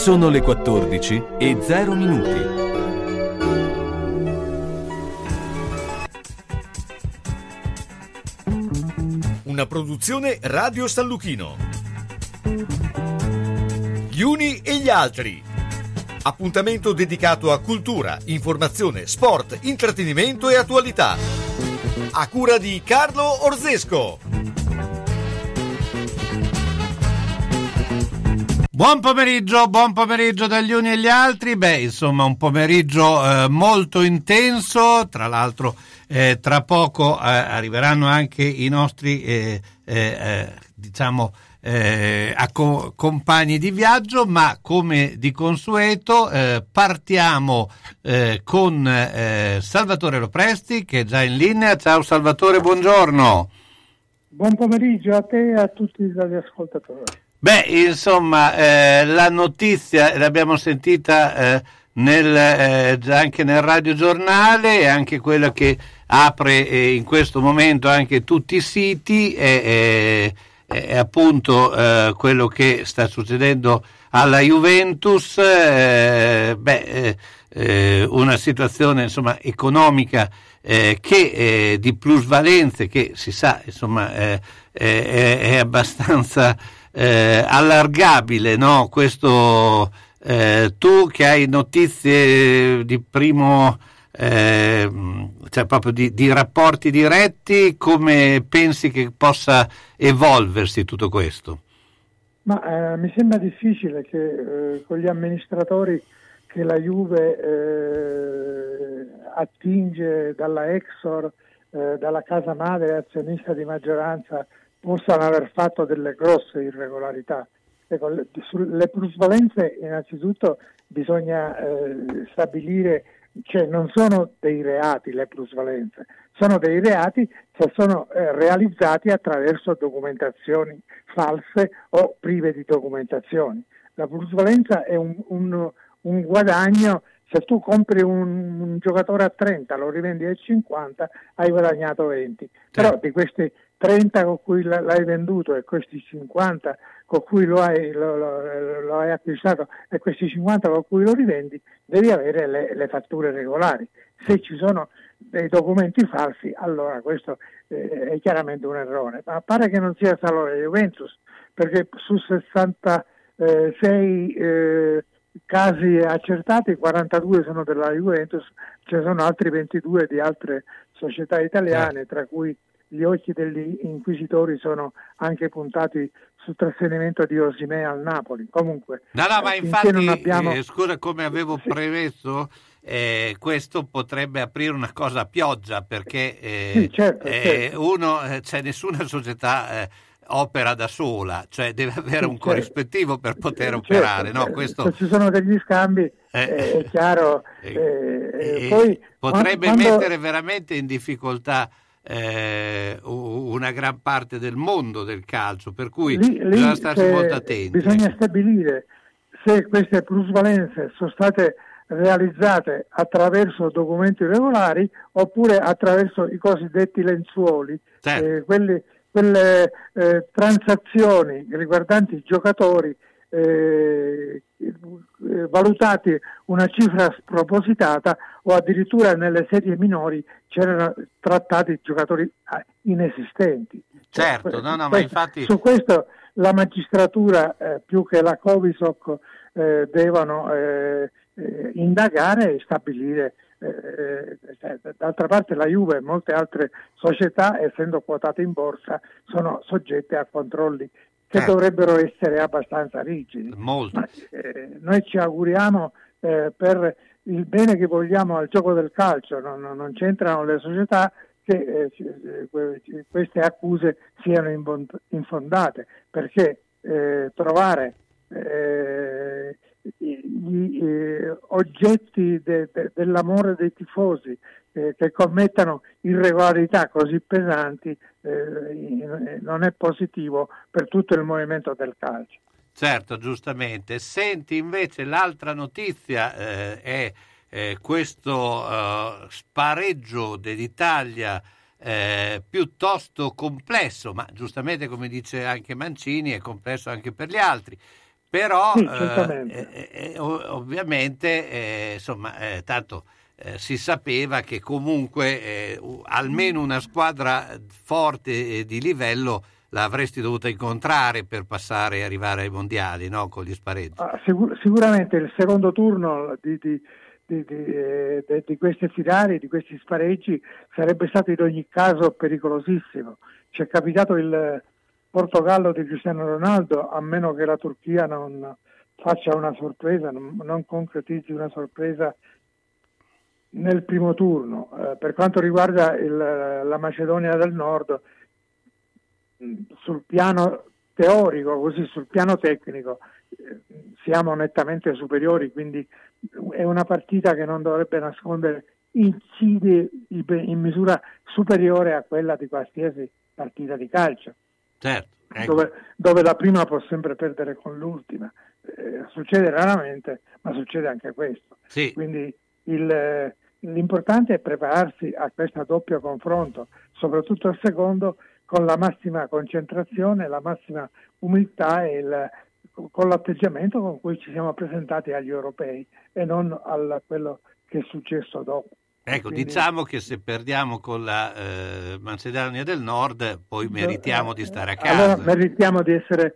Sono le 14 e 0 minuti. Una produzione Radio San Lucchino. Gli uni e gli altri. Appuntamento dedicato a cultura, informazione, sport, intrattenimento e attualità. A cura di Carlo Orzesco. Buon pomeriggio, buon pomeriggio dagli uni e gli altri. Beh, insomma, un pomeriggio eh, molto intenso. Tra l'altro, eh, tra poco eh, arriveranno anche i nostri, eh, eh, eh, diciamo, co- compagni di viaggio, ma come di consueto partiamo con Salvatore Lopresti che è già in linea. Ciao Salvatore, buongiorno. Buon pomeriggio a te e a tutti gli ascoltatori. Beh, insomma, eh, la notizia l'abbiamo sentita eh, nel, eh, anche nel radiogiornale e anche quella che apre eh, in questo momento anche tutti i siti è, è, è appunto eh, quello che sta succedendo alla Juventus. Eh, beh, una situazione insomma, economica che di plusvalenze che si sa insomma, è, è abbastanza eh, allargabile, no? Questo, eh, tu che hai notizie di primo, eh, cioè proprio di, di, rapporti diretti, come pensi che possa evolversi tutto questo? Ma eh, mi sembra difficile che eh, con gli amministratori che la Juve eh, attinge dalla Exor, dalla casa madre azionista di maggioranza possano aver fatto delle grosse irregolarità. Ecco, le, sulle plusvalenze innanzitutto bisogna eh, stabilire, cioè non sono dei reati le plusvalenze, sono dei reati che sono eh, realizzati attraverso documentazioni false o prive di documentazioni. La plusvalenza è un, un, un guadagno se tu compri un, un, giocatore a 30, lo rivendi a 50, hai guadagnato 20. Però di questi 30 con cui l'hai venduto e questi 50 con cui lo hai, lo, lo, lo hai, acquistato e questi 50 con cui lo rivendi, devi avere le, le, fatture regolari. Se ci sono dei documenti falsi, allora questo eh, è chiaramente un errore. Ma pare che non sia solo la Juventus, perché su 66 eh, casi accertati, 42 sono della Juventus, ci sono altri 22 di altre società italiane, tra cui gli occhi degli inquisitori sono anche puntati sul trasferimento di Osimè al Napoli. Comunque, no, no, ma infatti, abbiamo... eh, scusa, come avevo sì. premesso, eh, questo potrebbe aprire una cosa a pioggia perché eh, sì, certo, eh, certo. uno, eh, cioè, nessuna società eh, opera da sola, cioè deve avere un certo. corrispettivo per poter certo, operare. No, questo... Se ci sono degli scambi, è chiaro. poi, potrebbe quando... mettere veramente in difficoltà eh, una gran parte del mondo del calcio, per cui lì, lì bisogna starci molto attenti. Bisogna stabilire se queste plusvalenze sono state realizzate attraverso documenti regolari oppure attraverso i cosiddetti lenzuoli, certo. eh, quelli, quelle eh, transazioni riguardanti i giocatori eh, valutati una cifra spropositata o addirittura nelle serie minori c'erano trattati giocatori ah, inesistenti. Certo, cioè, no, no, ma infatti... Su questo la magistratura eh, più che la Covisoc eh, devono eh, eh indagare e stabilire eh, cioè, d'altra parte la Juve e molte altre società, essendo quotate in borsa, sono soggette a controlli che eh. dovrebbero essere abbastanza rigidi. Ma, eh, noi ci auguriamo eh, per il bene che vogliamo al gioco del calcio, non, non c'entrano le società, che eh, eh, queste accuse siano infondate, perché eh, trovare gli oggetti de, de, dell'amore dei tifosi eh, che commettano irregolarità così pesanti eh, non è positivo per tutto il movimento del calcio. Certo, giustamente. Senti invece l'altra notizia eh, è eh, questo eh, spareggio dell'Italia eh, piuttosto complesso, ma giustamente come dice anche Mancini è complesso anche per gli altri però Sì, eh, eh, eh, ovviamente eh, insomma eh, tanto eh, si sapeva che comunque eh, almeno una squadra forte e di livello l'avresti dovuta incontrare per passare e arrivare ai mondiali no? con gli spareggi. Ah, sicur- sicuramente il secondo turno di, di- di- eh, di queste finali, di questi spareggi, sarebbe stato in ogni caso pericolosissimo. Ci è capitato il Portogallo di Cristiano Ronaldo, a meno che la Turchia non faccia una sorpresa, non, non concretizzi una sorpresa nel primo turno. Eh, per quanto riguarda il- la Macedonia del Nord, sul piano teorico, così sul piano tecnico, eh, siamo nettamente superiori, quindi è una partita che non dovrebbe nascondere incide in misura superiore a quella di qualsiasi partita di calcio, Certo, ecco. dove, dove la prima può sempre perdere con l'ultima. Eh, succede raramente, ma succede anche questo. Sì. Quindi il, eh, l'importante è prepararsi a questo doppio confronto, soprattutto al secondo, con la massima concentrazione, la massima umiltà e il- con l'atteggiamento con cui ci siamo presentati agli europei e non a quello che è successo dopo. Ecco, Quindi- diciamo che se perdiamo con la eh, Macedonia del Nord, poi meritiamo di stare a casa. Allora meritiamo di essere eh,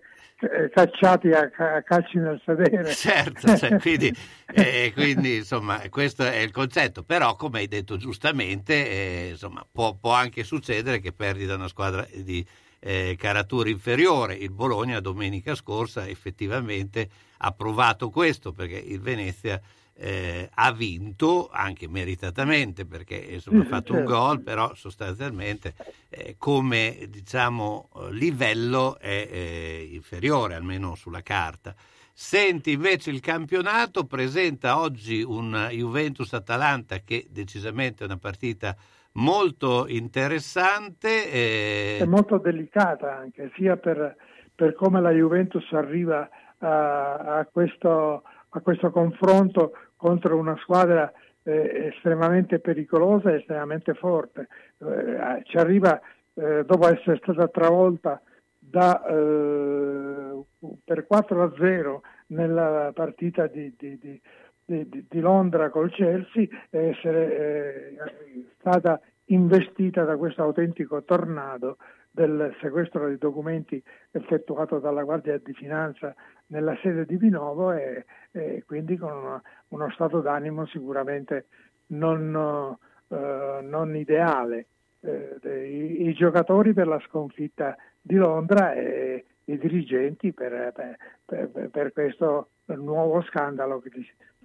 cacciati a, a calci nel sedere. Certo, cioè, quindi, eh, quindi, insomma questo è il concetto, però come hai detto giustamente eh, insomma, può, può anche succedere che perdi da una squadra di eh, caratura inferiore. Il Bologna domenica scorsa effettivamente ha provato questo perché il Venezia eh, ha vinto anche meritatamente perché insomma, ha sì, fatto un certo. gol, però sostanzialmente eh, come diciamo livello è eh, inferiore, almeno sulla carta. Senti invece il campionato, presenta oggi un Juventus-Atalanta che decisamente è una partita molto interessante. eh, È molto delicata anche, sia per, per come la Juventus arriva a, a questo, a questo confronto contro una squadra eh, estremamente pericolosa e estremamente forte. Eh, ci arriva eh, dopo essere stata travolta da, eh, per 4 a 0 nella partita di, di- di- di- Londra col Chelsea e essere eh, stata investita da questo autentico tornado del sequestro di documenti effettuato dalla Guardia di Finanza nella sede di Vinovo e, e quindi con una- uno stato d'animo sicuramente non, eh, non ideale. Eh, i, i giocatori per la sconfitta di Londra e i dirigenti per, per- per- per questo nuovo scandalo che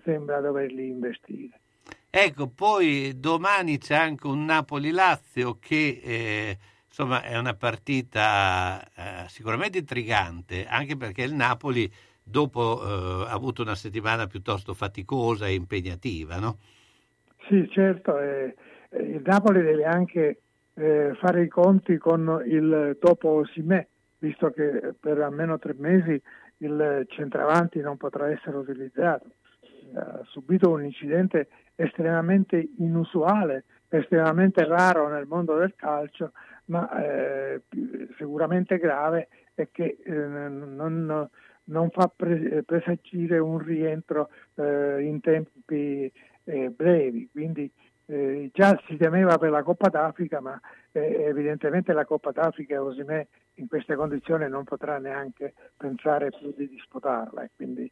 sembra doverli investire. Ecco, poi domani c'è anche un Napoli-Lazio che eh, insomma è una partita eh, sicuramente intrigante, anche perché il Napoli dopo eh, ha avuto una settimana piuttosto faticosa e impegnativa, no? Sì, certo, eh, il Napoli deve anche eh, fare i conti con il dopo Osimè, visto che per almeno tre mesi il centravanti non potrà essere utilizzato. Ha subito un incidente estremamente inusuale, estremamente raro nel mondo del calcio, ma eh, sicuramente grave e che eh, non, non fa pre- presagire un rientro eh, in tempi eh, brevi. Quindi eh, già si temeva per la Coppa d'Africa, ma eh, evidentemente la Coppa d'Africa Osimè in queste condizioni non potrà neanche pensare più di disputarla. E quindi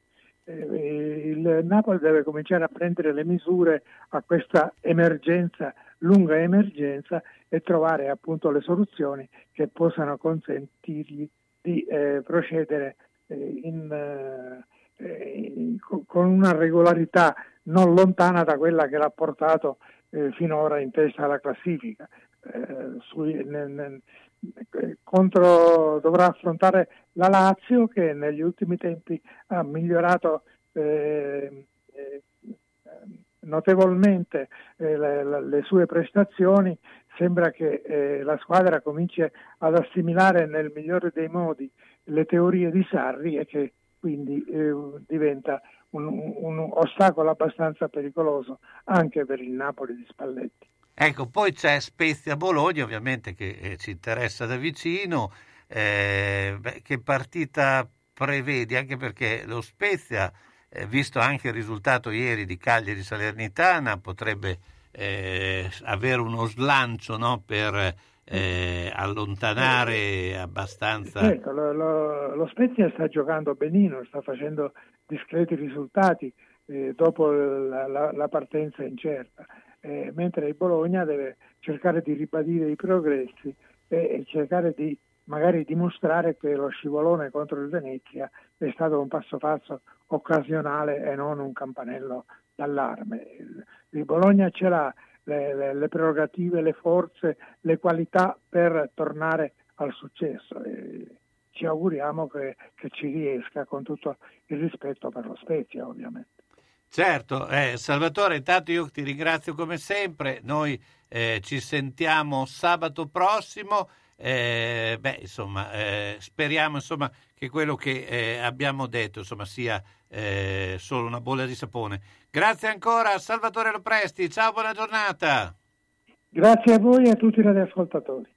il Napoli deve cominciare a prendere le misure a questa emergenza, lunga emergenza, e trovare appunto le soluzioni che possano consentirgli di eh, procedere eh, in, eh, con una regolarità non lontana da quella che l'ha portato eh, finora in testa alla classifica. Eh, sui- nel- nel- eh, contro, dovrà affrontare la Lazio che negli ultimi tempi ha migliorato eh, eh, notevolmente eh, le, le- sue prestazioni, sembra che eh, la squadra cominci ad assimilare nel migliore dei modi le teorie di Sarri e che quindi eh, diventa un- un ostacolo abbastanza pericoloso anche per il Napoli di Spalletti. Ecco, poi c'è Spezia-Bologna, ovviamente che eh, ci interessa da vicino. Eh, beh, che partita prevedi, anche perché lo Spezia, eh, visto anche il risultato ieri di Cagliari Salernitana, potrebbe eh, avere uno slancio no, per eh, allontanare abbastanza. Certo, lo, lo, lo, Spezia sta giocando benino, sta facendo discreti risultati eh, dopo la, la, la, partenza incerta, eh, mentre il Bologna deve cercare di ribadire i progressi e cercare di magari dimostrare che lo scivolone contro il Venezia è stato un passo falso occasionale e non un campanello d'allarme. Il Bologna ce l'ha le, le, le prerogative, le forze, le qualità per tornare al successo. E ci auguriamo che, che, ci riesca con tutto il rispetto per lo Spezia, ovviamente. Certo, eh, Salvatore, intanto io ti ringrazio come sempre, noi eh, ci sentiamo sabato prossimo. Eh, beh, insomma, eh, speriamo insomma, che quello che eh, abbiamo detto insomma, sia eh, solo una bolla di sapone. Grazie ancora a Salvatore Lopresti, ciao, buona giornata. Grazie a voi e a tutti i radioascoltatori.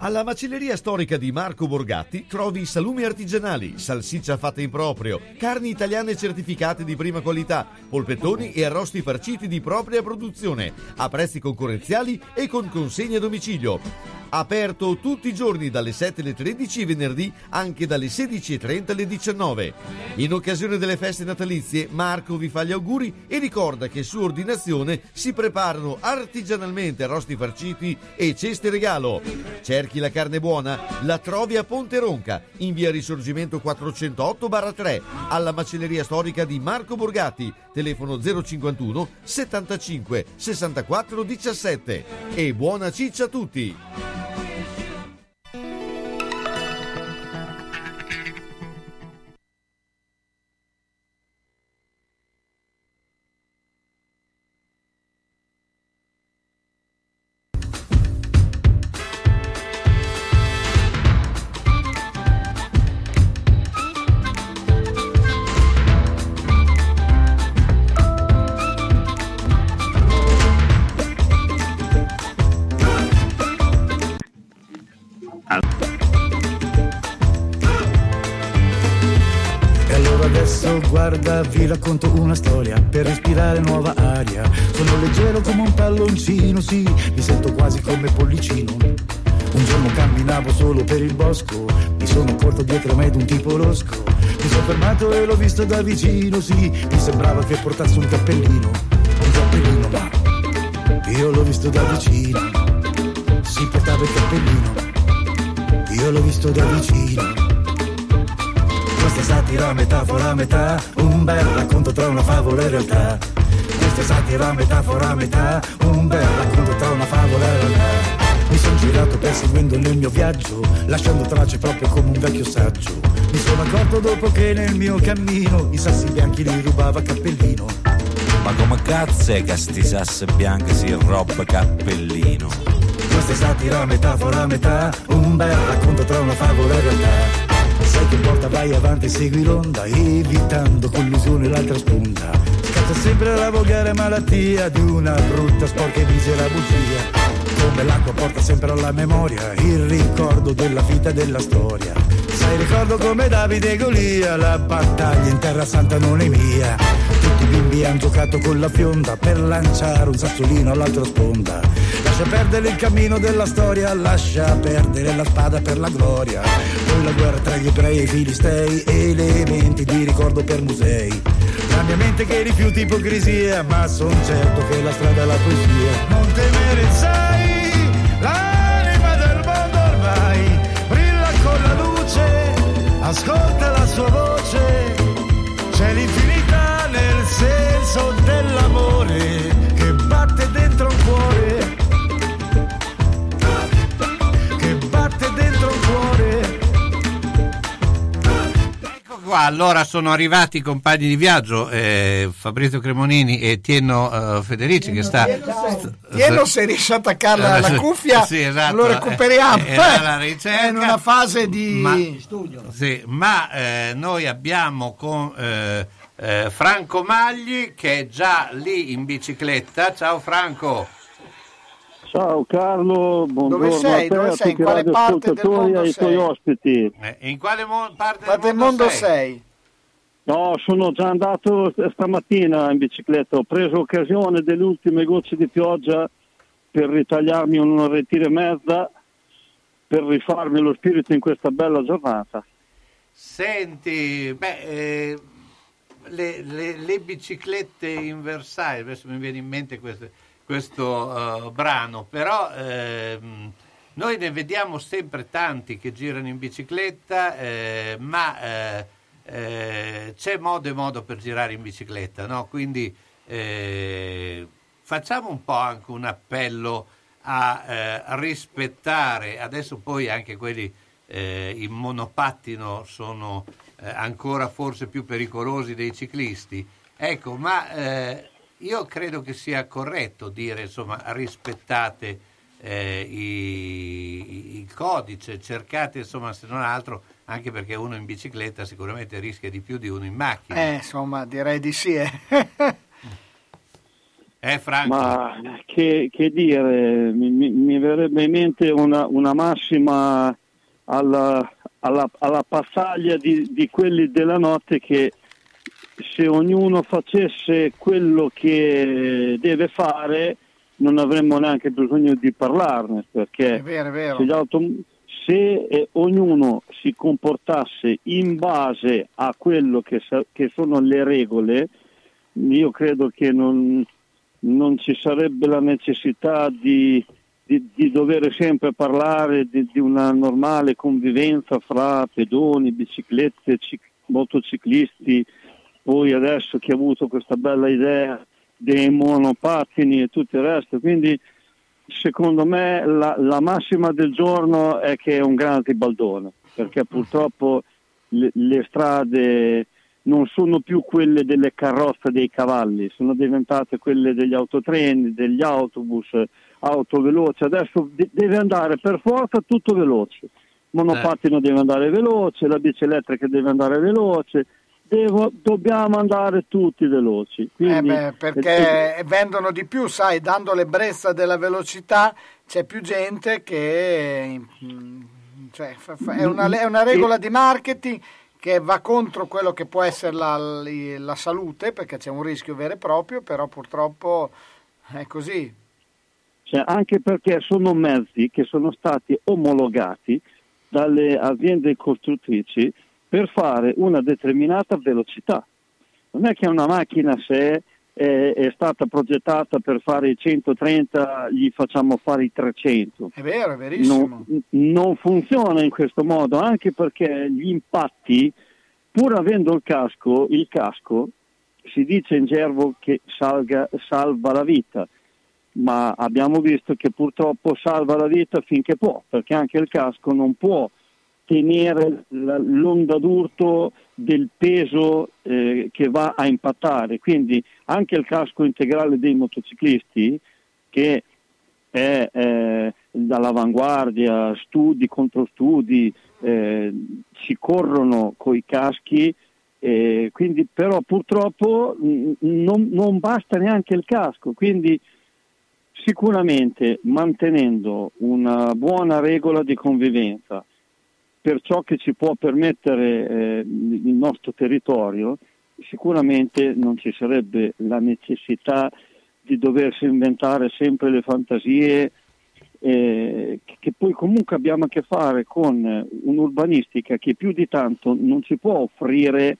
Alla macelleria storica di Marco Borgatti trovi salumi artigianali, salsiccia fatta in proprio, carni italiane certificate di prima qualità, polpettoni e arrosti farciti di propria produzione, a prezzi concorrenziali e con consegna a domicilio. Aperto tutti i giorni dalle 7 alle 13 e venerdì anche dalle 16.30 alle 19. In occasione delle feste natalizie Marco vi fa gli auguri e ricorda che su ordinazione si preparano artigianalmente arrosti farciti e ceste regalo. Cerchi la carne buona? La trovi a Ponte Ronca, in via Risorgimento 408-3, alla macelleria storica di Marco Borgatti, telefono 051 75 64 17. E buona ciccia a tutti! Racconto una storia per respirare nuova aria. Sono leggero come un palloncino, sì, mi sento quasi come pollicino. Un giorno camminavo solo per il bosco, mi sono accorto dietro a me d'un tipo losco. Mi sono fermato e l'ho visto da vicino, sì, mi sembrava che portasse un cappellino. Un cappellino, ma io l'ho visto da vicino. Si portava il cappellino, io l'ho visto da vicino questa satira metafora metà, un bel racconto tra una favola e realtà. Questa satira metafora metà, un bel racconto tra una favola e realtà. Mi sono girato perseguendo nel mio viaggio, lasciando tracce proprio come un vecchio saggio. Mi sono accorto dopo che nel mio cammino i sassi bianchi li rubava cappellino. Ma come cazzo è che sti sassi bianchi si roba cappellino? Questa è satira metafora metà, un bel racconto tra una favola e realtà. Sai che porta vai avanti segui l'onda evitando collusione l'altra sponda scatta sempre la volgare malattia di una brutta sporca e misera bugia. Come l'acqua porta sempre alla memoria il ricordo della vita e della storia. Sai ricordo come Davide e Golia la battaglia in terra santa non è mia tutti i bimbi hanno giocato con la fionda per lanciare un sassolino all'altra sponda. Lascia perdere il cammino della storia lascia perdere la spada per la gloria. Poi la guerra tra gli ebrei e i filistei elementi di ricordo per musei. La mia mente che rifiuta ipocrisia ma son certo che la strada è la poesia. Non temere sai l'anima del mondo ormai brilla con la luce ascolta la sua voce. C'è l'infinità nel senso dell'amore che batte dentro un cuore. Che batte dentro un cuore. Ecco qua, allora sono arrivati i compagni di viaggio, eh, Fabrizio Cremonini e Tieno eh, Federici che sta... Tieno se riesce ad attaccarla Eh, alla sì, cuffia sì, esatto, lo recuperiamo eh, era Eh, la ricerca. è in una fase di Ma- Sì, ma eh, noi abbiamo con eh, Franco Magli che è già lì in bicicletta. Ciao Franco. Ciao Carlo, buongiorno sei? a te, Dove sei? In quale parte del mondo e ai tuoi sei? ospiti. Eh, in quale mo- parte Parte del mondo sei? No, sono già andato stamattina in bicicletta, ho preso occasione delle ultime gocce di pioggia per ritagliarmi un'oretta e mezza per rifarmi lo spirito in questa bella giornata. Senti, beh, eh, le, le- le biciclette in Versailles, adesso mi viene in mente questo, questo, eh, brano, però ehm, noi ne vediamo sempre tanti che girano in bicicletta, eh, ma eh, eh, c'è modo e modo per girare in bicicletta, no? Quindi eh, facciamo un po' anche un appello a eh, rispettare, adesso poi anche quelli eh, in monopattino sono eh, ancora forse più pericolosi dei ciclisti. Ecco, ma eh, io credo che sia corretto dire, insomma, rispettate eh, i- il codice, cercate, insomma, se non altro, anche perché uno in bicicletta sicuramente rischia di più di uno in macchina. Eh, insomma, direi di sì. eh. Eh, Franco? Ma che, che dire, mi, mi- mi verrebbe in mente una, una massima alla, alla, alla passaglia di, di quelli della notte che se ognuno facesse quello che deve fare non avremmo neanche bisogno di parlarne perché È vero, è vero. se, gli auto- se, eh, ognuno si comportasse in base a quello che, sa- che sono le regole, io credo che non, non ci sarebbe la necessità di, di- di dover sempre parlare di, di una normale convivenza fra pedoni, biciclette, cic- motociclisti, poi adesso che ha avuto questa bella idea dei monopattini e tutto il resto. Quindi secondo me la, la massima del giorno è che è un grande baldone, perché purtroppo le, le strade non sono più quelle delle carrozze dei cavalli, sono diventate quelle degli autotreni, degli autobus, auto veloci. Adesso de- deve andare per forza tutto veloce. Il monopattino deve andare veloce, la bici elettrica deve andare veloce, devo- dobbiamo andare tutti veloci. Eh Quindi- beh, perché vendono di più, sai, dando l'ebbrezza della velocità c'è più gente che... mm, cioè, fa- fa- è, una, è una regola di marketing che va contro quello che può essere la, la salute, perché c'è un rischio vero e proprio, però purtroppo è così. Cioè, anche perché sono mezzi che sono stati omologati dalle aziende costruttrici per fare una determinata velocità. Non è che una macchina se è, è stata progettata per fare i 130 gli facciamo fare i 300. È vero, è verissimo. Non, non funziona in questo modo, anche perché gli impatti, pur avendo il casco, il casco si dice in gergo che salga- salva la vita, ma abbiamo visto che purtroppo salva la vita finché può, perché anche il casco non può tenere l'onda d'urto del peso eh, che va a impattare. Quindi anche il casco integrale dei motociclisti, che è eh, dall'avanguardia, studi contro studi, eh, ci corrono coi caschi, eh, quindi però purtroppo mh, non, non basta neanche il casco, quindi sicuramente mantenendo una buona regola di convivenza per ciò che ci può permettere eh, il nostro territorio, sicuramente non ci sarebbe la necessità di doversi inventare sempre le fantasie eh, che poi comunque abbiamo a che fare con un'urbanistica che più di tanto non ci può offrire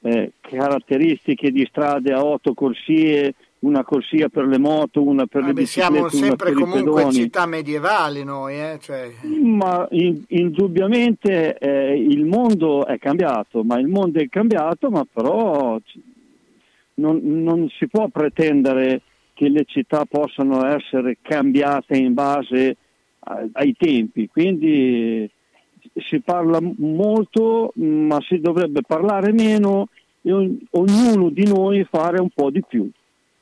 eh, caratteristiche di strade a otto corsie, una corsia per le moto, una per le Vabbè, biciclette, siamo sempre una per i comunque città medievali noi, eh? cioè, Ma in- indubbiamente eh, il mondo è cambiato, ma il mondo è cambiato, ma però non, non si può pretendere che le città possano essere cambiate in base a- ai tempi. Quindi si parla molto, ma si dovrebbe parlare meno e ogn- ognuno di noi fare un po' di più.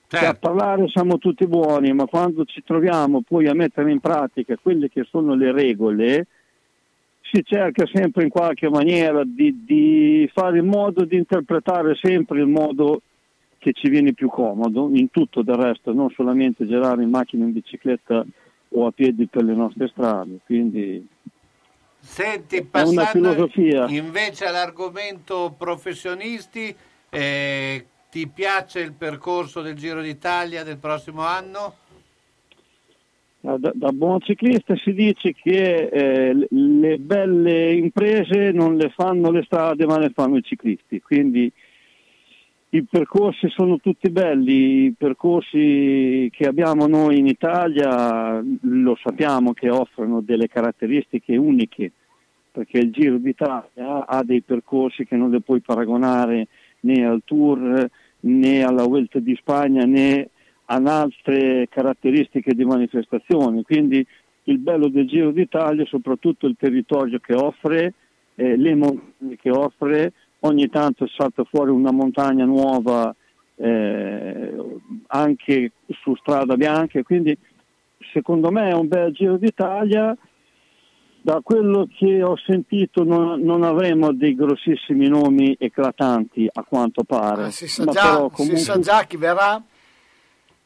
Cioè, a parlare siamo tutti buoni, ma quando ci troviamo poi a mettere in pratica quelle che sono le regole, si cerca sempre in qualche maniera di, di fare in modo di interpretare sempre il modo che ci viene più comodo, in tutto del resto, non solamente girare in macchina, in bicicletta o a piedi per le nostre strade. Quindi Senti, È una passando filosofia. invece all'argomento professionisti, eh, ti piace il percorso del Giro d'Italia del prossimo anno? Da, da buon ciclista si dice che eh, le- le belle imprese non le fanno le strade ma le fanno i ciclisti, quindi i percorsi sono tutti belli, i percorsi che abbiamo noi in Italia lo sappiamo che offrono delle caratteristiche uniche, perché il Giro d'Italia ha dei percorsi che non le puoi paragonare né al Tour né alla Vuelta di Spagna né ad altre caratteristiche di manifestazione. Quindi il bello del Giro d'Italia è soprattutto il territorio che offre, eh, le montagne che offre, ogni tanto salta fuori una montagna nuova eh, anche su strada bianca, quindi secondo me è un bel Giro d'Italia. Da quello che ho sentito non, non avremo dei grossissimi nomi eclatanti a quanto pare. ah, si, sa ma già, però si comunque- sa già chi verrà?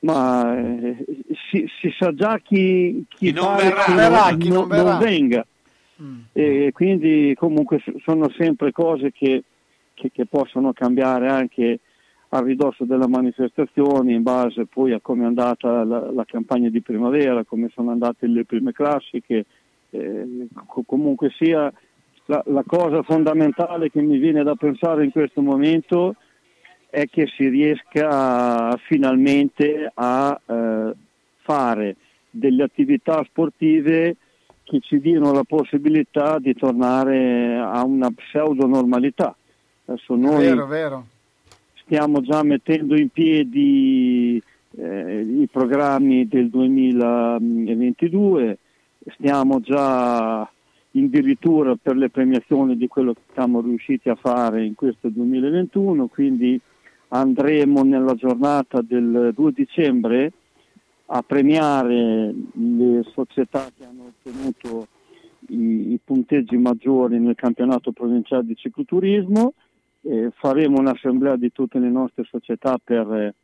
ma eh, si, si sa già chi, chi Chi non verrà. che Verrà, non, chi non non- verrà. non venga. Mm. E quindi comunque sono sempre cose che, che- che possono cambiare anche a ridosso della manifestazione in base poi a come è andata la, la campagna di primavera, come sono andate le prime classiche. Eh, co- comunque sia la, la cosa fondamentale che mi viene da pensare in questo momento è che si riesca finalmente a eh, fare delle attività sportive che ci diano la possibilità di tornare a una pseudo normalità. Adesso noi Vero, vero. stiamo già mettendo in piedi eh, i programmi del 2022, stiamo già addirittura per le premiazioni di quello che siamo riusciti a fare in questo 2021, quindi andremo nella giornata del 2 dicembre a premiare le società che hanno ottenuto i, i punteggi maggiori nel campionato provinciale di cicloturismo. Eh, faremo un'assemblea di tutte le nostre società per,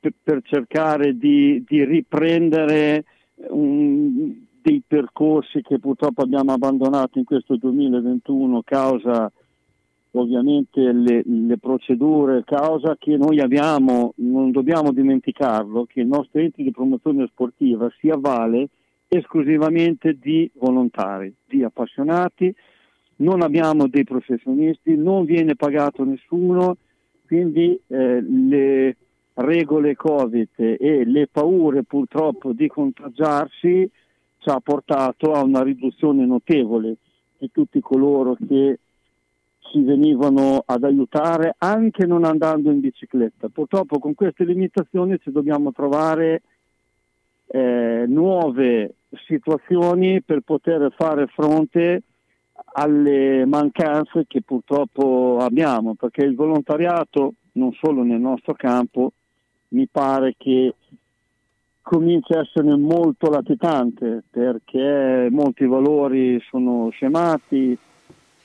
per, per cercare di, di riprendere un- dei percorsi che purtroppo abbiamo abbandonato in questo 2021 causa ovviamente le, le procedure, causa che noi abbiamo, non dobbiamo dimenticarlo, che il nostro ente di promozione sportiva si avvale esclusivamente di volontari, di appassionati, non abbiamo dei professionisti, non viene pagato nessuno, quindi eh, le regole Covid e le paure purtroppo di contagiarsi ci ha portato a una riduzione notevole di tutti coloro che ci venivano ad aiutare anche non andando in bicicletta. Purtroppo con queste limitazioni ci dobbiamo trovare eh, nuove situazioni per poter fare fronte alle mancanze che purtroppo abbiamo, perché il volontariato, non solo nel nostro campo, mi pare che comincia a essere molto latitante perché molti valori sono scemati,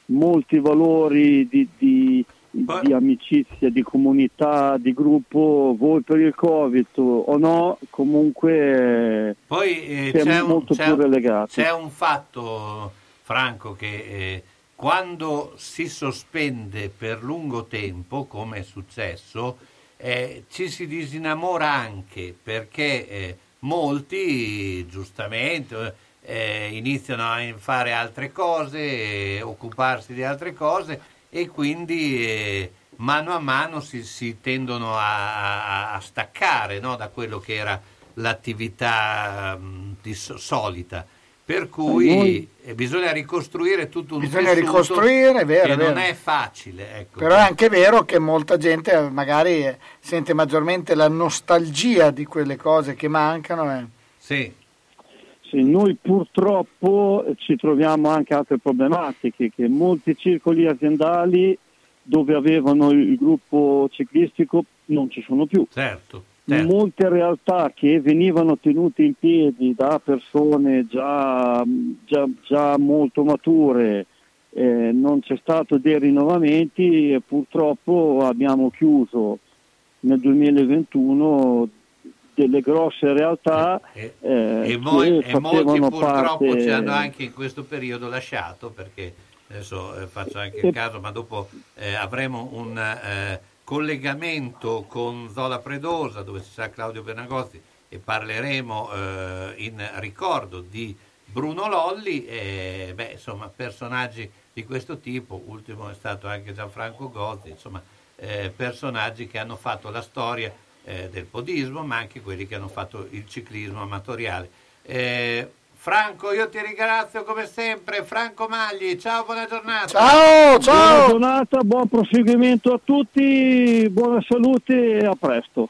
molti valori di, di, di amicizia, di comunità, di gruppo, voi per il Covid o no, comunque Poi eh, c'è, un, molto c'è più relegati. c'è un fatto, Franco, che eh, quando si sospende per lungo tempo, come è successo, eh, ci si disinnamora anche perché eh, molti, giustamente, eh, iniziano a fare altre cose, eh, occuparsi di altre cose e quindi eh, mano a mano si, si tendono a, a- staccare no, da quello che era l'attività mh, di so- solita. Per cui eh, bisogna ricostruire tutto un Bisogna tessuto ricostruire, è vero, che vero. non è facile. Ecco. Però è anche vero che molta gente eh, magari eh, sente maggiormente la nostalgia di quelle cose che mancano. eh. Sì. Sì, noi purtroppo ci troviamo anche altre problematiche, che molti circoli aziendali dove avevano il gruppo ciclistico non ci sono più. Certo. Molte realtà che venivano tenute in piedi da persone già, già- già molto mature, eh, non c'è stato dei rinnovamenti e purtroppo abbiamo chiuso nel 2021 delle grosse realtà E, eh, e mo- che e molti purtroppo parte- ci hanno anche in questo periodo lasciato perché adesso eh, faccio anche il E- caso ma dopo eh, avremo un eh, collegamento con Zola Predosa dove ci sarà Claudio Bernagozzi e parleremo eh, in ricordo di Bruno Lolli e beh, insomma personaggi di questo tipo ultimo è stato anche Gianfranco Gozzi insomma eh, personaggi che hanno fatto la storia eh, del podismo, ma anche quelli che hanno fatto il ciclismo amatoriale. Franco, io ti ringrazio come sempre. Franco Magli, ciao, buona giornata. Buona giornata, buon proseguimento a tutti, buona salute e a presto.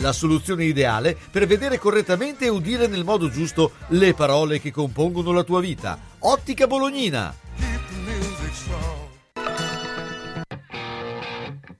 La soluzione ideale per vedere correttamente e udire nel modo giusto le parole che compongono la tua vita. Ottica Bolognina.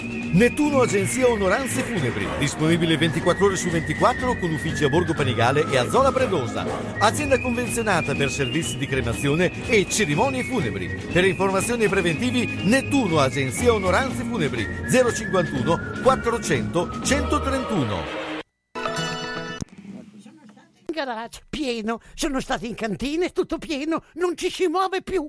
Nettuno Agenzia Onoranze Funebri, disponibile 24 ore su 24 con uffici a Borgo Panigale e a Zola Predosa. Azienda convenzionata per servizi di cremazione e cerimonie funebri. Per informazioni e preventivi Nettuno Agenzia Onoranze Funebri 051 400 131. In garage, pieno, sono stato in cantina, è tutto pieno, non ci si muove più.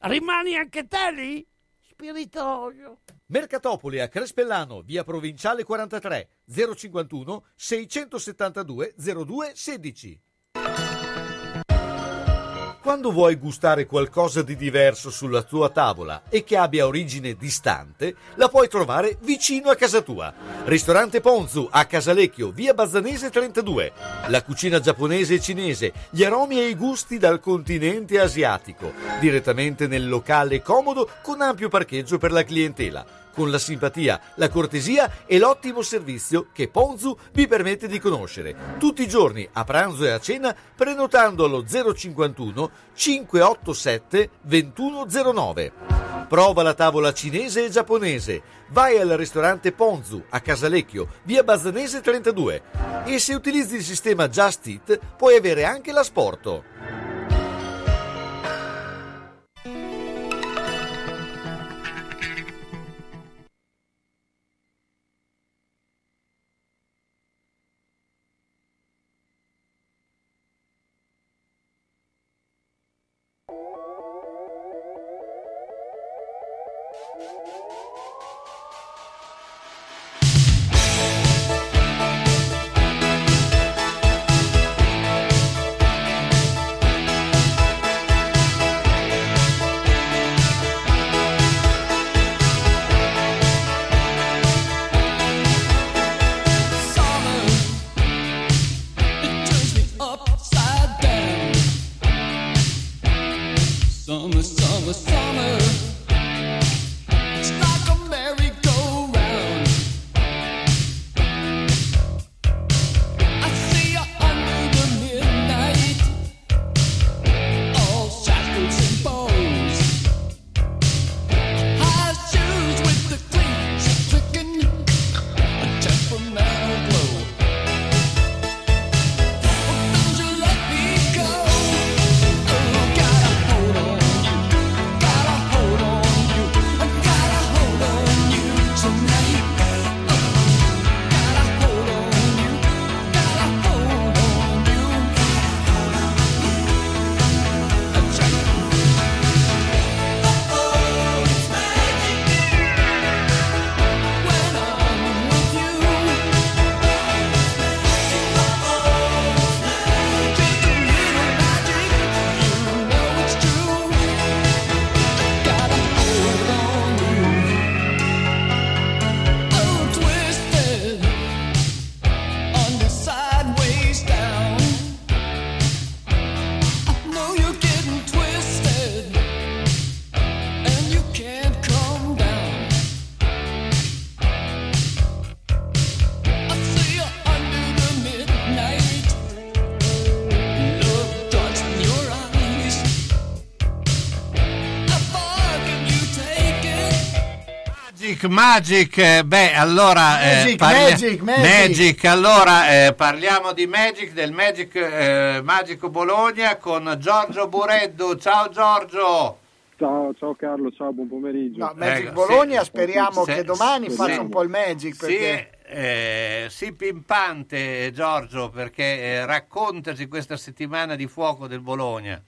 rimani anche te lì? spiritoso. Mercatopoli a Crespellano, via Provinciale 43, 051 672 02 16. Quando vuoi gustare qualcosa di diverso sulla tua tavola e che abbia origine distante, la puoi trovare vicino a casa tua. Ristorante Ponzu a Casalecchio, via Bazzanese 32. La cucina giapponese e cinese, gli aromi e i gusti dal continente asiatico. Direttamente nel locale comodo con ampio parcheggio per la clientela con la simpatia, la cortesia e l'ottimo servizio che Ponzu vi permette di conoscere. Tutti i giorni, a pranzo e a cena, prenotando allo 051 587 2109. Prova la tavola cinese e giapponese. Vai al ristorante Ponzu a Casalecchio, via Bazzanese 32. E se utilizzi il sistema Just Eat, puoi avere anche l'asporto. Magic, eh, beh, allora eh, Magic, Magic, Magic. Magic, allora eh, parliamo di Magic, del Magic eh, Magico Bologna con Giorgio Bureddu. Ciao Giorgio. Ciao, ciao Carlo, ciao, buon pomeriggio. No, Magic Ecco, Bologna, sì. speriamo Se- che domani sì. faccia un po' il Magic. Sì, Perché... eh, sì, pimpante Giorgio, perché eh, raccontaci questa settimana di fuoco del Bologna.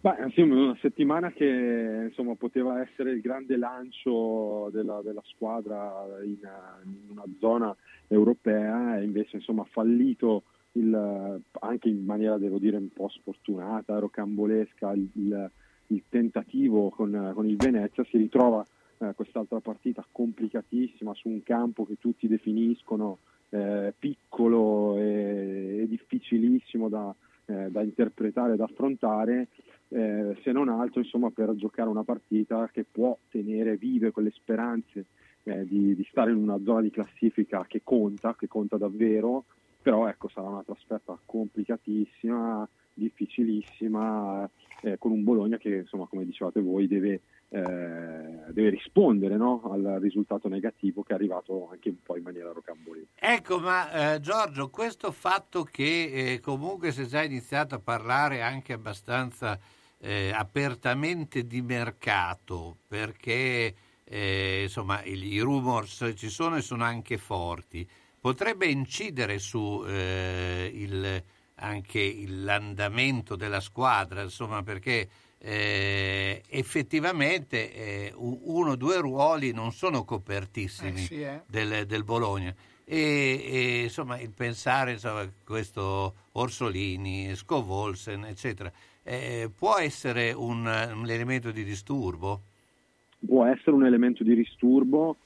Beh, insomma, una settimana che insomma, poteva essere il grande lancio della, della squadra in, in una zona europea e invece ha fallito il- anche in maniera, devo dire, un po' sfortunata, rocambolesca il, il- il tentativo con, con il Venezia, si ritrova eh, quest'altra partita complicatissima su un campo che tutti definiscono eh, piccolo e, e difficilissimo da, eh, da interpretare, da affrontare, eh, se non altro insomma, per giocare una partita che può tenere vive quelle speranze eh, di, di stare in una zona di classifica che conta, che conta davvero, però ecco sarà una trasferta complicatissima, difficilissima, eh, con un Bologna che insomma come dicevate voi deve, eh, deve rispondere no, al risultato negativo che è arrivato anche un po' in maniera rocambolesca. Ecco, ma eh, Giorgio, questo fatto che eh, comunque si è già iniziato a parlare anche abbastanza eh, apertamente di mercato, perché eh, insomma i, rumors ci sono e sono anche forti, potrebbe incidere su eh, il- anche l'andamento della squadra, insomma, perché eh, effettivamente eh, uno o due ruoli non sono copertissimi Eh, sì, eh. del, del Bologna. E, e, insomma il pensare insomma, questo Orsolini, Scovolsen, eccetera, eh, può essere un, un elemento di disturbo? può essere un elemento di disturbo,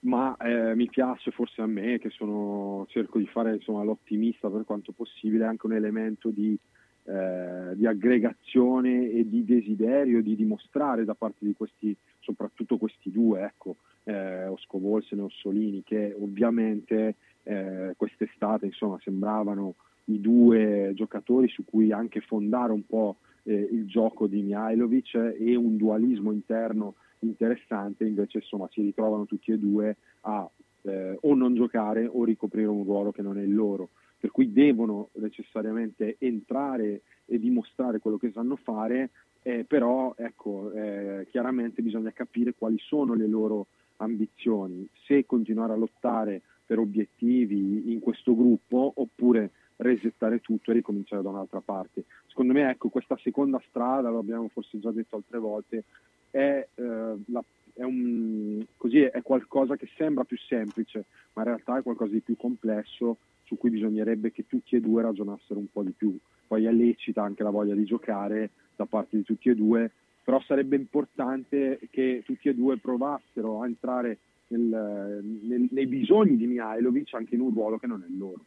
ma eh, mi piace forse a me che sono, cerco di fare insomma, l'ottimista per quanto possibile, anche un elemento di, eh, di aggregazione e di desiderio di dimostrare da parte di questi, soprattutto questi due, ecco, eh, Osco e Orsolini, che ovviamente eh, quest'estate insomma, sembravano i due giocatori su cui anche fondare un po' eh, il gioco di Mihailovic e un dualismo interno interessante, invece insomma si ritrovano tutti e due a eh, o non giocare o ricoprire un ruolo che non è il loro, per cui devono necessariamente entrare e dimostrare quello che sanno fare, eh, però ecco, eh, chiaramente bisogna capire quali sono le loro ambizioni, se continuare a lottare per obiettivi in questo gruppo oppure resettare tutto e ricominciare da un'altra parte. Secondo me ecco, questa seconda strada, lo abbiamo forse già detto altre volte, è, eh, la- è un- così è qualcosa che sembra più semplice, ma in realtà è qualcosa di più complesso su cui bisognerebbe che tutti e due ragionassero un po' di più. Poi è lecita anche la voglia di giocare da parte di tutti e due, però sarebbe importante che tutti e due provassero a entrare nel- nel- nei bisogni di Mihailovic anche in un ruolo che non è il loro.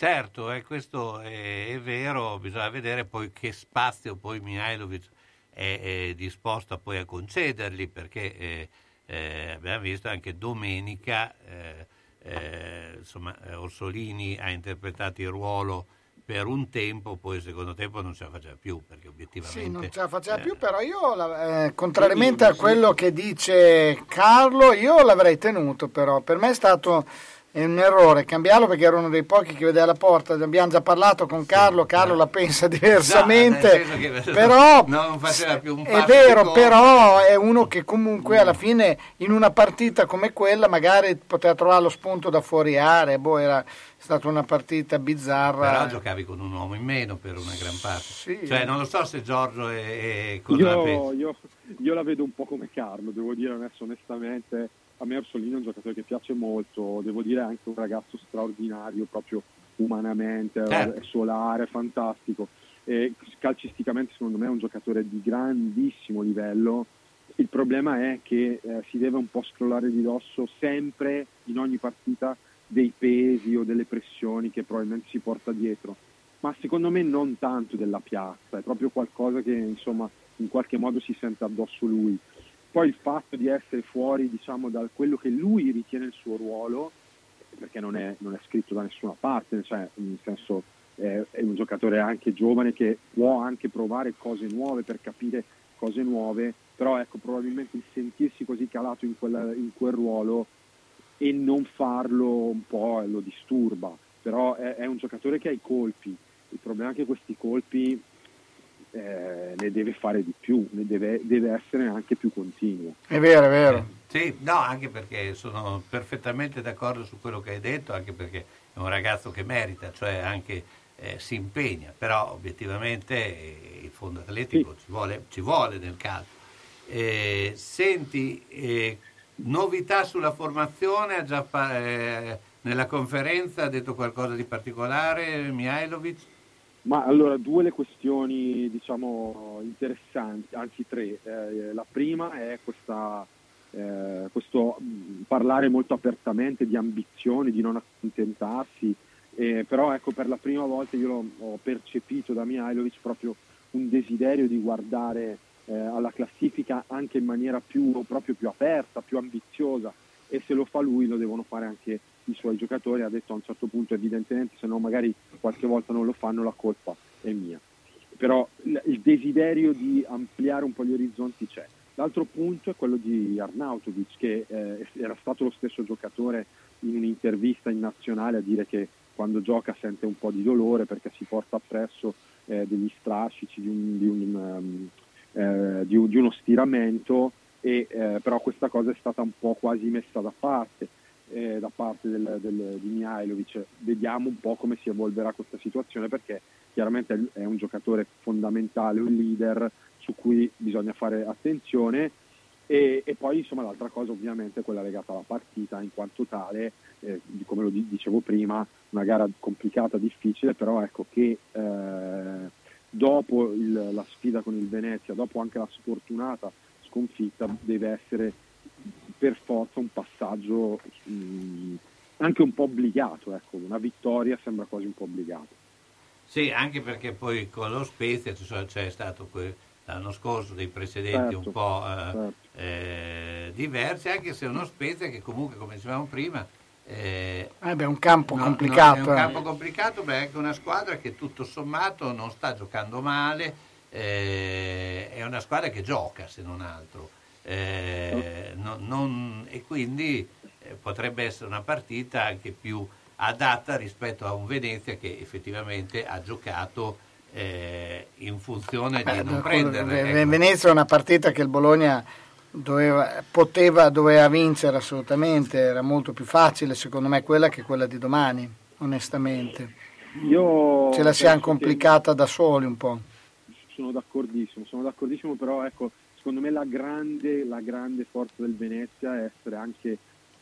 Certo, eh, questo è, è vero, bisogna vedere poi che spazio poi Mihailovic è, è disposto a poi a concedergli, perché eh, eh, abbiamo visto anche domenica, eh, eh, insomma, Orsolini ha interpretato il ruolo per un tempo, poi il secondo tempo non ce la faceva più, perché obiettivamente... Sì, non ce la faceva eh, più, però io, contrariamente a quello che dice Carlo, io l'avrei tenuto, però. Per me è stato un errore cambiarlo perché ero uno dei pochi che vedeva la porta, abbiamo già parlato con Carlo, Carlo la pensa diversamente, che però non faceva più un è vero, però è uno che comunque alla fine in una partita come quella magari poteva trovare lo spunto da fuori area, boh, era stata una partita bizzarra. Però giocavi con un uomo in meno per una gran parte. Sì. Cioè, non lo so se Giorgio è, è cosa la Io, pensa. io- io la vedo un po' come Carlo, devo dire adesso onestamente, a me Orsolini è un giocatore che piace molto, devo dire anche un ragazzo straordinario proprio umanamente, è solare, fantastico. E calcisticamente secondo me è un giocatore di grandissimo livello. Il problema è che eh, si deve un po' scrollare di dosso sempre in ogni partita dei pesi o delle pressioni che probabilmente si porta dietro ma secondo me non tanto della piazza, è proprio qualcosa che insomma in qualche modo si sente addosso lui. Poi il fatto di essere fuori diciamo da quello che lui ritiene il suo ruolo, perché non è, non è scritto da nessuna parte, cioè nel senso è, è un giocatore anche giovane che può anche provare cose nuove per capire cose nuove, però ecco probabilmente il sentirsi così calato in, quella- in quel ruolo e non farlo un po' lo disturba, però è, è un giocatore che ha i colpi, il problema è che questi colpi eh, ne deve fare di più, ne deve, deve essere anche più continuo. È vero, è vero. Sì, no, anche perché sono perfettamente d'accordo su quello che hai detto, anche perché è un ragazzo che merita, cioè anche eh, si impegna, però obiettivamente eh, il fondo atletico ci, vuole, ci vuole nel calcio. Eh, senti, eh, novità sulla formazione, ha già fa- eh, nella conferenza ha detto qualcosa di particolare Mihailovic? Ma allora due le questioni diciamo interessanti, anzi tre. Eh, la prima è questa, eh, questo mh, parlare molto apertamente di ambizioni, di non accontentarsi, eh, però ecco per la prima volta io ho percepito da Mihailovic proprio un desiderio di guardare eh, alla classifica anche in maniera più, proprio più aperta, più ambiziosa e se lo fa lui lo devono fare anche i suoi giocatori, ha detto a un certo punto evidentemente se no magari qualche volta non lo fanno la colpa è mia. Però il desiderio di ampliare un po' gli orizzonti c'è. L'altro punto è quello di Arnautovic che eh, era stato lo stesso giocatore in un'intervista in nazionale a dire che quando gioca sente un po' di dolore perché si porta appresso eh, degli strascici di, un- di un, um, eh, di un- di uno stiramento e eh, però questa cosa è stata un po' quasi messa da parte eh, da parte del, del- di Mihailovic. Vediamo un po' come si evolverà questa situazione perché chiaramente è- un giocatore fondamentale, un leader su cui bisogna fare attenzione e, e poi insomma l'altra cosa ovviamente è quella legata alla partita in quanto tale, eh, come lo di- dicevo prima, una gara complicata, difficile, però ecco che eh, dopo il- la sfida con il Venezia, dopo anche la sfortunata sconfitta, deve essere per forza un passaggio mh, anche un po' obbligato, ecco, una vittoria sembra quasi un po' obbligata. Sì, anche perché poi con lo Spezia c'è stato que- l'anno scorso dei precedenti Certo, un po' eh, eh, diversi, anche se è uno Spezia che comunque, come dicevamo prima, eh, Eh beh, è un campo no- complicato. no, è un eh. campo complicato, ma è anche una squadra che tutto sommato non sta giocando male, eh, è una squadra che gioca se non altro. Eh, no- non- e quindi eh, potrebbe essere una partita anche più adatta rispetto a un Venezia che effettivamente ha giocato eh, in funzione di non prendere. Ecco. Venezia è una partita che il Bologna doveva, poteva, doveva vincere assolutamente, era molto più facile secondo me quella che quella di domani, onestamente. Io Ce la siamo complicata da soli un po'. sono d'accordissimo, sono d'accordissimo, però ecco, secondo me la grande, la grande forza del Venezia è essere anche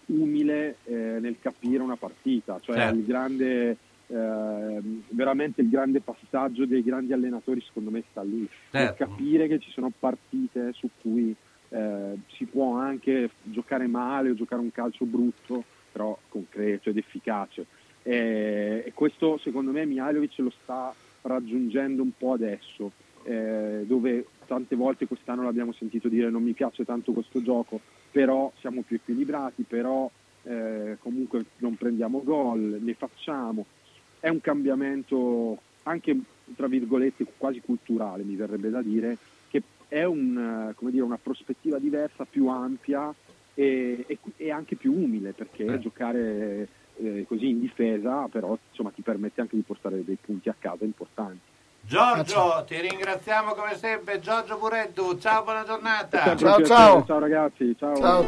umile eh, nel capire una partita, cioè Certo. il grande, eh, veramente il grande passaggio dei grandi allenatori secondo me sta lì, Certo. capire che ci sono partite su cui eh, si può anche giocare male o giocare un calcio brutto, però concreto ed efficace. E, e questo secondo me Mihailovic lo sta raggiungendo un po' adesso, eh, dove tante volte quest'anno l'abbiamo sentito dire non mi piace tanto questo gioco, però siamo più equilibrati, però eh, comunque non prendiamo gol, ne facciamo. È un cambiamento anche tra virgolette quasi culturale, mi verrebbe da dire, che è un, come dire, una prospettiva diversa, più ampia e, e- e anche più umile, perché Eh. giocare eh, così in difesa però insomma, ti permette anche di portare dei punti a casa importanti. Giorgio, ti ringraziamo come sempre. Giorgio Buretto, ciao, buona giornata. Un piacere. Ciao ragazzi, ciao.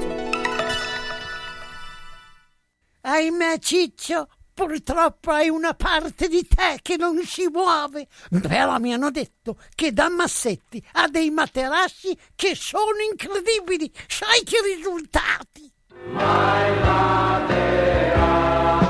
Ahimè, Ciccio, purtroppo hai una parte di te che non si muove. Però mi hanno detto che da Massetti ha dei materassi che sono incredibili. Sai che risultati?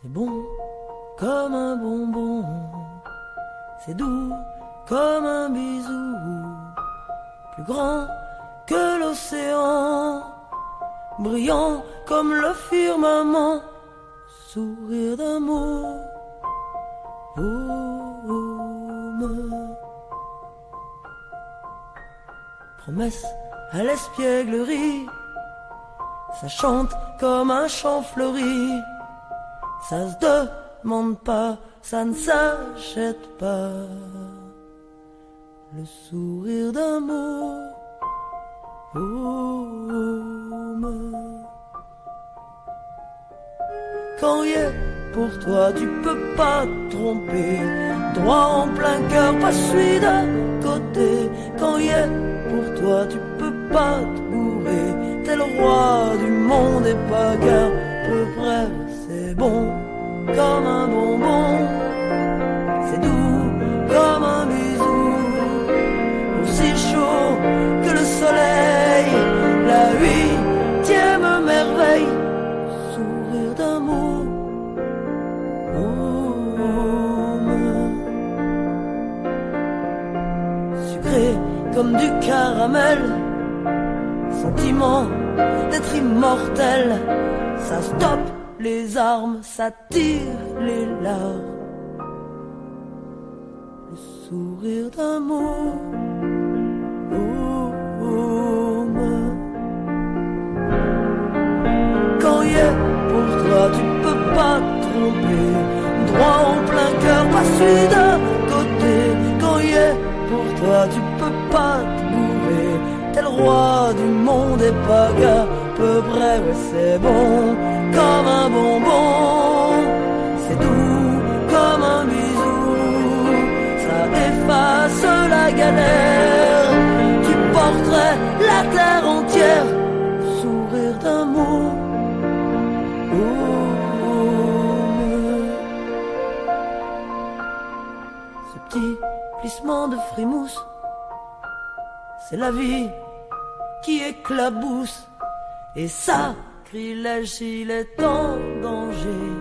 C'est bon comme un bonbon, c'est doux comme un bisou, plus grand que l'océan, brillant comme le firmament, sourire d'amour. Promesse à l'espièglerie, ça chante comme un chant fleuri Ça se demande pas, ça ne s'achète pas. Le sourire d'amour. Quand il est pour toi, tu peux pas te tromper. Droit en plein cœur, pas celui d'à côté. Quand il est pour toi, tu peux pas te bourrer. T'es le roi du monde et pas gare. Peu près, bon, comme un bonbon. C'est doux, comme un bisou. Aussi chaud que le soleil. La huitième merveille. Sourire d'amour. Sucré comme du caramel. Sentiment d'être immortel. Ça stoppe les armes, ça tire les larmes. Le sourire d'amour. Quand il est pour toi, tu peux pas te tromper. Droit en plein cœur, pas celui d'à côté. Quand il est pour toi, tu peux pas te bourrer. T'es le roi du monde et pas gars. Peu bref, c'est bon, comme un bonbon. C'est doux comme un bisou. Ça efface la galère. Tu porterais la terre entière. Sourire d'amour. Ce petit plissement de frimousse, c'est la vie qui éclabousse. Et sacrilège s'il est en danger.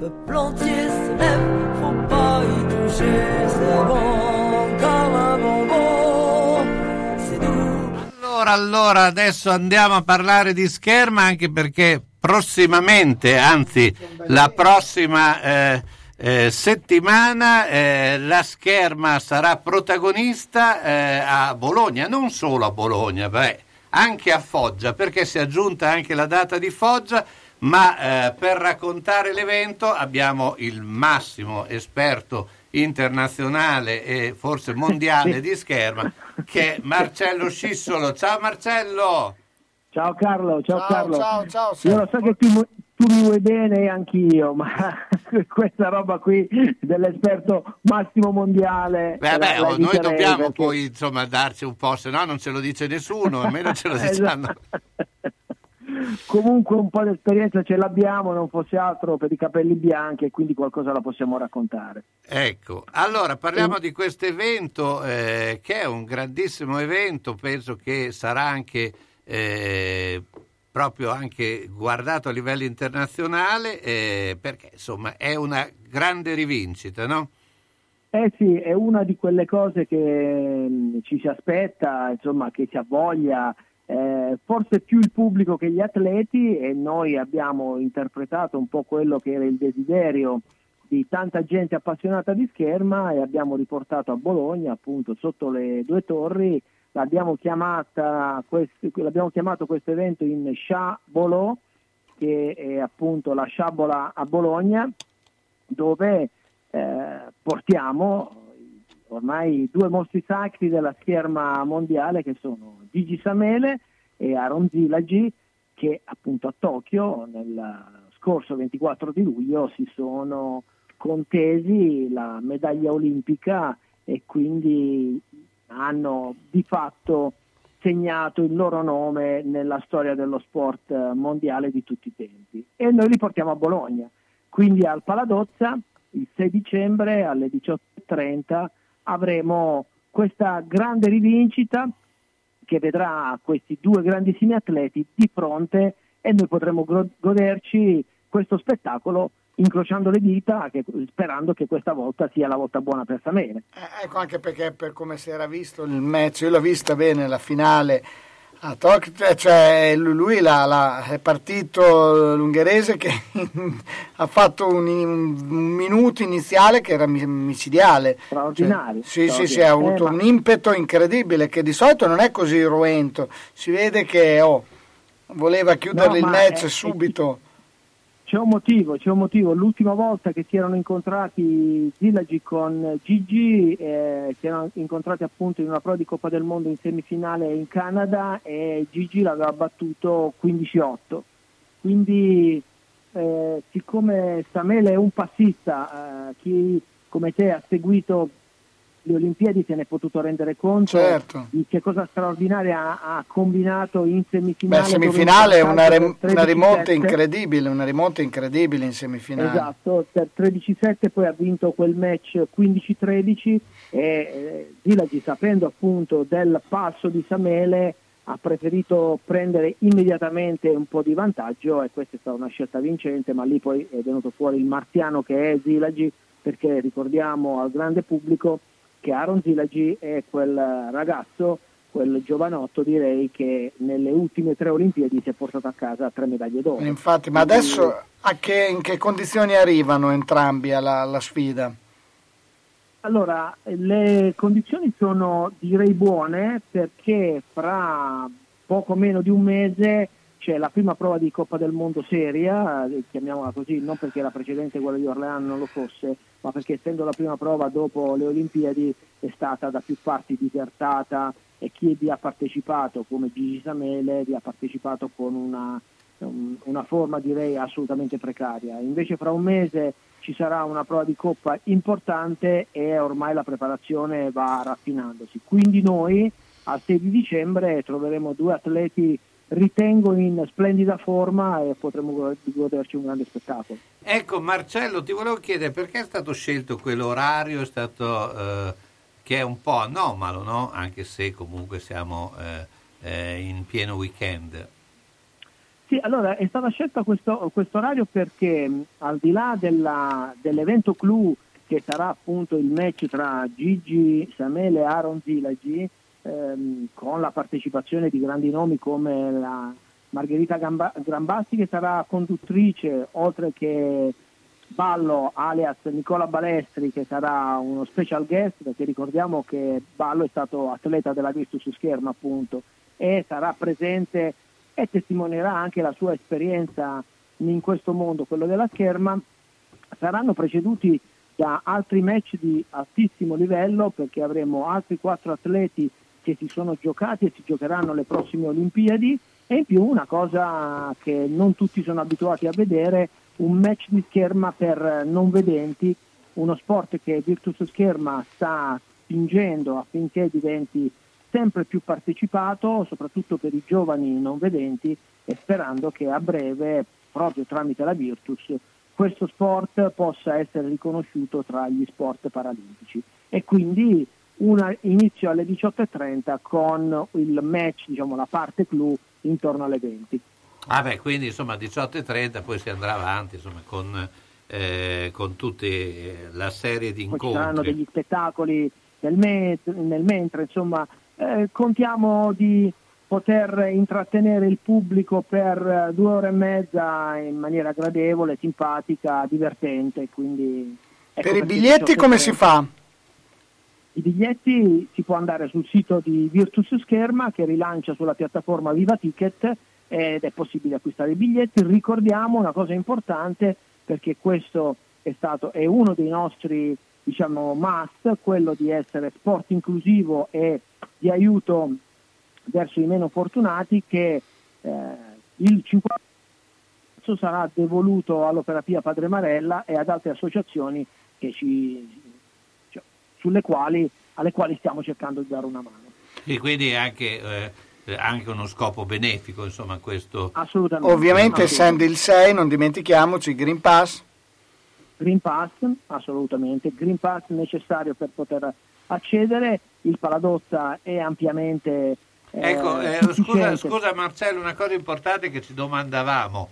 Le peuple entier se lève, faut pas y toucher. C'est bon comme un bonbon, c'est doux. Allora, allora, adesso andiamo a parlare di scherma anche perché prossimamente, anzi la prossima eh, eh, settimana, eh, la scherma sarà protagonista eh, a Bologna, non solo a Bologna, beh, anche a Foggia, perché si è aggiunta anche la data di Foggia, ma eh, per raccontare l'evento abbiamo il massimo esperto internazionale e forse mondiale di scherma che è Marcello Scissolo. Ciao Marcello! Ciao Carlo, ciao, Ciao, Carlo. ciao, ciao, Io lo so che tu, tu mi vuoi bene e anch'io, ma questa roba qui dell'esperto massimo mondiale. Beh, beh, la oh, noi dobbiamo perché- poi insomma darci un po', se no non ce lo dice nessuno, almeno ce lo diciamo. Comunque un po' di esperienza ce l'abbiamo, non fosse altro per i capelli bianchi e quindi qualcosa la possiamo raccontare. Ecco, allora parliamo di questo evento eh, che è un grandissimo evento, penso che sarà anche eh, proprio anche guardato a livello internazionale eh, perché insomma è una grande rivincita, no? Eh sì, è una di quelle cose che mh, ci si aspetta, insomma, che si ha voglia, eh, forse più il pubblico che gli atleti e noi abbiamo interpretato un po' quello che era il desiderio di tanta gente appassionata di scherma e abbiamo riportato a Bologna, appunto sotto le due torri, l'abbiamo, quest- l'abbiamo chiamato questo evento in Sciabolo, che è appunto la sciabola a Bologna, dove eh, portiamo ormai due mostri sacri della scherma mondiale che sono Gigi Samele e Aaron Zilagi che appunto a Tokyo nel scorso 24 di luglio si sono contesi la medaglia olimpica e quindi hanno di fatto segnato il loro nome nella storia dello sport mondiale di tutti i tempi. E noi li portiamo a Bologna. Quindi al Paladozza il 6 dicembre alle 18.30 avremo questa grande rivincita che vedrà questi due grandissimi atleti di fronte e noi potremo goderci questo spettacolo incrociando le dita che- sperando che questa volta sia la volta buona per Samene. Eh, ecco anche perché per come si era visto il match, io l'ho vista bene la finale a Tokyo, cioè- cioè lui la- la- è partito l'ungherese che ha fatto un, un minuto iniziale che era mi- micidiale. Straordinario, Cioè, sì, sì, sì, ha avuto Eh, un impeto incredibile che di solito non è così ruento, si vede che oh, voleva chiudere No, il ma match è- è- subito. C'è un motivo, c'è un motivo. L'ultima volta che si erano incontrati Zilagi con Gigi, eh, si erano incontrati appunto in una prova di Coppa del Mondo in semifinale in Canada e Gigi l'aveva battuto 15-8. Quindi eh, siccome Samele è un passista, eh, chi come te ha seguito le Olimpiadi se ne è potuto rendere conto Certo. di che cosa straordinaria ha, ha combinato in semifinale. Beh, semifinale è una, rem- una rimonta 13-7. incredibile, una rimonta incredibile in semifinale. Esatto, per 13-7 poi ha vinto quel match 15-13 e eh, Zilagi sapendo appunto del passo di Samele ha preferito prendere immediatamente un po' di vantaggio e questa è stata una scelta vincente, ma lì poi è venuto fuori il marziano che è Zilagi perché ricordiamo al grande pubblico che Aaron Zilagi è quel ragazzo, quel giovanotto direi che nelle ultime tre Olimpiadi si è portato a casa tre medaglie d'oro. Infatti, ma adesso a che- in che condizioni arrivano entrambi alla, alla sfida? Allora, le condizioni sono direi buone perché fra poco meno di un mese c'è la prima prova di Coppa del Mondo seria, eh, chiamiamola così, non perché la precedente quella di Orleano non lo fosse, ma perché essendo la prima prova dopo le Olimpiadi è stata da più parti disertata e chi vi ha partecipato come Gigi Samele vi ha partecipato con una, un- una forma direi assolutamente precaria. Invece fra un mese ci sarà una prova di coppa importante e ormai la preparazione va raffinandosi. Quindi noi al 6 di dicembre troveremo due atleti ritengo in splendida forma e potremo go- goderci un grande spettacolo. Ecco Marcello, ti volevo chiedere perché è stato scelto quell'orario, è stato, eh, che è un po' anomalo, no? anche se comunque siamo eh, eh, in pieno weekend. Sì, allora è stata scelta questo, orario perché mh, al di là della- dell'evento clou che sarà appunto il match tra Gigi Samele e Aaron Zilagi, ehm, con la partecipazione di grandi nomi come la Margherita Gamba- Grambassi che sarà conduttrice, oltre che Ballo alias Nicola Balestri che sarà uno special guest perché ricordiamo che Ballo è stato atleta della Virtus Scherma appunto e sarà presente e testimonierà anche la sua esperienza in questo mondo, quello della scherma, saranno preceduti da altri match di altissimo livello perché avremo altri quattro atleti che si sono giocati e si giocheranno le prossime Olimpiadi e in più una cosa che non tutti sono abituati a vedere, un match di scherma per non vedenti, uno sport che Virtus Scherma sta spingendo affinché diventi sempre più partecipato, soprattutto per i giovani non vedenti e sperando che a breve, proprio tramite la Virtus, questo sport possa essere riconosciuto tra gli sport paralimpici. E quindi un inizio alle 18.30 con il match, diciamo la parte clou intorno alle 20. Ah beh, quindi insomma 18.30 poi si andrà avanti insomma, con, eh, con tutta la serie di Poi ci saranno incontri. degli spettacoli nel, me- nel mentre, insomma, eh, contiamo di poter intrattenere il pubblico per eh, due ore e mezza in maniera gradevole, simpatica, divertente. Quindi, ecco Per i biglietti come 18.30. si fa? I biglietti si può andare sul sito di Virtus Scherma che rilancia sulla piattaforma Viva Ticket ed è possibile acquistare i biglietti. Ricordiamo una cosa importante perché questo è stato è uno dei nostri diciamo must, quello di essere sport inclusivo e di aiuto verso i meno fortunati che eh, il 50% sarà devoluto all'Opera Pia Padre Marella e ad altre associazioni che ci, quali, alle quali stiamo cercando di dare una mano. E quindi è anche, eh, anche uno scopo benefico, insomma, questo. Assolutamente. Ovviamente essendo il 6 non dimentichiamoci il Green Pass. Green Pass, assolutamente, Green Pass necessario per poter accedere, il Paladozza è ampiamente eh, Ecco, eh, scusa, scusa Marcello, una cosa importante che ci domandavamo.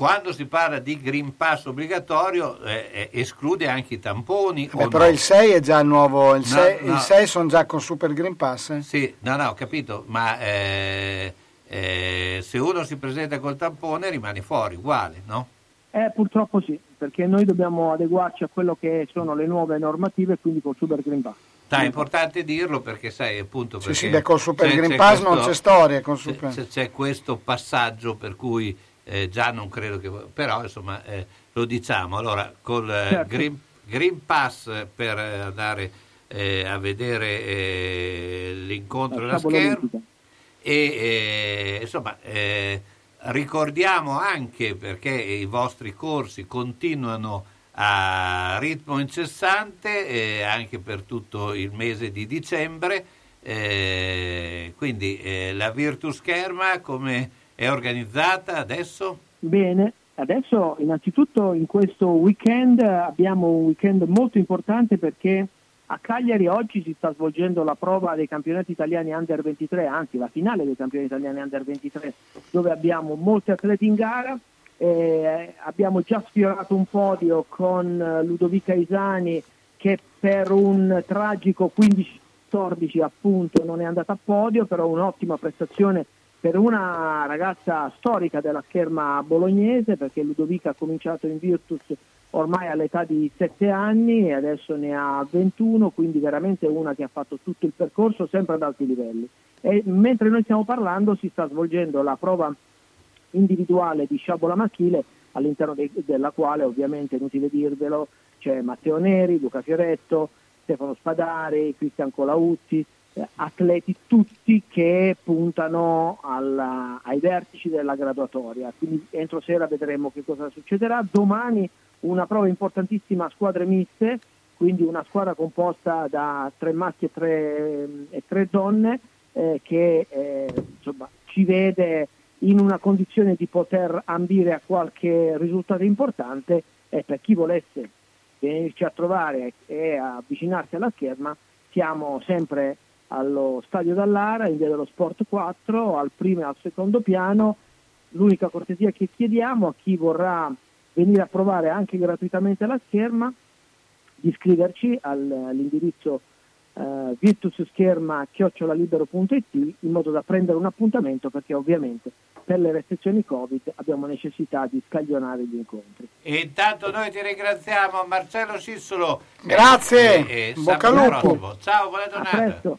Quando si parla di Green Pass obbligatorio eh, eh, esclude anche i tamponi? Beh, però no? il 6 è già il nuovo, il No, 6, no. il 6 sono già con Super Green Pass. eh? Sì, no, no, ho capito, ma eh, eh, se uno si presenta col tampone rimane fuori, uguale, no? Eh, purtroppo sì, perché noi dobbiamo adeguarci a quello che sono le nuove normative, quindi col Super Green Pass. Dai, è importante dirlo perché sai appunto Sì, perché sì, beh, col Super c'è- Green c'è Pass questo- non c'è storia. Con Super... c'è, c'è questo passaggio per cui eh, già non credo che... Però insomma eh, lo diciamo. Allora, col eh, Certo. Green, Green Pass per eh, andare eh, a vedere l'incontro La alla tavola scherma e insomma ricordiamo anche perché i vostri corsi continuano a ritmo incessante eh, anche per tutto il mese di dicembre eh, quindi eh, la Virtus Scherma come è organizzata adesso? Bene, adesso innanzitutto in questo weekend abbiamo un weekend molto importante perché a Cagliari oggi si sta svolgendo la prova dei campionati italiani under 23, anzi la finale dei campionati italiani under 23, dove abbiamo molti atleti in gara. Eh, abbiamo già sfiorato un podio con eh, Ludovica Isani che per un tragico 15-14 appunto non è andata a podio, però un'ottima prestazione per una ragazza storica della scherma bolognese perché Ludovica ha cominciato in Virtus ormai all'età di 7 anni e adesso ne ha 21, quindi veramente una che ha fatto tutto il percorso sempre ad alti livelli. E mentre noi stiamo parlando si sta svolgendo la prova individuale di sciabola maschile all'interno de- della quale ovviamente inutile dirvelo c'è Matteo Neri, Luca Fioretto, Stefano Spadari, Cristian Colauzzi, atleti tutti che puntano alla- ai vertici della graduatoria. Quindi entro sera vedremo che cosa succederà. Domani una prova importantissima a squadre miste, quindi una squadra composta da tre maschi e tre, e tre donne eh, che eh, insomma, ci vede in una condizione di poter ambire a qualche risultato importante e per chi volesse venirci a trovare e avvicinarsi alla scherma siamo sempre allo Stadio Dallara in via dello Sport 4 al primo e al secondo piano l'unica cortesia che chiediamo a chi vorrà venire a provare anche gratuitamente la scherma di iscriverci al- all'indirizzo eh, virtusscherma-libero.it in modo da prendere un appuntamento perché ovviamente per le restrizioni Covid abbiamo necessità di scaglionare gli incontri. E intanto noi ti ringraziamo Marcello Sissolo. Grazie, E, e bocca al lupo. Ciao, buona A giornata.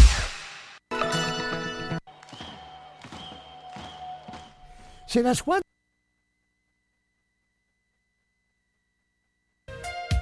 Se la squadra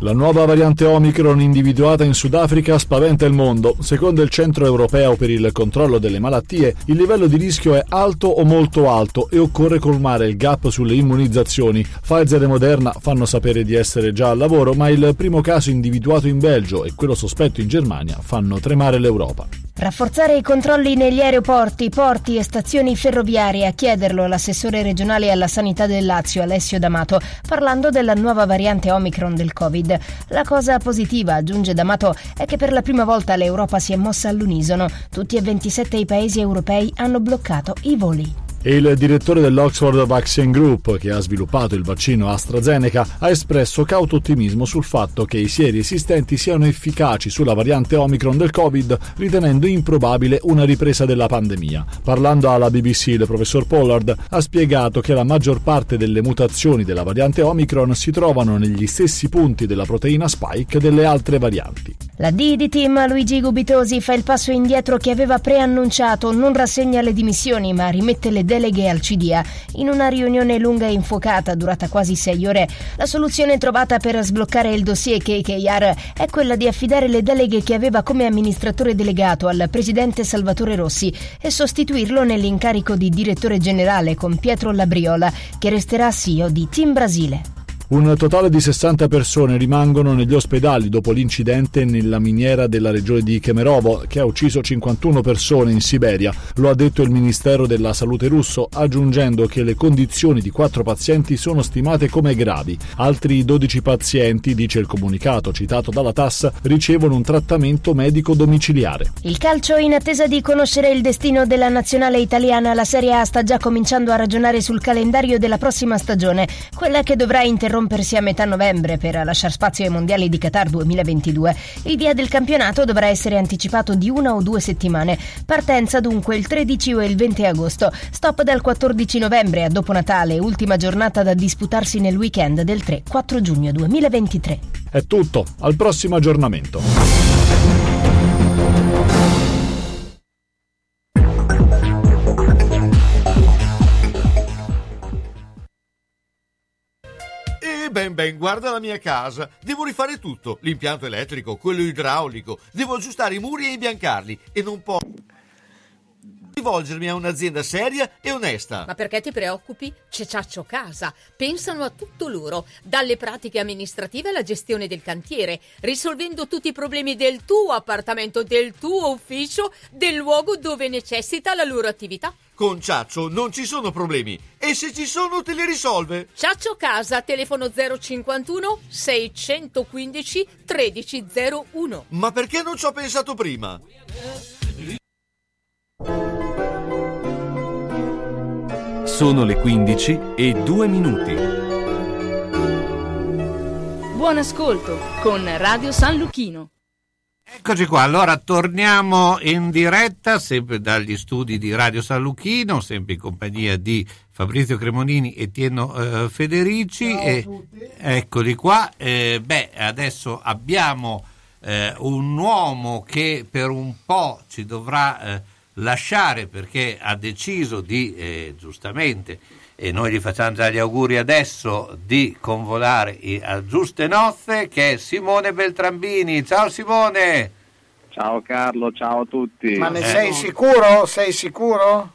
La nuova variante Omicron individuata in Sudafrica spaventa il mondo. Secondo il Centro europeo per il controllo delle malattie, il livello di rischio è alto o molto alto e occorre colmare il gap sulle immunizzazioni. Pfizer e Moderna fanno sapere di essere già al lavoro, ma il primo caso individuato in Belgio e quello sospetto in Germania fanno tremare l'Europa. Rafforzare i controlli negli aeroporti, porti e stazioni ferroviarie, a chiederlo l'assessore regionale alla sanità del Lazio, Alessio D'Amato, parlando della nuova variante Omicron del Covid. La cosa positiva, aggiunge D'Amato, è che per la prima volta l'Europa si è mossa all'unisono. Tutti e 27 i paesi europei hanno bloccato i voli. Il direttore dell'Oxford Vaccine Group, che ha sviluppato il vaccino AstraZeneca, ha espresso cauto ottimismo sul fatto che i sieri esistenti siano efficaci sulla variante Omicron del Covid, ritenendo improbabile una ripresa della pandemia. Parlando alla BBC, il professor Pollard ha spiegato che la maggior parte delle mutazioni della variante Omicron si trovano negli stessi punti della proteina spike delle altre varianti. La D team Luigi Gubitosi fa il passo indietro che aveva preannunciato, non rassegna le dimissioni ma rimette le deleghe al CDA. In una riunione lunga e infuocata, durata quasi sei ore, la soluzione trovata per sbloccare il dossier KKR è quella di affidare le deleghe che aveva come amministratore delegato al presidente Salvatore Rossi e sostituirlo nell'incarico di direttore generale con Pietro Labriola, che resterà CEO di Team Brasile. Un totale di 60 persone rimangono negli ospedali dopo l'incidente nella miniera della regione di Kemerovo che ha ucciso 51 persone in Siberia. Lo ha detto il Ministero della Salute russo, aggiungendo che le condizioni di quattro pazienti sono stimate come gravi. Altri 12 pazienti, dice il comunicato citato dalla TAS, ricevono un trattamento medico domiciliare. Il calcio in attesa di conoscere il destino della nazionale italiana, la Serie A sta già cominciando a ragionare sul calendario della prossima stagione, quella che dovrà interrompere interrompersi a metà novembre per lasciare spazio ai mondiali di Qatar 2022. Il via del campionato dovrà essere anticipato di una o due settimane. Partenza dunque il 13 o il 20 agosto. Stop dal 14 novembre a dopo Natale, ultima giornata da disputarsi nel weekend del 3-4 giugno 2023. È tutto, al prossimo aggiornamento. Ben ben, guarda la mia casa. Devo rifare tutto, l'impianto elettrico, quello idraulico. Devo aggiustare i muri e imbiancarli e non posso rivolgermi a un'azienda seria e onesta. Ma perché ti preoccupi? C'è Ciaccio Casa. Pensano a tutto loro, dalle pratiche amministrative alla gestione del cantiere, risolvendo tutti i problemi del tuo appartamento, del tuo ufficio, del luogo dove necessita la loro attività. Con Ciaccio non ci sono problemi e se ci sono te li risolve. Ciaccio Casa, telefono 051 615 1301. Ma perché non ci ho pensato prima? Sono le 15 e 2 minuti. Buon ascolto con Radio San Luchino. Eccoci qua, allora torniamo in diretta sempre dagli studi di Radio San Luchino, sempre in compagnia di Fabrizio Cremonini e Tieno eh, Federici. e, eccoli qua. Eh, beh, adesso abbiamo eh, un uomo che per un po' ci dovrà eh, lasciare perché ha deciso di, eh, giustamente, e noi gli facciamo già gli auguri adesso, di convolare a giuste nozze, che è Simone Beltrambini. Ciao Simone! Ciao Carlo, ciao a tutti. Ma ne Eh, sei sicuro? Sei sicuro?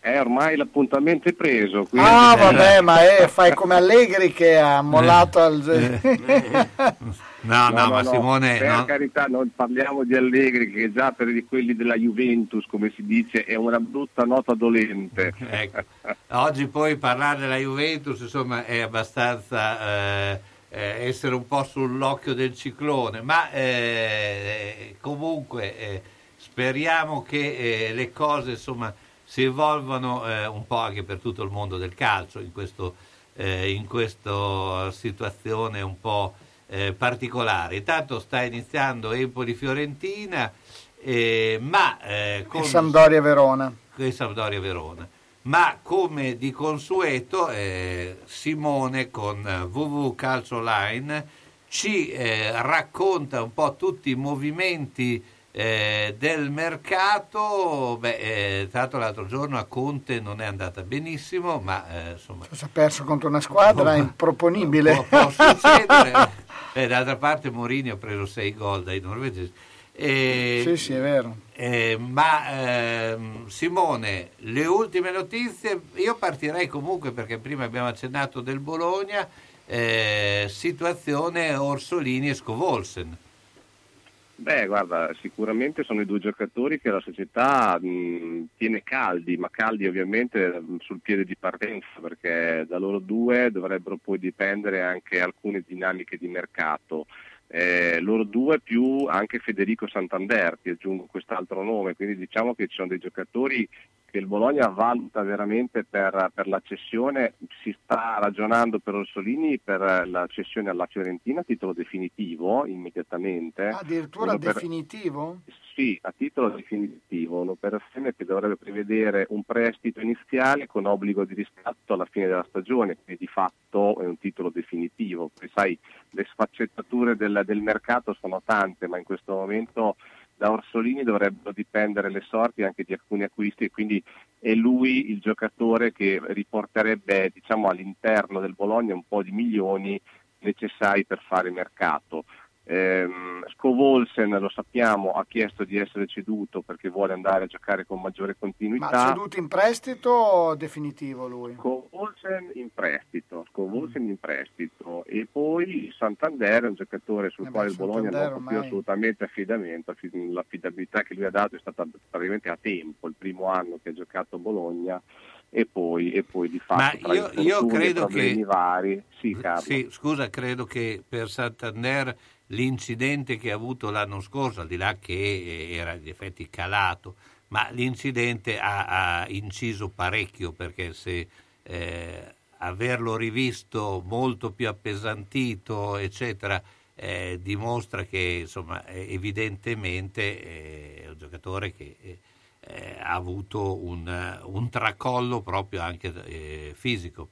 Eh, ormai l'appuntamento è preso. Quindi... Ah, vabbè, ma eh, fai come Allegri che ha mollato al... No, no, ma Simone... Per no- carità, non parliamo di Allegri, che già per di quelli della Juventus, come si dice, è una brutta nota dolente. Ecco. Oggi poi parlare della Juventus insomma è abbastanza eh, eh, essere un po' sull'occhio del ciclone, ma eh, comunque eh, speriamo che eh, le cose insomma si evolvano eh, un po' anche per tutto il mondo del calcio in, questo, eh, in questa situazione un po' eh, particolare. Intanto sta iniziando Empoli-Fiorentina, eh, ma eh, con Sampdoria Verona. e Sampdoria Verona. Ma come di consueto, eh, Simone con WW Calcio Online ci eh, racconta un po' tutti i movimenti eh, del mercato. Beh, eh, tra l'altro l'altro giorno a Conte non è andata benissimo, ma eh, insomma Si è perso contro una squadra improponibile. può succedere. Eh, d'altra parte Mourinho ha preso 6 gol dai norvegesi. E- Sì, sì, è vero. eh, ma ehm, Simone, le ultime notizie, io partirei comunque perché prima abbiamo accennato del Bologna, eh, situazione Orsolini e Scovolsen. Beh, guarda, sicuramente sono i due giocatori che la società mh, tiene caldi, ma caldi ovviamente sul piede di partenza, perché da loro due dovrebbero poi dipendere anche alcune dinamiche di mercato. Eh, loro due più anche Federico Santander, ti aggiungo quest'altro nome, quindi diciamo che ci sono dei giocatori che il Bologna valuta veramente per, per la cessione, si sta ragionando per Orsolini per la cessione alla Fiorentina a titolo definitivo immediatamente. Addirittura Uno per- definitivo? Sì, a titolo definitivo, un'operazione che dovrebbe prevedere un prestito iniziale con obbligo di riscatto alla fine della stagione, quindi di fatto è un titolo definitivo. Poi sai, le sfaccettature del, del mercato sono tante, ma in questo momento da Orsolini dovrebbero dipendere le sorti anche di alcuni acquisti e quindi è lui il giocatore che riporterebbe diciamo, all'interno del Bologna un po' di milioni necessari per fare mercato. Ehm, Scovolsen, lo sappiamo, ha chiesto di essere ceduto perché vuole andare a giocare con maggiore Ma continuità. ceduto in prestito o definitivo lui? Scovolsen in prestito, Scovolsen in prestito e poi Santander è un giocatore sul Eh beh, quale il Bologna Santander non fa più ormai- assolutamente affidamento, Affi- l'affidabilità che lui ha dato è stata praticamente a tempo, il primo anno che ha giocato a Bologna e poi, e poi di fatto Ma io- io credo problemi che- vari. Sì, Carlo. Sì, scusa, credo che per Santander l'incidente che ha avuto l'anno scorso, al di là che eh, era in effetti calato, ma l'incidente ha, ha inciso parecchio perché se eh, averlo rivisto molto più appesantito, eccetera, eh, dimostra che insomma, eh, evidentemente eh, è un giocatore che eh, ha avuto un, un tracollo proprio anche fisico.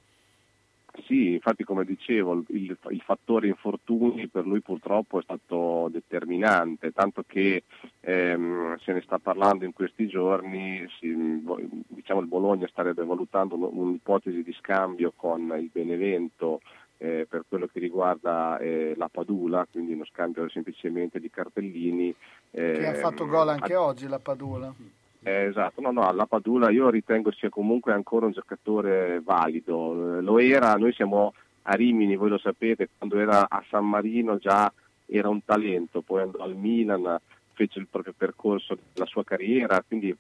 Sì, infatti come dicevo, il, il fattore infortuni per lui purtroppo è stato determinante, tanto che ehm, se ne sta parlando in questi giorni, si- diciamo il Bologna starebbe valutando un- un'ipotesi di scambio con il Benevento eh, per quello che riguarda eh, la Padula, quindi uno scambio semplicemente di cartellini. Che ha ehm, fatto gol anche a- oggi la Padula. Eh, esatto, no, no, la Padula io ritengo sia comunque ancora un giocatore valido. Eh, Lo era, noi siamo a Rimini, voi lo sapete, quando era a San Marino già era un talento, poi andò al Milan, fece il proprio percorso della sua carriera, quindi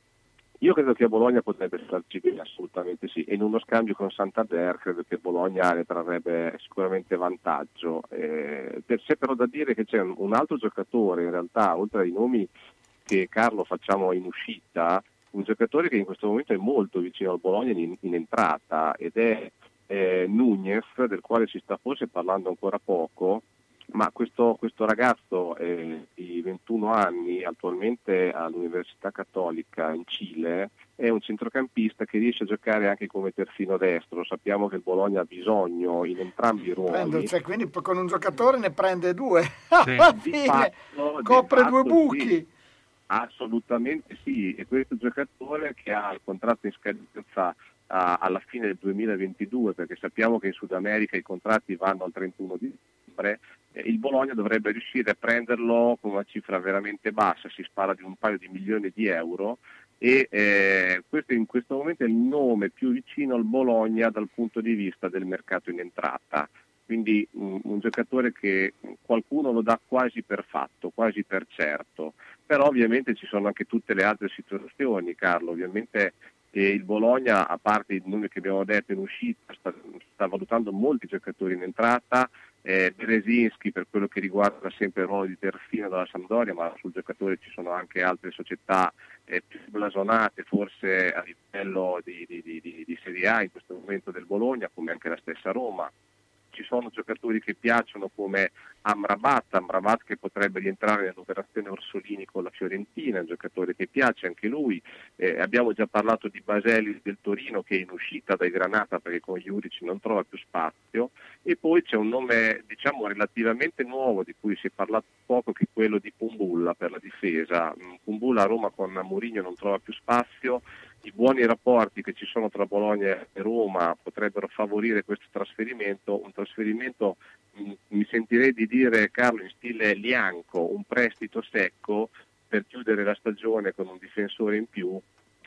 io credo che a Bologna potrebbe starci bene, assolutamente sì, e in uno scambio con Santander credo che Bologna ne trarrebbe sicuramente vantaggio. Eh, per- c'è però da dire che c'è un altro giocatore, in realtà, oltre ai nomi che Carlo facciamo in uscita, un giocatore che in questo momento è molto vicino al Bologna in, in entrata ed è eh, Nunez, del quale si sta forse parlando ancora poco, ma questo, questo ragazzo eh, di 21 anni, attualmente all'Università Cattolica in Cile, è un centrocampista che riesce a giocare anche come terzino destro. Sappiamo che il Bologna ha bisogno in entrambi i ruoli. cioè, quindi con un giocatore ne prende due. Sì. Alla fine fatto- copre fatto due sì. Assolutamente sì, e questo giocatore che ha il contratto in scadenza alla fine del 2022, perché sappiamo che in Sud America i contratti vanno al 31 dicembre, eh, il Bologna dovrebbe riuscire a prenderlo con una cifra veramente bassa, si spara di un paio di milioni di euro e eh, questo in questo momento è il nome più vicino al Bologna dal punto di vista del mercato in entrata. Quindi un, un giocatore che qualcuno lo dà quasi per fatto, quasi per certo, però ovviamente ci sono anche tutte le altre situazioni, Carlo, ovviamente eh, il Bologna, a parte i nomi che abbiamo detto in uscita, sta, sta valutando molti giocatori in entrata, eh, Berezinski per quello che riguarda sempre il ruolo di terzino della Sampdoria, ma sul giocatore ci sono anche altre società eh, più blasonate forse a livello di- di- di- di Serie A in questo momento del Bologna, come anche la stessa Roma. Ci sono giocatori che piacciono come Amrabat, Amrabat che potrebbe rientrare nell'operazione Orsolini con la Fiorentina, un giocatore che piace anche lui. Eh, abbiamo già parlato di Baselli del Torino che è in uscita dai Granata perché con Juric non trova più spazio e poi c'è un nome diciamo relativamente nuovo di cui si è parlato poco che è quello di Pumbulla per la difesa. Mm, Pumbulla a Roma con Mourinho non trova più spazio, i buoni rapporti che ci sono tra Bologna e Roma potrebbero favorire questo trasferimento, un trasferimento mh, mi sentirei di dire Carlo in stile Lianco, un prestito secco per chiudere la stagione con un difensore in più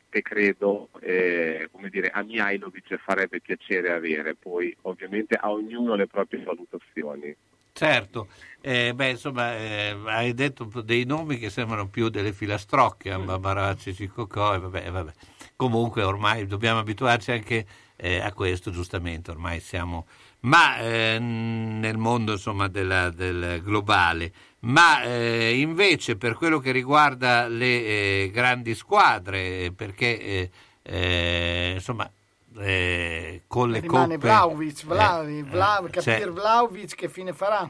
che credo eh, come dire, a Mihailovic farebbe piacere avere, poi ovviamente a ognuno le proprie valutazioni. Certo, eh, beh, insomma, eh, hai detto dei nomi che sembrano più delle filastrocche, Ambabaracci, Cicocò, e vabbè, vabbè. Comunque ormai dobbiamo abituarci anche eh, a questo, giustamente, ormai siamo... Ma eh, nel mondo, insomma, della- del globale. Ma eh, invece per quello che riguarda le eh, grandi squadre, perché eh, eh, insomma eh, con le Rimane coppe Vlaovic, Vlaovic, eh, Vlaovic, eh, capire cioè, Vlaovic che fine farà.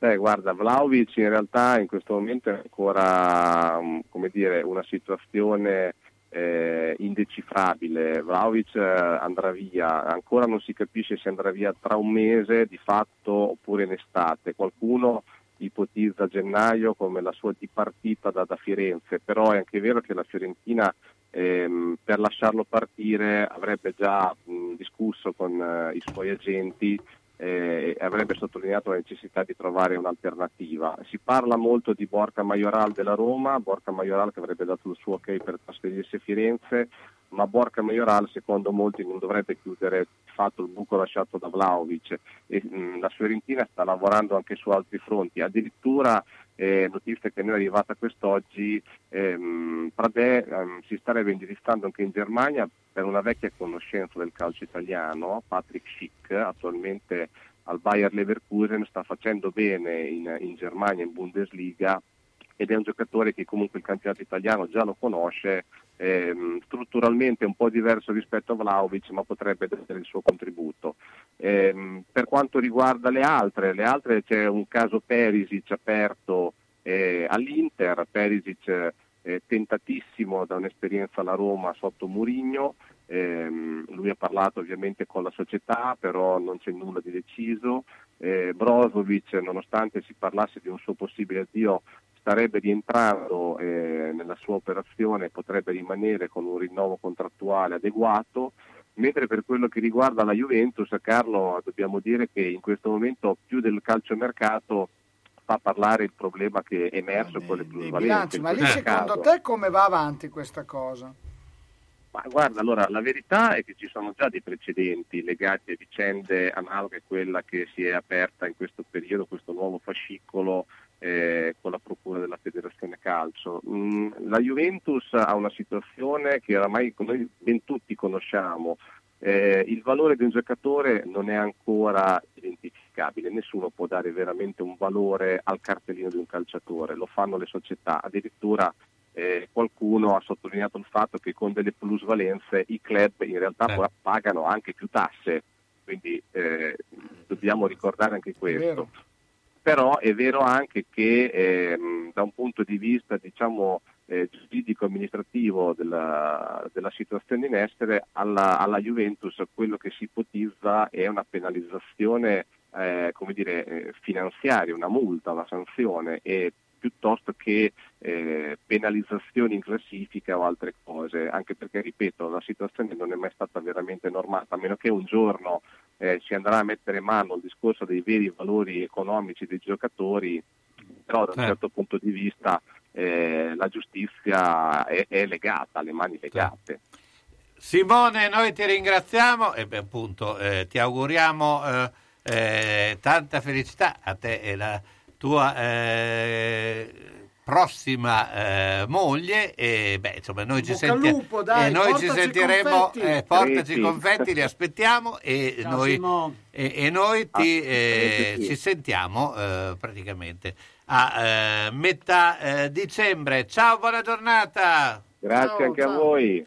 Beh, guarda, Vlaovic in realtà in questo momento è ancora mm, come dire, una situazione eh, indecifrabile. Vlaovic eh, andrà via, ancora non si capisce se andrà via tra un mese di fatto oppure in estate. Qualcuno ipotizza gennaio come la sua dipartita da, da Firenze, però è anche vero che la Fiorentina ehm, per lasciarlo partire avrebbe già mh, discusso con eh, i suoi agenti eh, avrebbe sottolineato la necessità di trovare un'alternativa. Si parla molto di Borca Majoral della Roma, Borca Majoral che avrebbe dato il suo ok per trasferirsi a Firenze, ma Borca Majoral secondo molti non dovrebbe chiudere di fatto il buco lasciato da Vlaovic e mh, la Fiorentina sta lavorando anche su altri fronti, addirittura eh, notizia che noi è arrivata quest'oggi, ehm, Pradè ehm, si starebbe indirizzando anche in Germania per una vecchia conoscenza del calcio italiano, Patrick Schick, attualmente al Bayer Leverkusen, sta facendo bene in, in Germania, in Bundesliga, ed è un giocatore che comunque il campionato italiano già lo conosce, ehm, strutturalmente un po' diverso rispetto a Vlaovic, ma potrebbe dare il suo contributo. Ehm, per quanto riguarda le altre, le altre c'è un caso Perisic aperto eh, all'Inter, Perisic eh, tentatissimo da un'esperienza alla Roma sotto Murigno, ehm, lui ha parlato ovviamente con la società, però non c'è nulla di deciso. Eh, Brozovic, nonostante si parlasse di un suo possibile addio, starebbe rientrando eh, nella sua operazione, potrebbe rimanere con un rinnovo contrattuale adeguato. Mentre per quello che riguarda la Juventus, Carlo, dobbiamo dire che in questo momento più del calciomercato fa parlare il problema che è emerso con le plusvalenze. Ma lì secondo caso. te come va avanti questa cosa? Ma guarda, allora la verità è che ci sono già dei precedenti legati a vicende analoghe a quella che si è aperta in questo periodo, questo nuovo fascicolo eh, con la procura della Federazione Calcio. Mm, la Juventus ha una situazione che oramai noi ben tutti conosciamo. Eh, il valore di un giocatore non è ancora identificabile, nessuno può dare veramente un valore al cartellino di un calciatore, lo fanno le società, addirittura eh, qualcuno ha sottolineato il fatto che con delle plusvalenze i club in realtà poi pagano anche più tasse, quindi eh, dobbiamo ricordare anche questo. Però è vero anche che ehm, da un punto di vista diciamo, eh, giuridico amministrativo della, della situazione in essere alla, alla Juventus quello che si ipotizza è una penalizzazione eh, come dire, eh, finanziaria, una multa, una sanzione e piuttosto che eh, penalizzazioni in classifica o altre cose, anche perché, ripeto, la situazione non è mai stata veramente normata, a meno che un giorno eh, si andrà a mettere mano al discorso dei veri valori economici dei giocatori, però da un Certo. certo punto di vista eh, la giustizia è, è legata, alle mani legate. Simone, noi ti ringraziamo e beh, appunto eh, ti auguriamo eh, eh, tanta felicità a te e la tua eh, prossima eh, moglie e beh, insomma noi ci, senti- lupo, dai, e noi ci portaci sentiremo confetti. eh, portaci Sì. confetti, li aspettiamo e Ciao, noi, e, e noi ti, Assolutamente eh, sì. ci sentiamo eh, praticamente a eh, metà eh, dicembre. Ciao, buona giornata! Grazie anche a voi.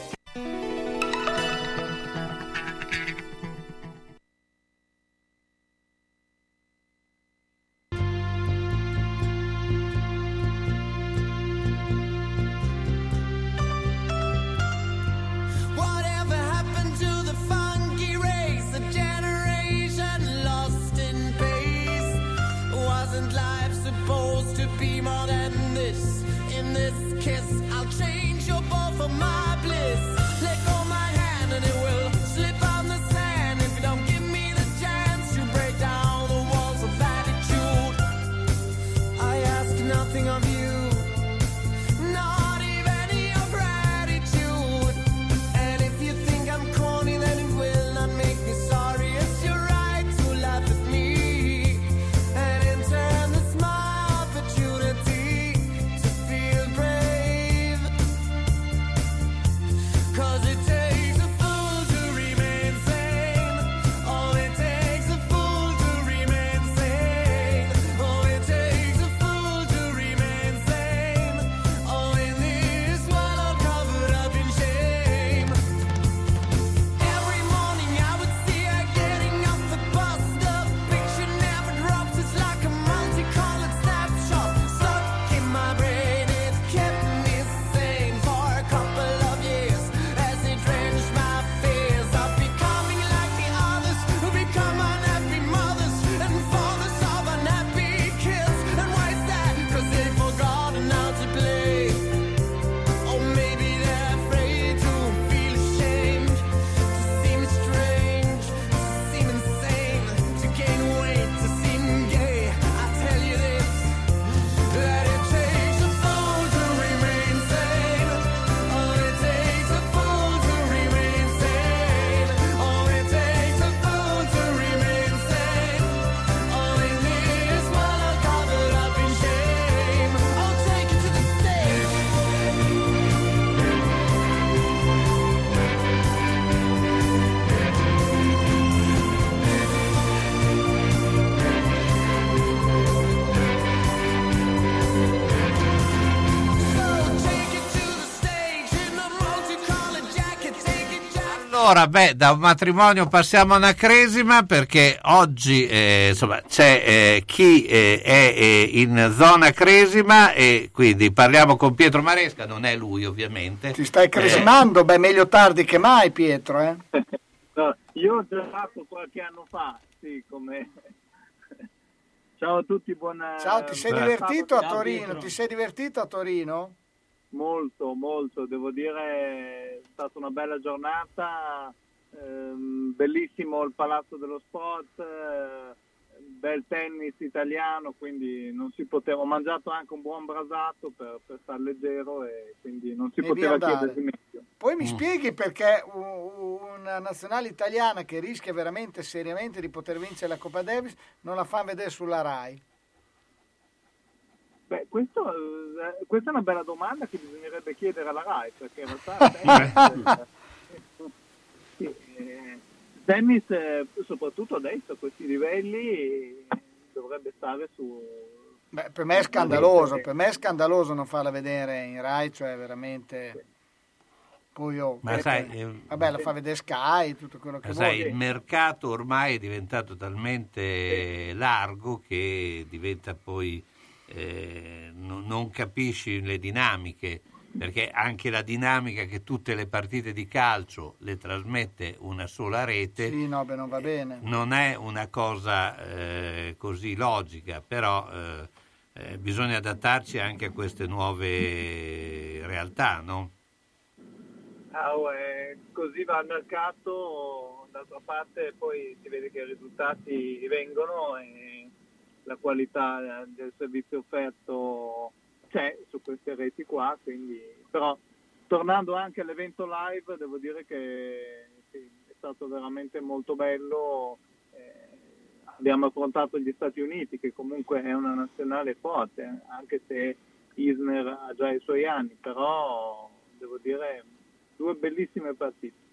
Allora, beh, da un matrimonio passiamo a una cresima perché oggi eh, insomma, c'è eh, chi eh, è eh, in zona cresima e quindi parliamo con Pietro Maresca, non è lui ovviamente. Ti stai cresimando? Beh, meglio tardi che mai, Pietro, eh? No, io ho giocato qualche anno fa, sì, come... Ciao a tutti, buona... Ciao, ti sei divertito a Torino? Ti sei divertito a Torino? Molto, molto, devo dire, è stata una bella giornata, ehm, bellissimo il Palazzo dello Sport, eh, bel tennis italiano, quindi non si poteva, ho mangiato anche un buon brasato per, per star leggero e quindi non si Devi poteva chiedersi meglio. Poi Mm. mi spieghi perché una nazionale italiana che rischia veramente seriamente di poter vincere la Coppa Davis non la fa vedere sulla RAI? Beh, questo, eh, questa è una bella domanda che bisognerebbe chiedere alla RAI, perché in realtà eh, tennis, eh, soprattutto adesso a questi livelli, dovrebbe stare su... Beh, per me è scandaloso, per me è scandaloso non farla vedere in Rai, cioè veramente... Poi io... Ma sai, eh, Vabbè, la fa vedere Sky, tutto quello che Ma sai, vuoi. il mercato ormai è diventato talmente largo che diventa poi eh, no- non capisci le dinamiche perché anche la dinamica che tutte le partite di calcio le trasmette una sola rete Sì, no, beh, non va bene. non è una cosa eh, così logica, però eh, eh, bisogna adattarci anche a queste nuove realtà, no? Ah, oh, eh, così va al mercato, d'altra parte poi si vede che i risultati vengono e la qualità del servizio offerto c'è su queste reti qua, quindi però tornando anche all'evento live devo dire che sì, è stato veramente molto bello. eh, abbiamo affrontato gli Stati Uniti che comunque è una nazionale forte, eh, anche se Isner ha già i suoi anni, però devo dire due bellissime partite.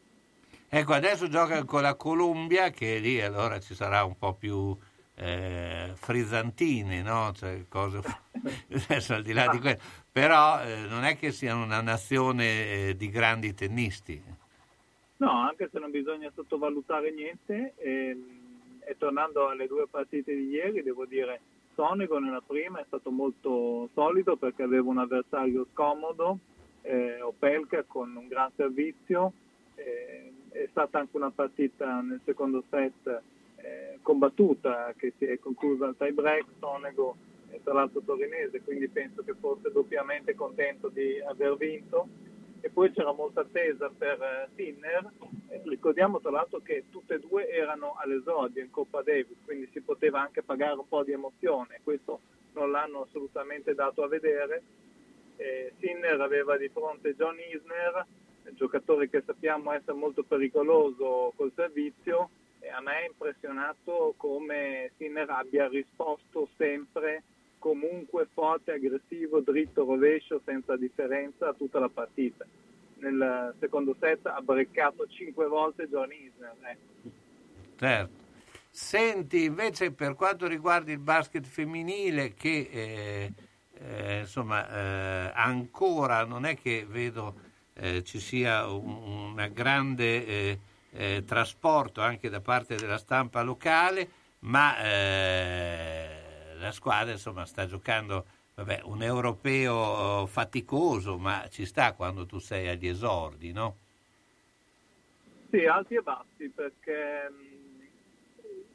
Ecco, adesso gioca con la Columbia, che lì allora ci sarà un po' più eh, frizzantini, no? Cioè, cose... adesso al di là di quello. Però eh, non è che sia una nazione eh, di grandi tennisti. No, anche se non bisogna sottovalutare niente, ehm, e tornando alle due partite di ieri, devo dire Sonego nella prima è stato molto solido perché aveva un avversario scomodo, eh, Opelka con un gran servizio, eh, è stata anche una partita nel secondo set eh, combattuta che si è conclusa al tie break, Sonego è tra l'altro torinese, quindi penso che fosse doppiamente contento di aver vinto e poi c'era molta attesa per eh, Sinner. Ricordiamo tra l'altro che tutte e due erano all'esordio in Coppa Davis, quindi si poteva anche pagare un po' di emozione, questo non l'hanno assolutamente dato a vedere. Sinner aveva di fronte John Isner, giocatore che sappiamo essere molto pericoloso col servizio, a me è impressionato come Sinner abbia risposto sempre comunque forte, aggressivo, dritto, rovescio, senza differenza a tutta la partita. Nel secondo set ha breccato cinque volte John Isner. ecco. Certo. Senti, invece per quanto riguarda il basket femminile, che eh, eh, insomma eh, ancora non è che vedo eh, ci sia un una grande eh, trasporto anche da parte della stampa locale, ma eh, la squadra insomma sta giocando vabbè, un europeo faticoso, ma ci sta quando tu sei agli esordi, no? Sì, alti e bassi, perché mh,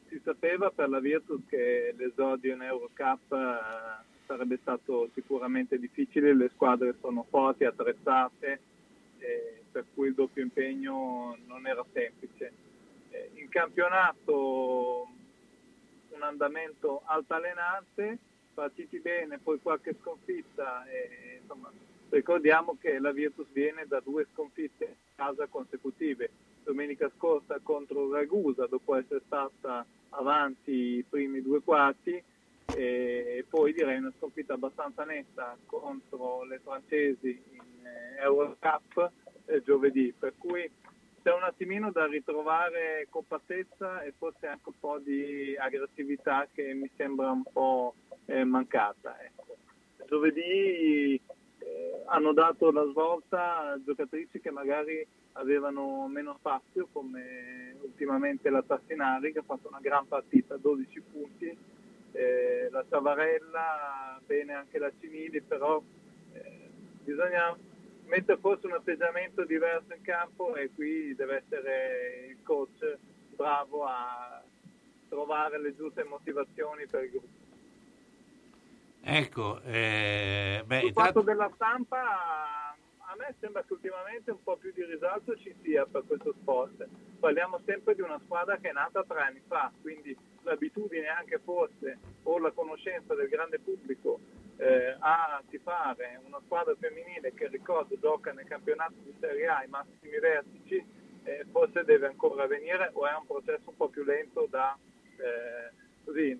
si sapeva per la Virtus che l'esordio in Eurocup eh, sarebbe stato sicuramente difficile, le squadre sono forti, attrezzate, eh, per cui il doppio impegno non era semplice. Eh, in campionato un andamento altalenante, partiti bene, poi qualche sconfitta, e, insomma, ricordiamo che la Virtus viene da due sconfitte a casa consecutive, domenica scorsa contro Ragusa dopo essere stata avanti i primi due quarti e poi direi una sconfitta abbastanza netta contro le francesi in eh, Eurocup eh, giovedì, per cui c'è un attimino da ritrovare compattezza e forse anche un po' di aggressività che mi sembra un po' eh, mancata. ecco. Giovedì eh, hanno dato la svolta a giocatrici che magari avevano meno spazio come ultimamente la Tassinari che ha fatto una gran partita, 12 punti, eh, la Tavarella, bene anche la Cimili, però eh, bisogna mettere forse un atteggiamento diverso in campo e qui deve essere il coach bravo a trovare le giuste motivazioni per il gruppo. Ecco, eh, beh, intanto- fatto della stampa a me sembra che ultimamente un po' più di risalto ci sia per questo sport. Parliamo sempre di una squadra che è nata tre anni fa, quindi l'abitudine anche forse o la conoscenza del grande pubblico eh, a tifare una squadra femminile che ricordo gioca nel campionato di Serie A ai massimi vertici, eh, forse deve ancora avvenire o è un processo un po' più lento da, eh, così,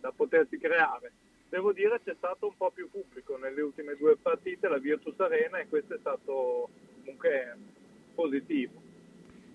da potersi creare. Devo dire c'è stato un po' più pubblico nelle ultime due partite, la Virtus Arena, e questo è stato comunque positivo.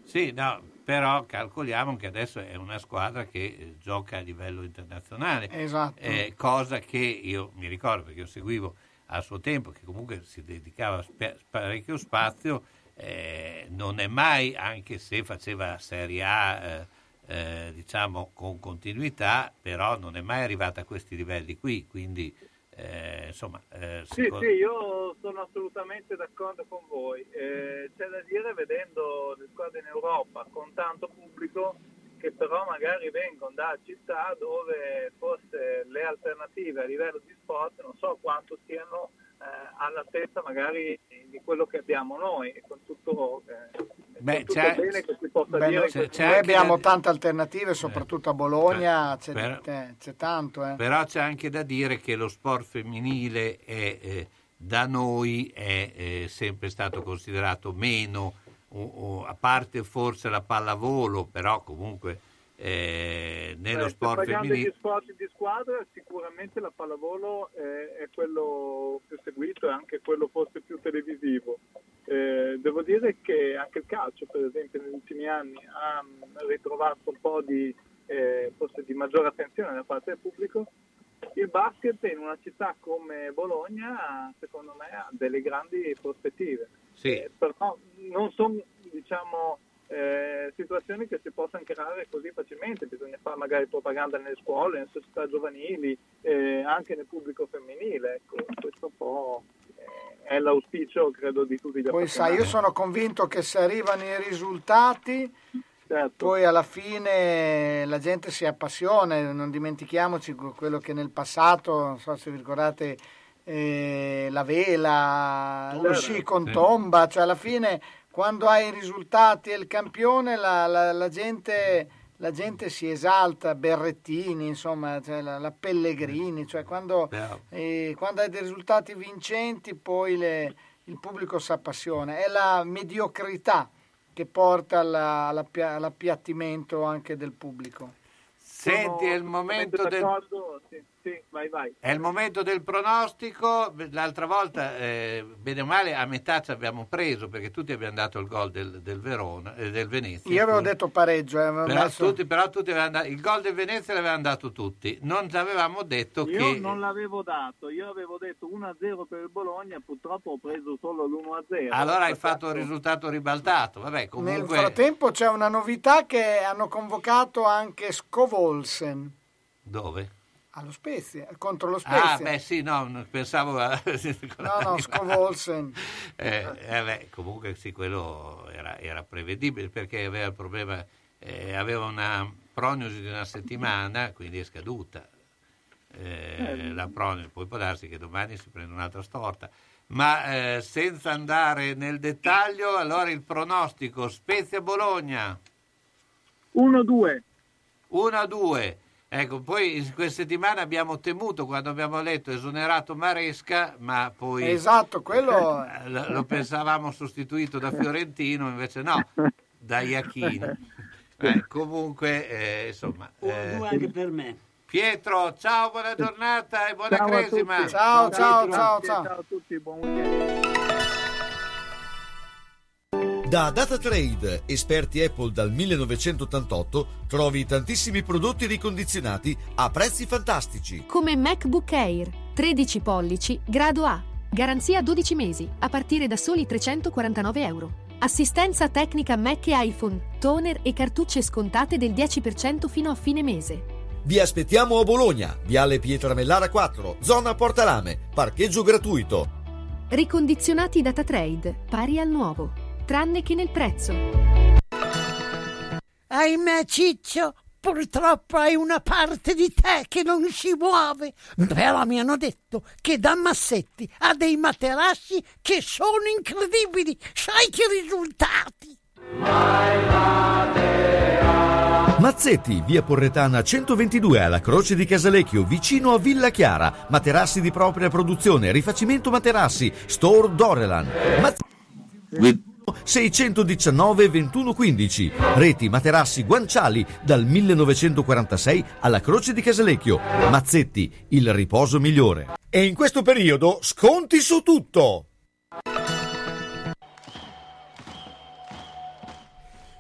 Sì, no, però calcoliamo che adesso è una squadra che eh, gioca a livello internazionale, Esatto. eh, cosa che io mi ricordo perché io seguivo a suo tempo, che comunque si dedicava parecchio spazio, eh, non è mai, anche se faceva Serie A, eh, eh, diciamo con continuità, però non è mai arrivata a questi livelli qui, quindi eh, insomma... eh, Sì, secondo- sì, io sono assolutamente d'accordo con voi. Eh, c'è da dire, vedendo le squadre in Europa con tanto pubblico, che però magari vengono da città dove forse le alternative a livello di sport non so quanto siano eh, all'altezza magari di quello che abbiamo noi, e con tutto eh, Beh, c'è- il bene che si possa Beh, in questo noi abbiamo tante alternative, soprattutto a Bologna c'è, però- eh, c'è tanto. Eh. Però c'è anche da dire che lo sport femminile è, eh, da noi è eh, sempre stato considerato meno, o- o- a parte forse la pallavolo, però comunque eh, nello Eh, sport femminile... di sport di squadra, sicuramente la pallavolo è, è quello più seguito e anche quello forse più televisivo. Eh, devo dire che anche il calcio, per esempio, negli ultimi anni ha mm, ritrovato un po' di, eh, forse di maggiore attenzione da parte del pubblico. Il basket in una città come Bologna, secondo me, ha delle grandi prospettive. Sì. Eh, però non sono diciamo, eh, situazioni che si possano creare così facilmente, bisogna fare magari propaganda nelle scuole, nelle società giovanili, eh, anche nel pubblico femminile. Ecco, questo un po' eh, è l'auspicio, credo, di tutti gli Poi sai, io sono convinto che se arrivano i risultati, Certo. poi alla fine la gente si appassiona, non dimentichiamoci quello che nel passato, non so se vi ricordate, eh, la vela, lo Certo. sci con tomba, cioè alla fine quando hai i risultati e il campione la, la- la gente, la gente si esalta, Berrettini, insomma, cioè la, la Pellegrini, cioè quando, eh, quando hai dei risultati vincenti poi le- il pubblico si appassiona, è la mediocrità che porta alla- all'appia- all'appiattimento anche del pubblico. Senti, è il momento del... D'accordo? Sì, sì, vai, vai. È il momento del pronostico, l'altra volta, eh, bene o male, a metà ci abbiamo preso perché tutti abbiamo dato il gol del, del Verona, eh, del Venezia. Io avevo detto pareggio, eh, avevo Però, messo- tutti, però tutti avevano dato, il gol del Venezia l'avevano dato tutti. Non avevamo detto Io che... non l'avevo dato, io avevo detto 1-0 per il Bologna, purtroppo ho preso solo l'1-0. Allora hai fatto il risultato ribaltato. Vabbè, Nel comunque... frattempo c'è una novità che hanno convocato anche Scovolsen Dove? Allo Spezia, contro lo Spezia. Ah, beh, sì, no, pensavo a... No, no, Scovolsen. Eh, eh, beh, comunque sì, quello era, era prevedibile perché aveva il problema, eh, aveva una prognosi di una settimana, quindi è scaduta. Eh, la prognosi, poi può darsi che domani si prenda un'altra storta. Ma eh, senza andare nel dettaglio, allora il pronostico Spezia-Bologna 1-2. 1-2. Ecco, poi in questa settimana abbiamo temuto quando abbiamo letto esonerato Maresca, ma poi Esatto, quello... lo, lo pensavamo sostituito da Fiorentino, invece no, da Iachini. Eh, comunque, eh, insomma. eh, anche per me. Pietro, ciao, buona giornata e buona Ciao cresima. Ciao, ciao, ciao, ciao. Ciao a tutti, buon weekend. Da DataTrade, esperti Apple dal 1988, trovi tantissimi prodotti ricondizionati a prezzi fantastici. Come MacBook Air, 13 pollici, grado A. Garanzia 12 mesi, a partire da soli 349 euro. Assistenza tecnica Mac e iPhone, toner e cartucce scontate del 10% fino a fine mese. Vi aspettiamo a Bologna, Viale Pietramellara 4, zona Portalame, parcheggio gratuito. Ricondizionati data trade, pari al nuovo, tranne che nel prezzo. Ahimè, Ciccio, purtroppo hai una parte di te che non si muove. Però mi hanno detto che da Massetti ha dei materassi che sono incredibili. Sai che risultati! Mazzetti, via Porretana 122 alla Croce di Casalecchio, vicino a Villa Chiara. Materassi di propria produzione, rifacimento materassi, Store Dorelan. Mazzetti 619 2115. Reti materassi guanciali dal 1946 alla Croce di Casalecchio. Mazzetti, il riposo migliore. E in questo periodo sconti su tutto.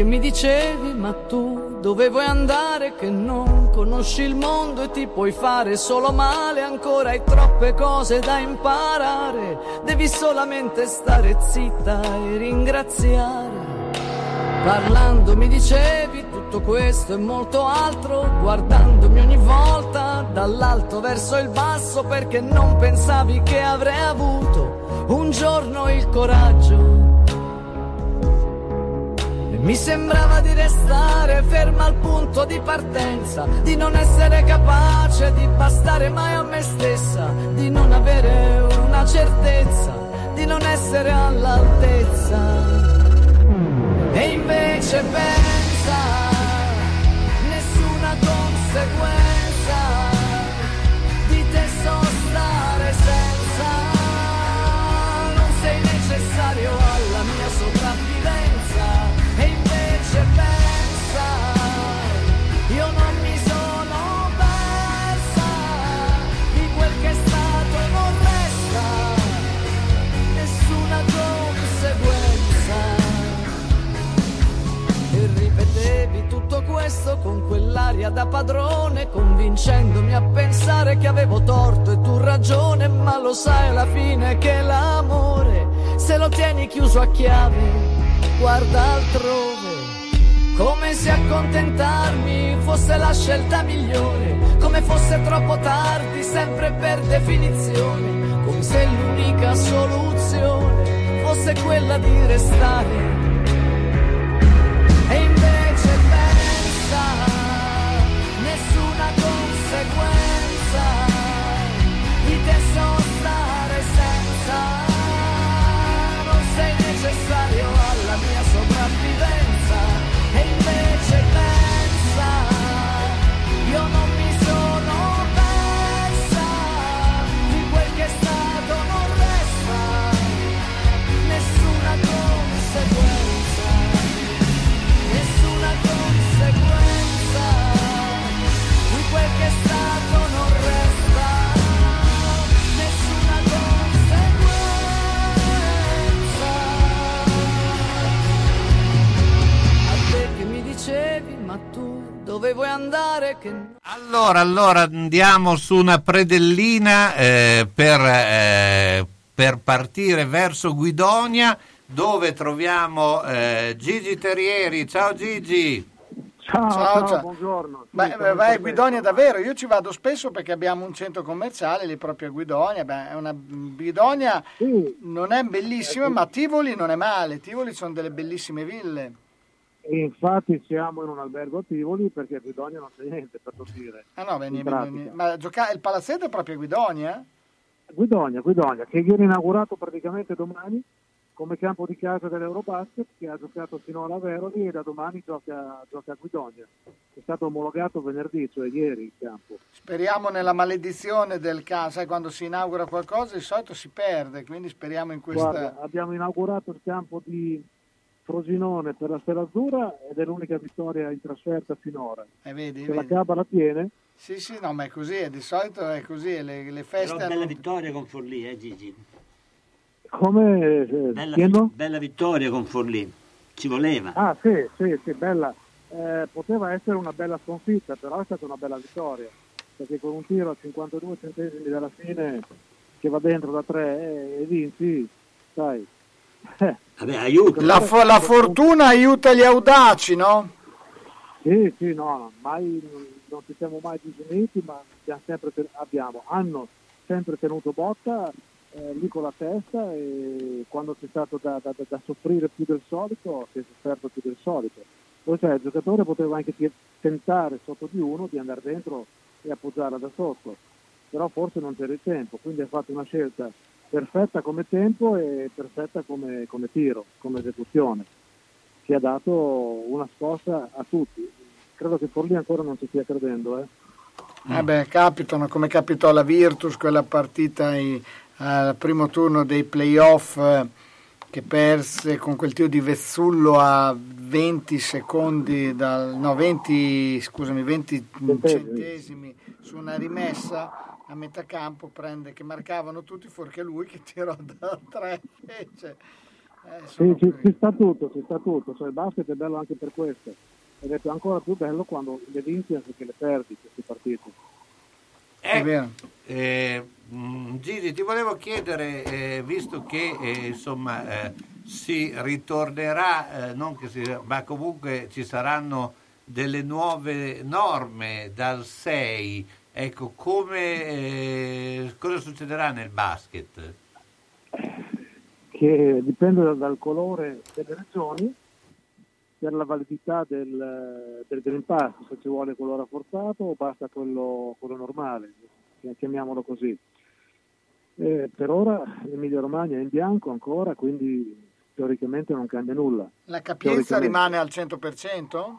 Che mi dicevi, ma tu dove vuoi andare che non conosci il mondo e ti puoi fare solo male, ancora hai troppe cose da imparare, devi solamente stare zitta e ringraziare. Parlando mi dicevi tutto questo e molto altro, guardandomi ogni volta dall'alto verso il basso perché non pensavi che avrei avuto un giorno il coraggio mi sembrava di restare ferma al punto di partenza, di non essere capace di bastare mai a me stessa, di non avere una certezza, di non essere all'altezza. E invece pensa, nessuna conseguenza, questo con quell'aria da padrone, convincendomi a pensare che avevo torto e tu ragione, ma lo sai alla fine che l'amore, se lo tieni chiuso a chiave, guarda altrove. Come se accontentarmi fosse la scelta migliore, come fosse troppo tardi, sempre per definizione, come se l'unica soluzione fosse quella di restare vuoi andare? Che. Allora, allora andiamo su una predellina eh, per, eh, per partire verso Guidonia dove troviamo eh, Gigi Terrieri. Ciao Gigi. Ciao, ciao, ciao. buongiorno. Beh, Sì, beh, vai a. Guidonia davvero, io ci vado spesso perché abbiamo un centro commerciale lì proprio a Guidonia, beh, è una Guidonia non è bellissima, ma Tivoli non è male, Tivoli sono delle bellissime ville. E infatti siamo in un albergo a Tivoli perché a Guidonia non c'è niente per dire. Ah no, ni- pratica. ni- ma gioca- il palazzetto è proprio a Guidonia? Guidonia, Guidonia, che viene inaugurato praticamente domani come campo di casa dell'Eurobasket che ha giocato finora a Veroli e da domani gioca, gioca a Guidonia. È stato omologato venerdì, cioè ieri il campo. Speriamo nella maledizione del caso, sai quando si inaugura qualcosa di solito si perde, quindi speriamo in questa... Guarda, abbiamo inaugurato il campo di Frosinone per la Stella Azzurra ed è l'unica vittoria in trasferta finora. Eh, vedi, Se la vedi. Caba la tiene, Sì, sì, no, ma è così, è di solito è così, le, le feste... Però bella hanno- vittoria con Forlì, eh Gigi? come... eh, Bella, bella vittoria con Forlì. Ci voleva. Ah sì, sì, sì, bella. Eh, poteva essere una bella sconfitta, però è stata una bella vittoria, perché con un tiro a 52 centesimi dalla fine che va dentro da tre e vinci, sai. Vabbè, aiuta. La, fo- la fortuna aiuta gli audaci, no? Sì, sì, no, mai, non ci siamo mai disuniti, ma abbiamo, sempre ten- abbiamo- hanno sempre tenuto botta eh, lì con la testa e quando c'è stato da, da- da- soffrire più del solito si è sofferto più del solito. Poi cioè, il giocatore poteva anche tentare sotto di uno di andare dentro e appoggiarla da sotto, però forse non c'era il tempo, quindi ha fatto una scelta perfetta come tempo e perfetta come, come tiro, come esecuzione, che ha dato una scossa a tutti. Credo che Forlì ancora non ci stia credendo. Eh. Eh beh, capitano come capitò alla Virtus quella partita al primo turno dei playoff eh, che perse con quel tiro di Vezzullo a 20 secondi, dal, no 20, scusami, 20 centesimi su una rimessa a metà campo prende che marcavano tutti fuorché lui che tirò da tre invece. Eh, Sì, ci, ci sta tutto, ci sta tutto, cioè il basket è bello anche per questo ed è più- ancora più bello quando le vinci anziché le perdi queste partite. Eh, eh, mm, Gigi, ti volevo chiedere, eh, visto che eh, insomma eh, si ritornerà, eh, si, ma comunque ci saranno delle nuove norme dal 6, ecco, come, eh, cosa succederà nel basket? che dipende dal, dal colore delle regioni per la validità del, del Green Pass, se ci vuole quello rafforzato o basta quello, quello normale, chiamiamolo così. Eh, per ora l'Emilia Romagna è in bianco ancora, quindi teoricamente non cambia nulla. La capienza rimane al 100%?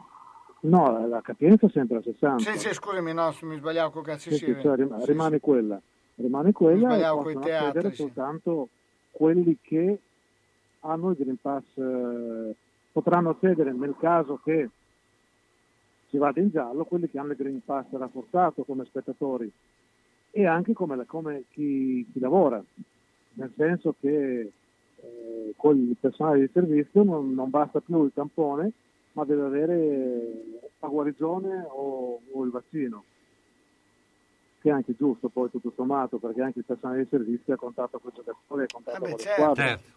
No, la- capienza è sempre a 60. Sì, sì, scusami, no, mi sbagliavo con cazzo Sì, sì, cioè, rim- rimane quella, rimane quella e possono teatri, accedere sì. soltanto quelli che hanno il Green Pass, eh, potranno accedere nel caso che si vada in giallo, quelli che hanno il Green Pass rafforzato come spettatori e anche come, la- come chi, chi lavora, nel senso che eh, con il personale di servizio non, non basta più il tampone, ma deve avere la guarigione o, o il vaccino. Che è anche giusto poi tutto sommato perché anche il personale di servizio è a contatto con i giocatori, è a contatto con le squadre Certo.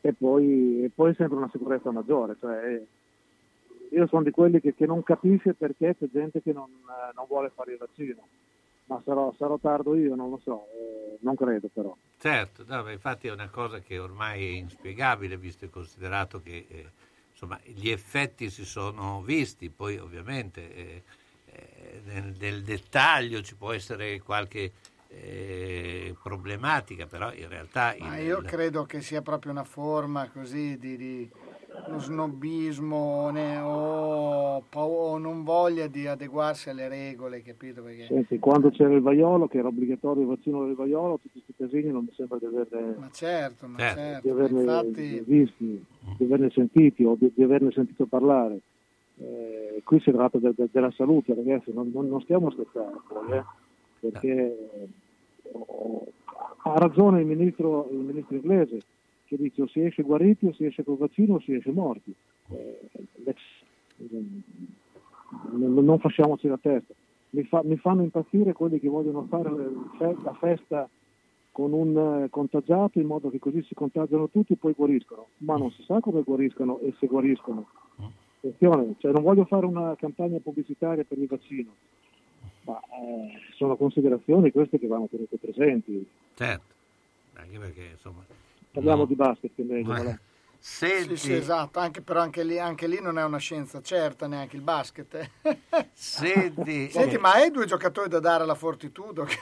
e poi, e poi sempre una sicurezza maggiore cioè, eh, io sono di quelli che, che non capisce perché c'è gente che non, eh, non vuole fare il vaccino ma sarò, sarò tardo io, non lo so, eh, non credo però. Certo, no, infatti è una cosa che ormai è inspiegabile, visto e considerato che eh, insomma, gli effetti si sono visti, poi ovviamente eh, eh, nel, nel dettaglio ci può essere qualche eh, problematica, però in realtà... Ma il- io credo che sia proprio una forma così di, di uno snobismo ne- o, o non voglia di adeguarsi alle regole, capito? Perché Senti, quando c'era il vaiolo, che era obbligatorio il vaccino del vaiolo, tutti questi casini non mi sembra di averne, Ma certo, ma di certo, averne infatti visti, di averne sentiti o di, di averne sentito parlare. Eh, qui si tratta de- de- della salute, ragazzi, non, non- non stiamo scherzando, poi, eh, perché oh, ha ragione il ministro, il ministro inglese che dice o si esce guariti o si esce col vaccino o si esce morti. Eh, non, facciamoci la testa. Mi, fa- mi fanno impazzire quelli che vogliono fare la festa con un eh, contagiato in modo che così si contagiano tutti e poi guariscono, ma non si sa come guariscono e se guariscono. Attenzione, cioè non voglio fare una campagna pubblicitaria per il vaccino, ma eh, sono considerazioni queste che vanno tenute presenti. Certo, anche perché insomma... Parliamo no. di basket è meglio. Eh. va là. Senti, Sì, sì, esatto, anche, però anche lì, anche lì non è una scienza certa neanche il basket. eh. Senti, Senti, eh. ma hai due giocatori da dare alla Fortitudo? che-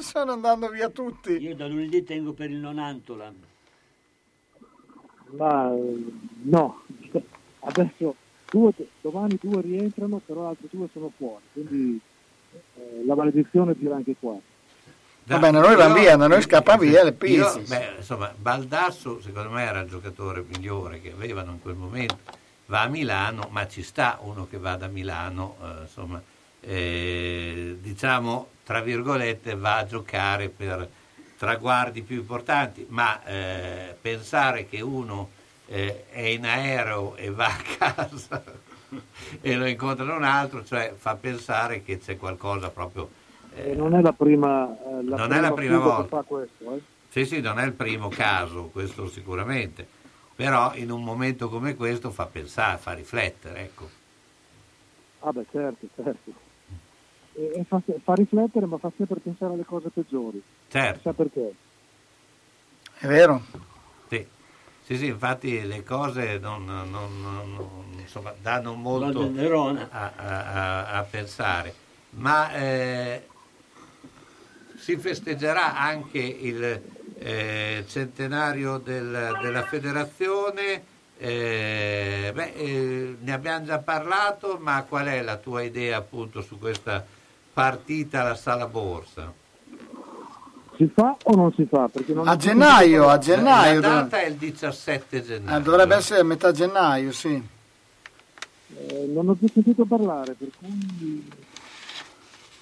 Stanno andando via tutti. Io da lunedì tengo per il Nonantola. Ma no, adesso due, domani due rientrano, però altri due sono fuori, quindi eh, la maledizione gira anche qua. Va bene, noi vanno via, da noi scappa via le piste. beh, insomma, Baldasso secondo me era il giocatore migliore che avevano in quel momento. Va a Milano, ma ci sta uno che va da Milano, eh, insomma, eh, diciamo, tra virgolette, va a giocare per traguardi più importanti, ma eh, pensare che uno eh, è in aereo e va a casa e lo incontra un altro, cioè fa pensare che c'è qualcosa proprio E non è la prima, eh, la Non è la prima volta. che fa questo. eh. Sì, sì, non è il primo caso, questo sicuramente, però in un momento come questo fa pensare, fa riflettere, ecco. Ah beh certo, certo. E, e fa, fa riflettere ma fa sempre pensare alle cose peggiori. Certo. Sa perché? È vero? Sì, sì, sì, infatti le cose non, non- non- non- insomma, danno molto a, a- a- a pensare. Ma eh, si festeggerà anche il eh, centenario del- della federazione. eh, beh, eh, ne abbiamo già parlato, ma qual è la tua idea appunto su questa partita alla sala borsa? Si fa o non si fa? Perché non A gennaio, a gennaio. La data è il 17 gennaio. Eh, dovrebbe essere a metà gennaio, sì. Eh, non ho più sentito parlare, per cui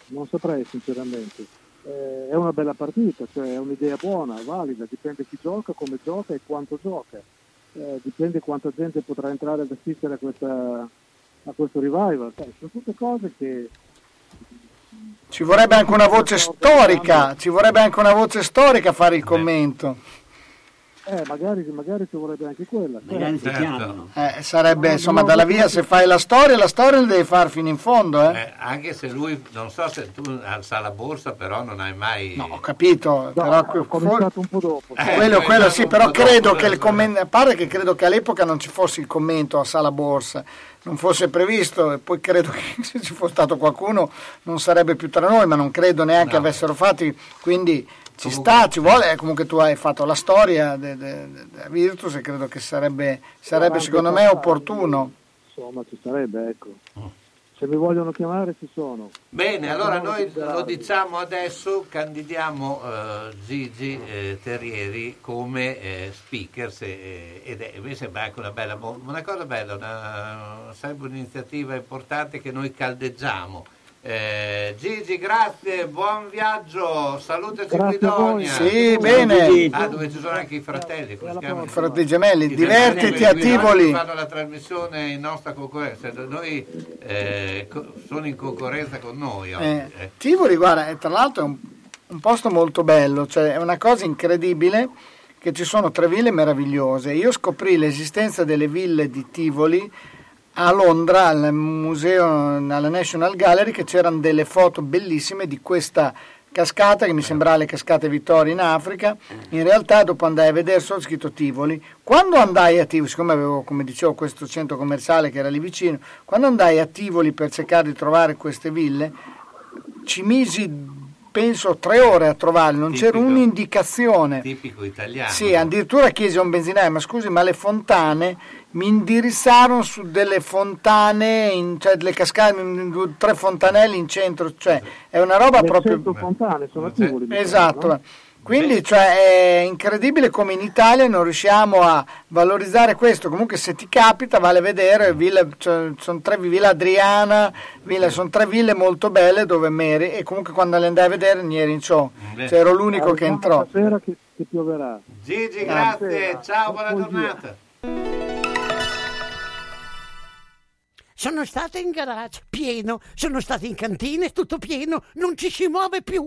non saprei sinceramente. Eh, è una bella partita, cioè è un'idea buona, valida, dipende chi gioca, come gioca e quanto gioca. Eh, dipende quanta gente potrà entrare ad assistere a, questa, a questo revival. Sai, sono tutte cose che Ci vorrebbe anche una voce storica, ci vorrebbe anche una voce storica a fare il commento. Eh, magari, magari ci vorrebbe anche quella. certo. Eh, sarebbe insomma dalla via se fai la storia, la storia la devi fare fino in fondo, eh. Eh, anche se lui, non so se tu al sala borsa però non hai mai... No, Ho capito, però que- ho cominciato un po' dopo. Eh, quello, quello sì, però credo che la- il commento, a parte che credo che all'epoca non ci fosse il commento a sala borsa, non fosse previsto e poi credo che se ci fosse stato qualcuno non sarebbe più tra noi, ma non credo neanche avessero fatti, quindi ci sta, ci vuole, eh, comunque tu hai fatto la storia de- de- de- della Virtus e credo che sarebbe, sarebbe secondo me opportuno. Insomma, ci sarebbe, ecco. Se mi vogliono chiamare ci sono. Bene, allora noi lo diciamo adesso, candidiamo eh, Gigi eh, Terrieri come eh, speaker se- ed è, mi sembra anche una bella, una cosa bella, una, sarebbe un'iniziativa importante che noi caldeggiamo. Eh, Gigi, grazie, buon viaggio, salutaci Grazie a voi. Guidonia. Sì, bene. Ah, dove ci sono anche i fratelli, come si chiamano? Fratelli gemelli, I divertiti a Tivoli. fanno la trasmissione in nostra concorrenza, noi eh, sono in concorrenza con noi oggi. Eh, eh. Tivoli, guarda, è, tra l'altro è un, un posto molto bello, cioè è una cosa incredibile che ci sono tre ville meravigliose. Io scoprì l'esistenza delle ville di Tivoli a Londra, al museo, alla National Gallery, che c'erano delle foto bellissime di questa cascata che mi sembrava le cascate Vittoria in Africa. In realtà dopo andai a vedere solo scritto Tivoli. Quando andai a Tivoli, siccome avevo, come dicevo, questo centro commerciale che era lì vicino, quando andai a Tivoli per cercare di trovare queste ville, ci misi penso tre ore a trovarle, non c'era Tipico. un'indicazione. Tipico italiano. Sì, addirittura chiesi a un benzinaio, ma scusi, ma le fontane mi indirizzarono su delle fontane, in- cioè delle cascate, in due- tre fontanelli in centro, cioè è una roba Le proprio... 100 fontane sono a Tivoli. mi Esatto, sembra, no? Quindi cioè, è incredibile come in Italia non riusciamo a valorizzare questo. Comunque, se ti capita, vale a vedere. Villa, cioè, sono tre Villa Adriana, Villa- sono tre ville molto belle dove meri. E comunque, quando le andai a vedere, non eri in ciò. Cioè, ero l'unico che entrò. Stasera che, che pioverà. Gigi, grazie, ciao, buona giornata. Sono stata in garage, pieno, sono stata in cantina, è tutto pieno, non ci si muove più.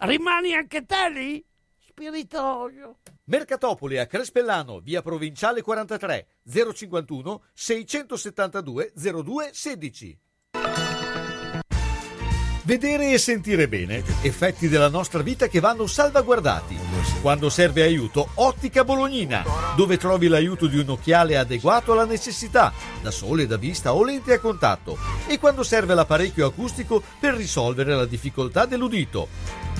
rimani anche te lì? Spiritoso. Mercatopoli a Crespellano, via Provinciale 43, 051 672 02 16. Vedere e sentire bene, effetti della nostra vita che vanno salvaguardati. Quando serve aiuto, Ottica Bolognina, dove trovi l'aiuto di un occhiale adeguato alla necessità, da sole, da vista o lenti a contatto, e quando serve l'apparecchio acustico per risolvere la difficoltà dell'udito.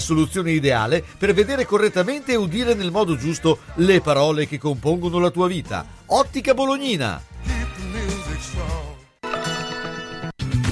Soluzione ideale per vedere correttamente e udire nel modo giusto le parole che compongono la tua vita. Ottica Bolognina.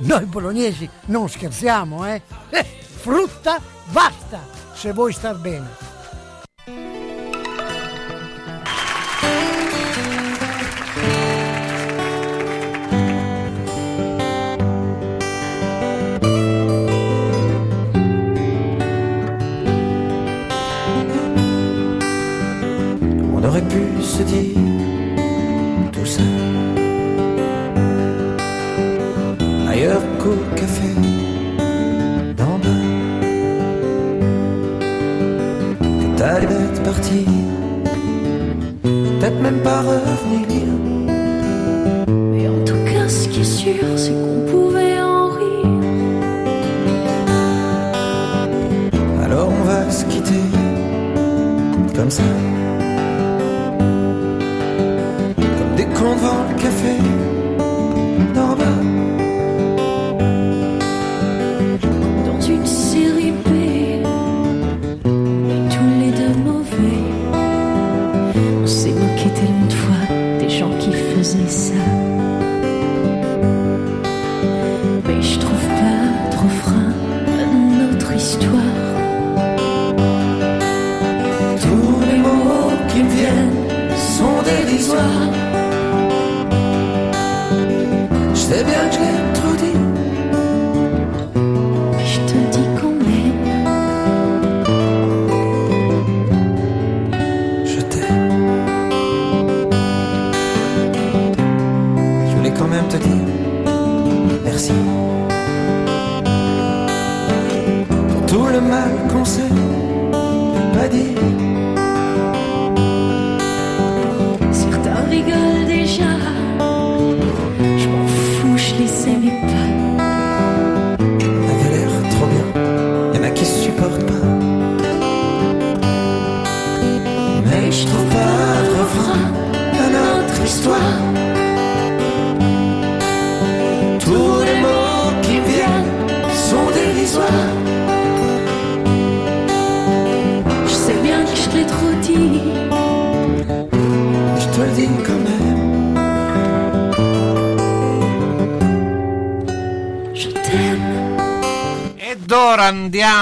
noi bolognesi non scherziamo, eh? Eh, frutta Vasta, se vuoi star bene. Se dire même pas revenir. Mais en tout cas, ce qui est sûr, c'est qu'on pouvait en rire. Alors on va se quitter comme ça. Comme des cons devant le café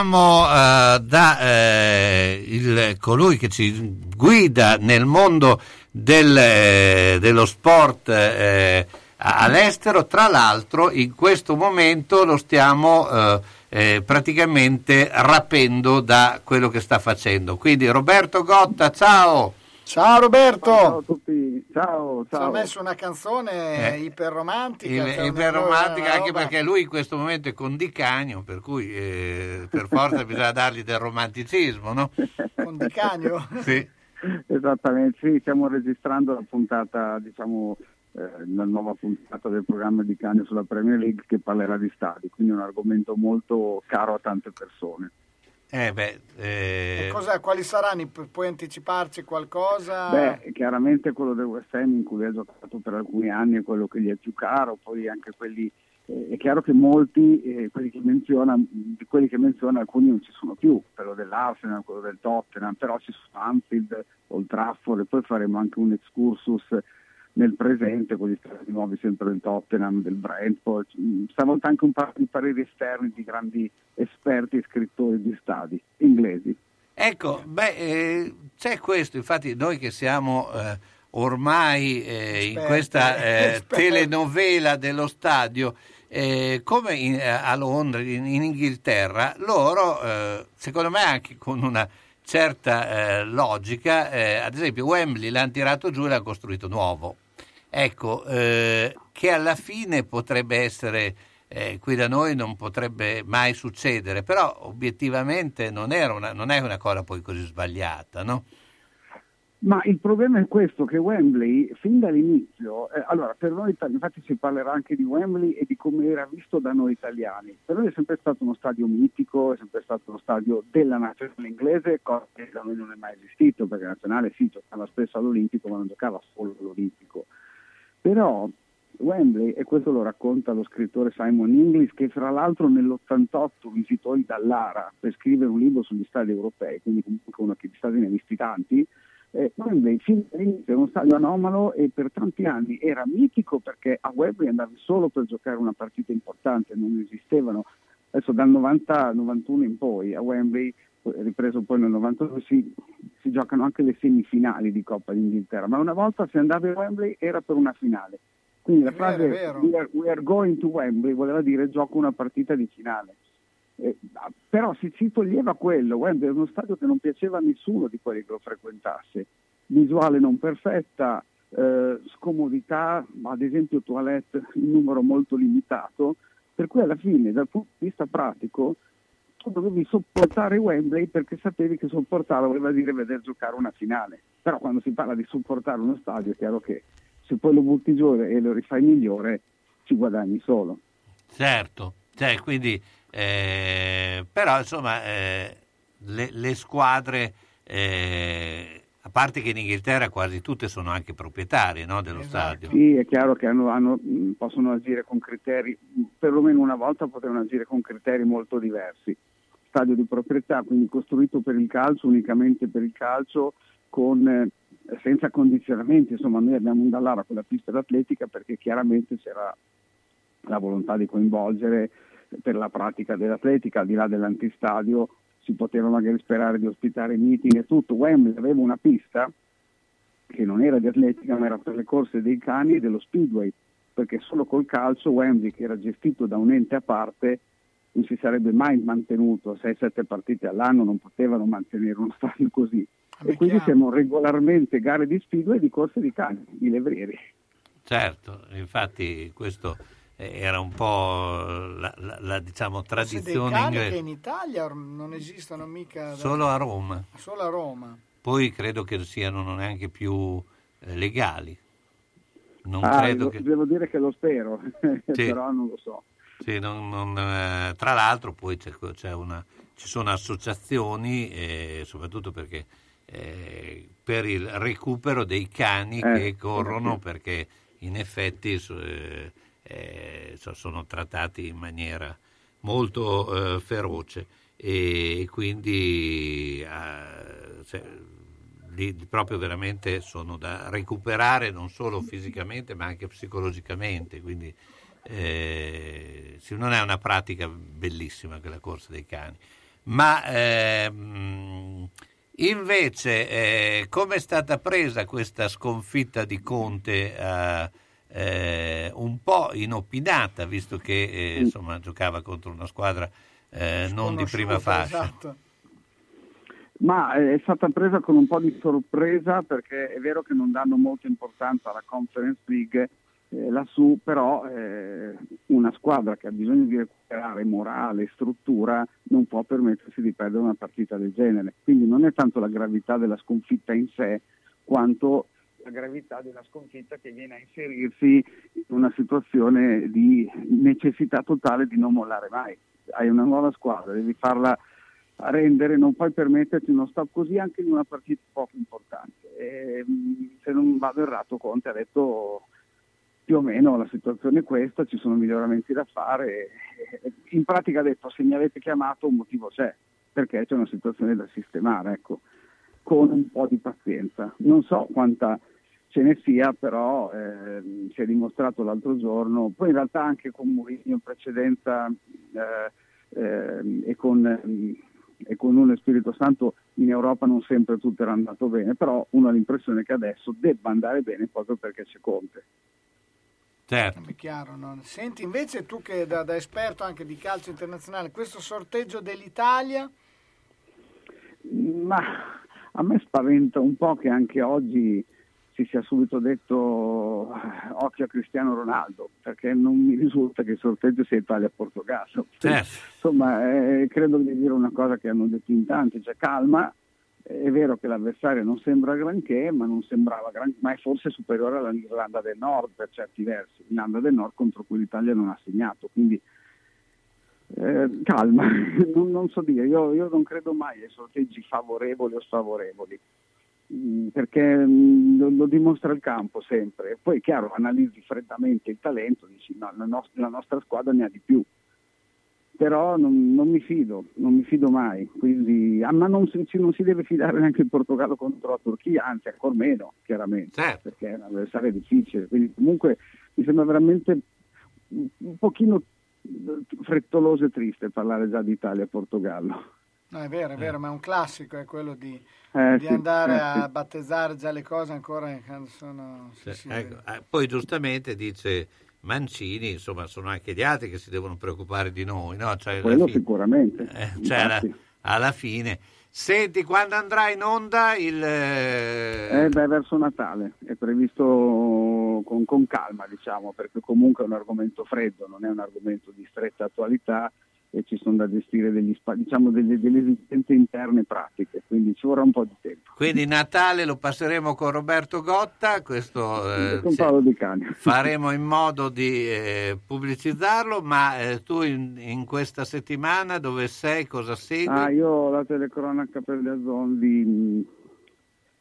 andiamo eh, da eh, il- colui che ci guida nel mondo del, eh, dello sport eh, all'estero. Tra l'altro, in questo momento lo stiamo eh, eh, praticamente rapendo da quello che sta facendo. Quindi, Roberto Gotta, ciao. Ciao Roberto. Ciao a tutti, ciao ciao, Ci ha messo una canzone Eh, iperromantica. Il- cioè iperromantica anche roba- perché lui in questo momento è con Di Cagno, per cui eh, per forza bisogna dargli del romanticismo, no? Con Di Cagno? Sì. Esattamente, sì, stiamo registrando la puntata, diciamo, eh, la nuova puntata del programma di Cagno sulla Premier League che parlerà di stadi, quindi è un argomento molto caro a tante persone. Eh beh, eh, E cosa- quali saranno? Puoi anticiparci qualcosa? Beh, chiaramente quello del West Ham in cui ha giocato per alcuni anni è quello che gli è più caro, poi anche quelli, eh, è chiaro che molti, eh, quelli che menziona, di quelli che menziona alcuni non ci sono più, quello dell'Arsenal, quello del Tottenham, però ci sono Anfield, Old Trafford e poi faremo anche un excursus nel presente con gli stati nuovi sempre del Tottenham, del Brentford, Mm, stavolta anche un paio di pareri esterni di grandi esperti e scrittori di stadi inglesi. Ecco, beh, eh, c'è questo, infatti noi che siamo eh, ormai eh, in questa eh, telenovela dello stadio, eh, come in- a Londra, in, in Inghilterra, loro, eh, secondo me anche con una certa eh, logica, eh, ad esempio Wembley l'hanno tirato giù e l'hanno costruito nuovo. Ecco, eh, che alla fine potrebbe essere, eh, qui da noi non potrebbe mai succedere, però obiettivamente non, una, non è una cosa poi così sbagliata, no? Ma il problema è questo, che Wembley, fin dall'inizio, eh, allora per noi infatti si parlerà anche di Wembley e di come era visto da noi italiani, per noi è sempre stato uno stadio mitico, è sempre stato uno stadio della nazionale inglese, cosa che da noi non è mai esistito, perché la nazionale sì giocava spesso all'Olimpico, ma non giocava solo all'Olimpico. Però Wembley, e questo lo racconta lo scrittore Simon Inglis, che fra l'altro nell'88 visitò il Dallara per scrivere un libro sugli stadi europei, quindi comunque uno che di stadi ne ha visti tanti, eh, Wembley fin dall'inizio era uno stadio anomalo e per tanti anni era mitico perché a Wembley andavi solo per giocare una partita importante, non esistevano. Adesso dal 90-91 in poi a Wembley, ripreso poi nel 92, si, si giocano anche le semifinali di Coppa d'Inghilterra, ma una volta se andavi a Wembley era per una finale. Quindi la frase vero. we, are, we are going to Wembley voleva dire gioco una partita di finale. Eh, però si, si toglieva quello, Wembley era uno stadio che non piaceva a nessuno di quelli che lo frequentasse, visuale non perfetta, eh, scomodità, ad esempio toilette in numero molto limitato, per cui alla fine dal punto di vista pratico tu dovevi sopportare Wembley perché sapevi che sopportarlo voleva dire vedere giocare una finale, però quando si parla di sopportare uno stadio è chiaro che se poi lo butti giù e lo rifai migliore ci guadagni solo. Certo, cioè, quindi, eh, però insomma, eh, le, le squadre, eh, parte che in Inghilterra quasi tutte sono anche proprietarie no, dello stadio. Sì, è chiaro che hanno- hanno- possono agire con criteri, perlomeno una volta potevano agire con criteri molto diversi. Stadio di proprietà, quindi costruito per il calcio, unicamente per il calcio, con, eh, senza condizionamenti. Insomma, noi abbiamo un Dallara con la pista d'atletica perché chiaramente c'era la volontà di coinvolgere per la pratica dell'atletica, al di là dell'antistadio, si poteva magari sperare di ospitare meeting e tutto. Wembley aveva una pista che non era di atletica ma era per le corse dei cani e dello speedway, perché solo col calcio Wembley, che era gestito da un ente a parte, non si sarebbe mai mantenuto 6-7 partite all'anno, non potevano mantenere uno stadio così. E quindi siamo regolarmente gare di speedway e di corse di cani, di levrieri. Certo, infatti questo era un po' la, la- la, diciamo, dei tradizione che inglese. in Italia non esistono mica. da- Solo a Roma. Solo a Roma. Poi credo che siano neanche più eh, legali. Non Ah, credo lo- che... Devo dire che lo spero, Sì. però non lo so. Sì, non- non, eh, tra l'altro poi c'è, c'è una, ci sono associazioni, eh, soprattutto perché eh, per il recupero dei cani Eh, che corrono perché in effetti eh, so- sono trattati in maniera molto eh, feroce e quindi eh, cioè, lì proprio veramente sono da recuperare non solo fisicamente ma anche psicologicamente quindi eh, non è una pratica bellissima quella corsa dei cani. Ma ehm, invece eh, come è stata presa questa sconfitta di Conte eh, eh, un po' inopinata visto che eh, insomma giocava contro una squadra eh, non di prima Conosciuta, fascia esatto. ma eh, è stata presa con un po' di sorpresa perché è vero che non danno molta importanza alla Conference League eh, lassù, però eh, una squadra che ha bisogno di recuperare morale e struttura non può permettersi di perdere una partita del genere. Quindi non è tanto la gravità della sconfitta in sé quanto la gravità della sconfitta che viene a inserirsi in una situazione di necessità totale di non mollare mai. Hai una nuova squadra, devi farla rendere, non puoi permetterti uno stop così anche in una partita poco importante. E, mh, se non vado errato, Conte ha detto più o meno la situazione è questa, ci sono miglioramenti da fare. In pratica ha detto se mi avete chiamato un motivo c'è, perché c'è una situazione da sistemare, ecco, con un po' di pazienza. Non so quanta ce ne sia, però ehm, si è dimostrato l'altro giorno, poi in realtà anche con Mourinho in precedenza eh, ehm, e con... ehm, e con uno Spirito Santo in Europa non sempre tutto era andato bene, però uno ha l'impressione che adesso debba andare bene proprio perché c'è Conte. Certo. È chiaro, no? Senti, invece tu che da, da esperto anche di calcio internazionale, questo sorteggio dell'Italia, Ma a me spaventa un po' che anche oggi si sia subito detto eh, occhio a Cristiano Ronaldo, perché non mi risulta che il sorteggio sia Italia-Portogallo. Certo. Insomma, eh, credo di dire una cosa che hanno detto in tanti, cioè calma, è vero che l'avversario non sembra granché, ma non sembrava gran- ma è forse superiore all'Irlanda del Nord per certi versi, l'Irlanda del Nord contro cui l'Italia non ha segnato, quindi eh, calma, non, non so dire, io, io non credo mai ai sorteggi favorevoli o sfavorevoli, perché mm, lo, lo dimostra il campo sempre. Poi è chiaro, analizzi freddamente il talento, dici no, la, nos- la nostra squadra ne ha di più, però non, non mi fido, non mi fido mai, quindi, ah, ma non si, non si deve fidare neanche il Portogallo contro la Turchia, anzi ancora meno, chiaramente, perché è un avversario difficile, quindi comunque mi sembra veramente un un pochino frettoloso e triste parlare già di Italia e Portogallo. No, è vero, è vero, ma è un classico, è quello di, Eh, di sì, andare eh, a sì. battezzare già le cose ancora quando sono... sì, Sì, sì, ecco, eh, poi giustamente dice Mancini, insomma, sono anche gli altri che si devono preoccupare di noi, no? Cioè, Quello fine- sicuramente. eh, cioè, alla, alla fine. Senti, quando andrà in onda il... eh, Eh, beh, verso Natale, è previsto con, con calma, diciamo, perché comunque è un argomento freddo, non è un argomento di stretta attualità e ci sono da gestire degli diciamo, delle, delle esigenze interne pratiche, quindi ci vorrà un po' di tempo. Quindi Natale lo passeremo con Roberto Gotta, questo eh, con Paolo Di Cani. faremo in modo di eh, pubblicizzarlo, ma eh, tu in, in questa settimana dove sei, cosa segui? Ah, io ho la telecronaca per le zone di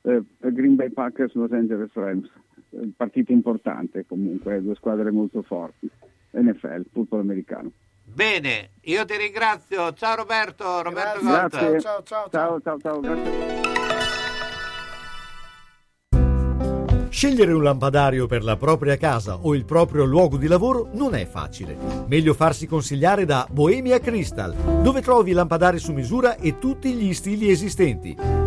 Green Bay Packers Los Angeles Rams, Eh, partita importante comunque, due squadre molto forti, NFL, football americano. Bene, io ti ringrazio, ciao Roberto, Roberto Grazie. Ciao, ciao, ciao, ciao, ciao, grazie. Scegliere un lampadario per la propria casa o il proprio luogo di lavoro non è facile. Meglio farsi consigliare da Bohemia Crystal, dove trovi lampadari su misura e tutti gli stili esistenti.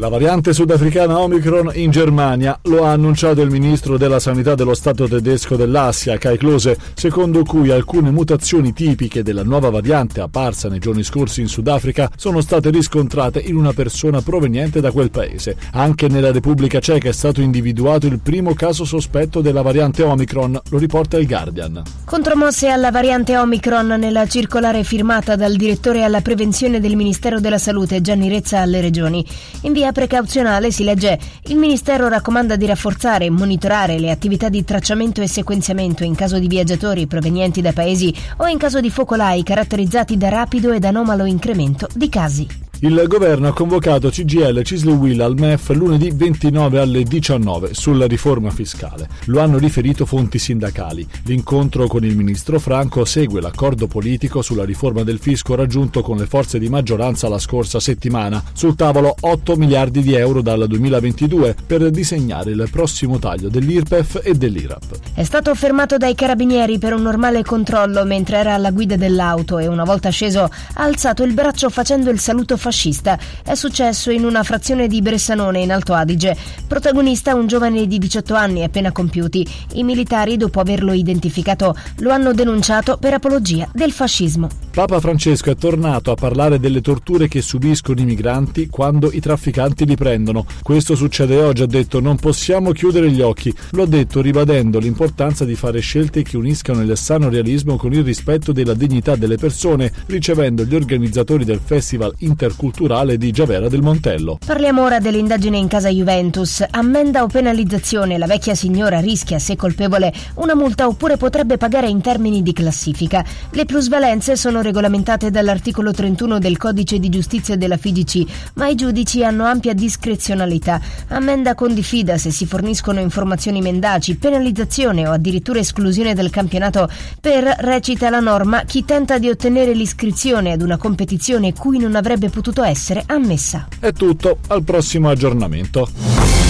La variante sudafricana Omicron in Germania lo ha annunciato il ministro della sanità dello Stato tedesco dell'Assia, Kai Klose, secondo cui alcune mutazioni tipiche della nuova variante apparsa nei giorni scorsi in Sudafrica sono state riscontrate in una persona proveniente da quel paese. Anche nella Repubblica Ceca è stato individuato il primo caso sospetto della variante Omicron, lo riporta il Guardian. Contromosse alla variante Omicron nella circolare firmata dal direttore alla prevenzione del Ministero della Salute Gianni Rezza alle regioni. In via precauzionale si legge il Ministero raccomanda di rafforzare e monitorare le attività di tracciamento e sequenziamento in caso di viaggiatori provenienti da paesi o in caso di focolai caratterizzati da rapido ed anomalo incremento di casi. Il governo ha convocato CGL, Cisle Will al MEF lunedì 29 alle 19 sulla riforma fiscale. Lo hanno riferito fonti sindacali. L'incontro con il ministro Franco segue l'accordo politico sulla riforma del fisco raggiunto con le forze di maggioranza la scorsa settimana. Sul tavolo 8 miliardi di euro dal 2022 per disegnare il prossimo taglio dell'IRPEF e dell'IRAP. È stato fermato dai carabinieri per un normale controllo mentre era alla guida dell'auto e una volta sceso ha alzato il braccio facendo il saluto fascista. È successo in una frazione di Bressanone in Alto Adige. Protagonista un giovane di 18 anni appena compiuti. I militari, dopo averlo identificato, lo hanno denunciato per apologia del fascismo. Papa Francesco è tornato a parlare delle torture che subiscono i migranti quando i trafficanti li prendono. Questo succede oggi, ha detto, non possiamo chiudere gli occhi. Lo ha detto ribadendo l'importanza di fare scelte che uniscano il sano realismo con il rispetto della dignità delle persone, ricevendo gli organizzatori del Festival Interculturale di Giavera del Montello. Parliamo ora dell'indagine in casa Juventus. Ammenda o penalizzazione, la vecchia signora rischia, se colpevole, una multa oppure potrebbe pagare in termini di classifica. Le plusvalenze sono regolamentate dall'articolo 31 del Codice di Giustizia della FIGC, ma i giudici hanno ampia discrezionalità. Ammenda con diffida se si forniscono informazioni mendaci, penalizzazione o addirittura esclusione del campionato per, recita la norma, chi tenta di ottenere l'iscrizione ad una competizione cui non avrebbe potuto essere ammessa. È tutto, al prossimo aggiornamento.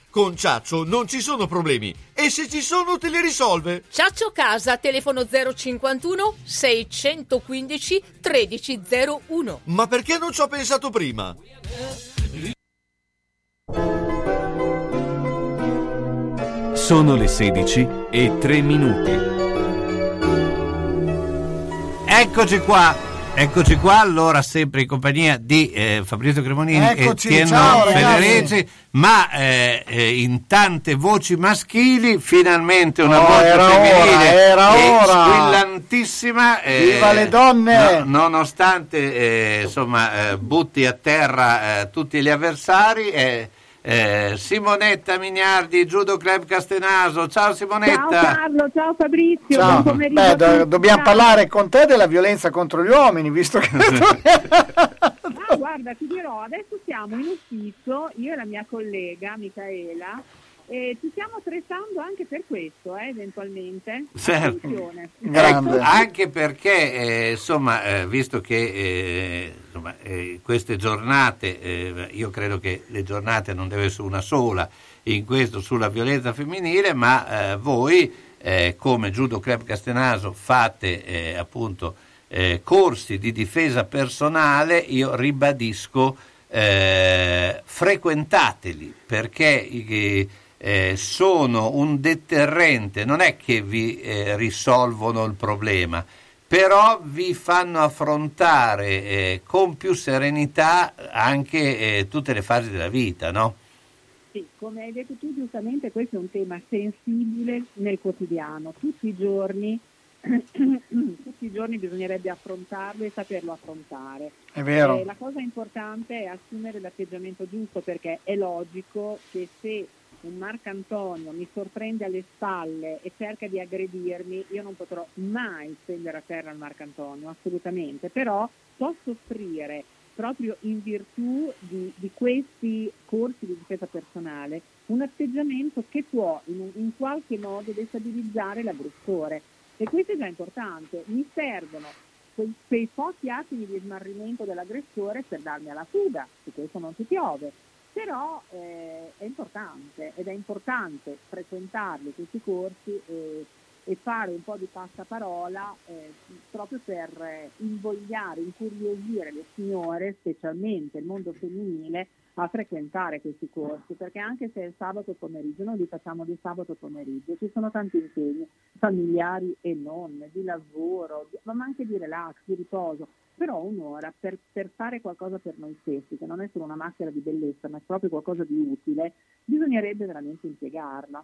Con Ciaccio non ci sono problemi e se ci sono te li risolve. Ciaccio Casa, telefono 051 615 1301. Ma perché non ci ho pensato prima? Sono le 16 e 3 minuti. Eccoci qua, eccoci qua, allora sempre in compagnia di eh, Fabrizio Cremonini Eccoci, e ragazzi. Federici, ma eh, eh, in tante voci maschili finalmente una Oh, voce era femminile era e ora. squillantissima eh, Viva le donne! no- nonostante eh, insomma eh, butti a terra tutti gli avversari eh, Simonetta Mignardi, Judo Club Castenaso. Ciao Simonetta. Ciao Carlo, ciao Fabrizio, Ciao. buon pomeriggio. Beh, do- dobbiamo parlare con te della violenza contro gli uomini, visto che Ah, guarda, ti dirò, adesso siamo in ufficio, io e la mia collega Michaela, e ci stiamo attrezzando anche per questo, eh, eventualmente. Certo. Ecco, anche perché, eh, insomma, eh, visto che eh, insomma, eh, queste giornate, eh, io credo che le giornate non deve essere una sola in questo sulla violenza femminile, ma eh, voi, eh, come Judo Club Castenaso, fate eh, appunto eh, corsi di difesa personale, io ribadisco, eh, frequentateli perché eh, sono un deterrente, non è che vi eh, risolvono il problema, però vi fanno affrontare eh, con più serenità anche eh, tutte le fasi della vita, no? Sì, come hai detto tu giustamente, questo è un tema sensibile nel quotidiano, tutti i giorni. tutti i giorni bisognerebbe affrontarlo e saperlo affrontare. È vero. Eh, la cosa importante è assumere l'atteggiamento giusto perché è logico che se un Marcantonio mi sorprende alle spalle e cerca di aggredirmi, io non potrò mai stendere a terra il Marcantonio, assolutamente, però posso offrire proprio in virtù di, di questi corsi di difesa personale un atteggiamento che può in, in qualche modo destabilizzare l'aggressore e questo è già importante. Mi servono quei, quei pochi attimi di smarrimento dell'aggressore per darmi alla fuga, su questo non si piove. Però eh, è importante ed è importante frequentarli questi corsi e, e fare un po' di passaparola eh, proprio per invogliare, incuriosire le signore, specialmente il mondo femminile, a frequentare questi corsi, perché anche se è il sabato pomeriggio, noi li facciamo di sabato pomeriggio, ci sono tanti impegni familiari e non, di lavoro, ma anche di relax, di riposo, però un'ora per, per fare qualcosa per noi stessi, che non è solo una maschera di bellezza, ma è proprio qualcosa di utile, bisognerebbe veramente impiegarla.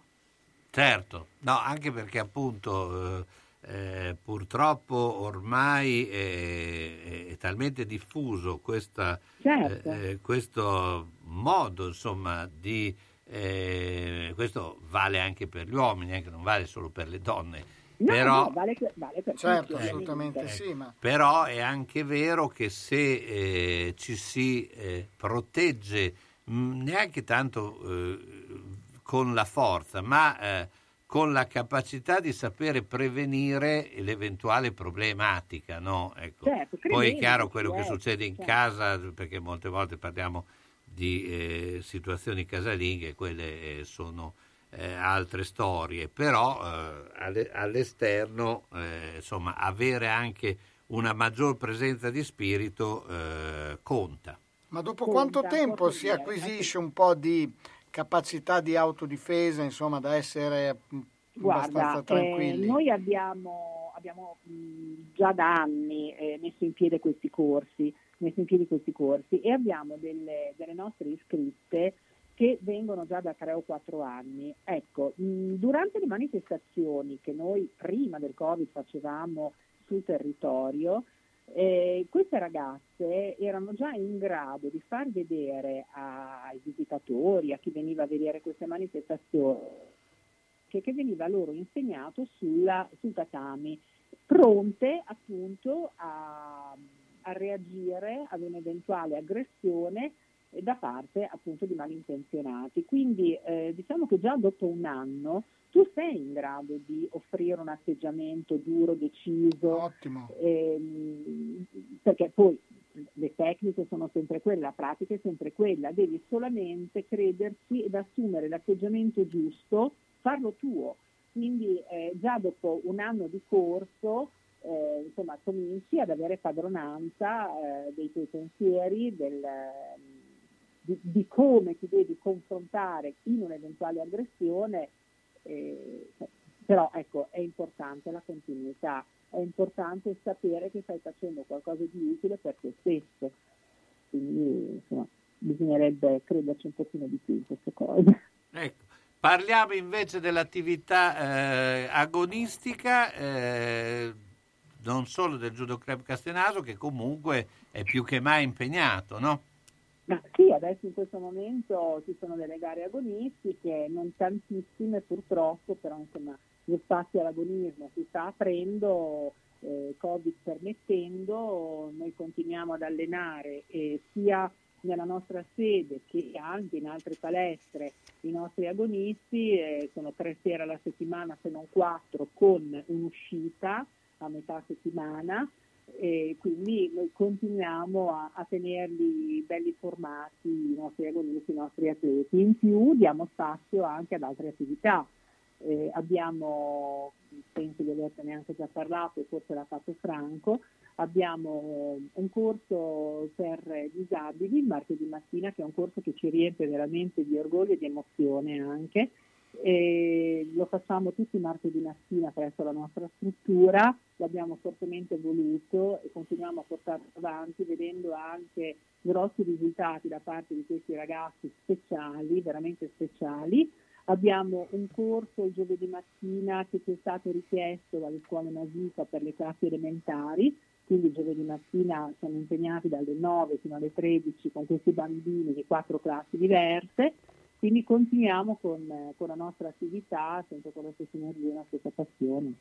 Certo, no, anche perché appunto eh, eh, purtroppo ormai è, è talmente diffuso questa, Certo. eh, eh, questo modo insomma di eh, questo vale anche per gli uomini, eh, che non vale solo per le donne. No, però, no, vale, per- vale per Certo, tutti, assolutamente sì, ma però è anche vero che se eh, ci si eh, protegge mh, neanche tanto eh, con la forza, ma eh, con la capacità di sapere prevenire l'eventuale problematica, no? Ecco. Certo, Poi è chiaro quello che certo, succede in certo. casa, perché molte volte parliamo di eh, situazioni casalinghe, quelle eh, sono eh, altre storie, però eh, alle- all'esterno eh, insomma avere anche una maggior presenza di spirito eh, conta. Ma dopo Conta, quanto tempo si acquisisce un po' di capacità di autodifesa, insomma, da essere mm, abbastanza Guarda, eh, tranquilli? noi abbiamo, abbiamo, mh, già da anni eh, messo in piedi questi corsi, messo in piedi questi corsi e abbiamo delle, delle nostre iscritte che vengono già da tre o quattro anni. Ecco, mh, durante le manifestazioni che noi prima del Covid facevamo sul territorio, eh, queste ragazze erano già in grado di far vedere ai visitatori, a chi veniva a vedere queste manifestazioni, che, che veniva loro insegnato sulla, sul tatami, pronte appunto a, a reagire ad un'eventuale aggressione da parte appunto di malintenzionati. Quindi eh, diciamo che già dopo un anno tu sei in grado di offrire un atteggiamento duro, deciso, ehm, perché poi le tecniche sono sempre quelle, la pratica è sempre quella, devi solamente crederci ed assumere l'atteggiamento giusto, farlo tuo. Quindi eh, già dopo un anno di corso eh, insomma, cominci ad avere padronanza eh, dei tuoi pensieri, del, di, di come ti devi confrontare in un'eventuale aggressione, eh, però ecco, è importante la continuità, è importante sapere che stai facendo qualcosa di utile per te stesso, quindi insomma, bisognerebbe crederci un pochino di più in queste cose. Ecco. Parliamo invece dell'attività eh, agonistica, eh, non solo del Judo Club Castenaso, che comunque è più che mai impegnato, no? Ma sì, adesso in questo momento ci sono delle gare agonistiche, non tantissime purtroppo, però insomma lo spazio all'agonismo si sta aprendo, eh, Covid permettendo, noi continuiamo ad allenare eh, sia nella nostra sede che anche in altre palestre i nostri agonisti, eh, sono tre sere alla settimana se non quattro con un'uscita a metà settimana e quindi noi continuiamo a, a tenerli belli formati i nostri agonisti, i nostri atleti. In più diamo spazio anche ad altre attività. Eh, abbiamo, penso di averne anche già parlato, forse l'ha fatto Franco, abbiamo un corso per disabili il martedì mattina che è un corso che ci riempie veramente di orgoglio e di emozione anche. E lo facciamo tutti i martedì mattina presso la nostra struttura, l'abbiamo fortemente voluto e continuiamo a portarlo avanti vedendo anche grossi risultati da parte di questi ragazzi speciali, veramente speciali. Abbiamo un corso il giovedì mattina che ci è stato richiesto dalle scuole Nasica per le classi elementari, quindi giovedì mattina siamo impegnati dalle 9 fino alle 13 con questi bambini di quattro classi diverse, quindi continuiamo con, eh, con la nostra attività sempre con la stessa energia la stessa passione.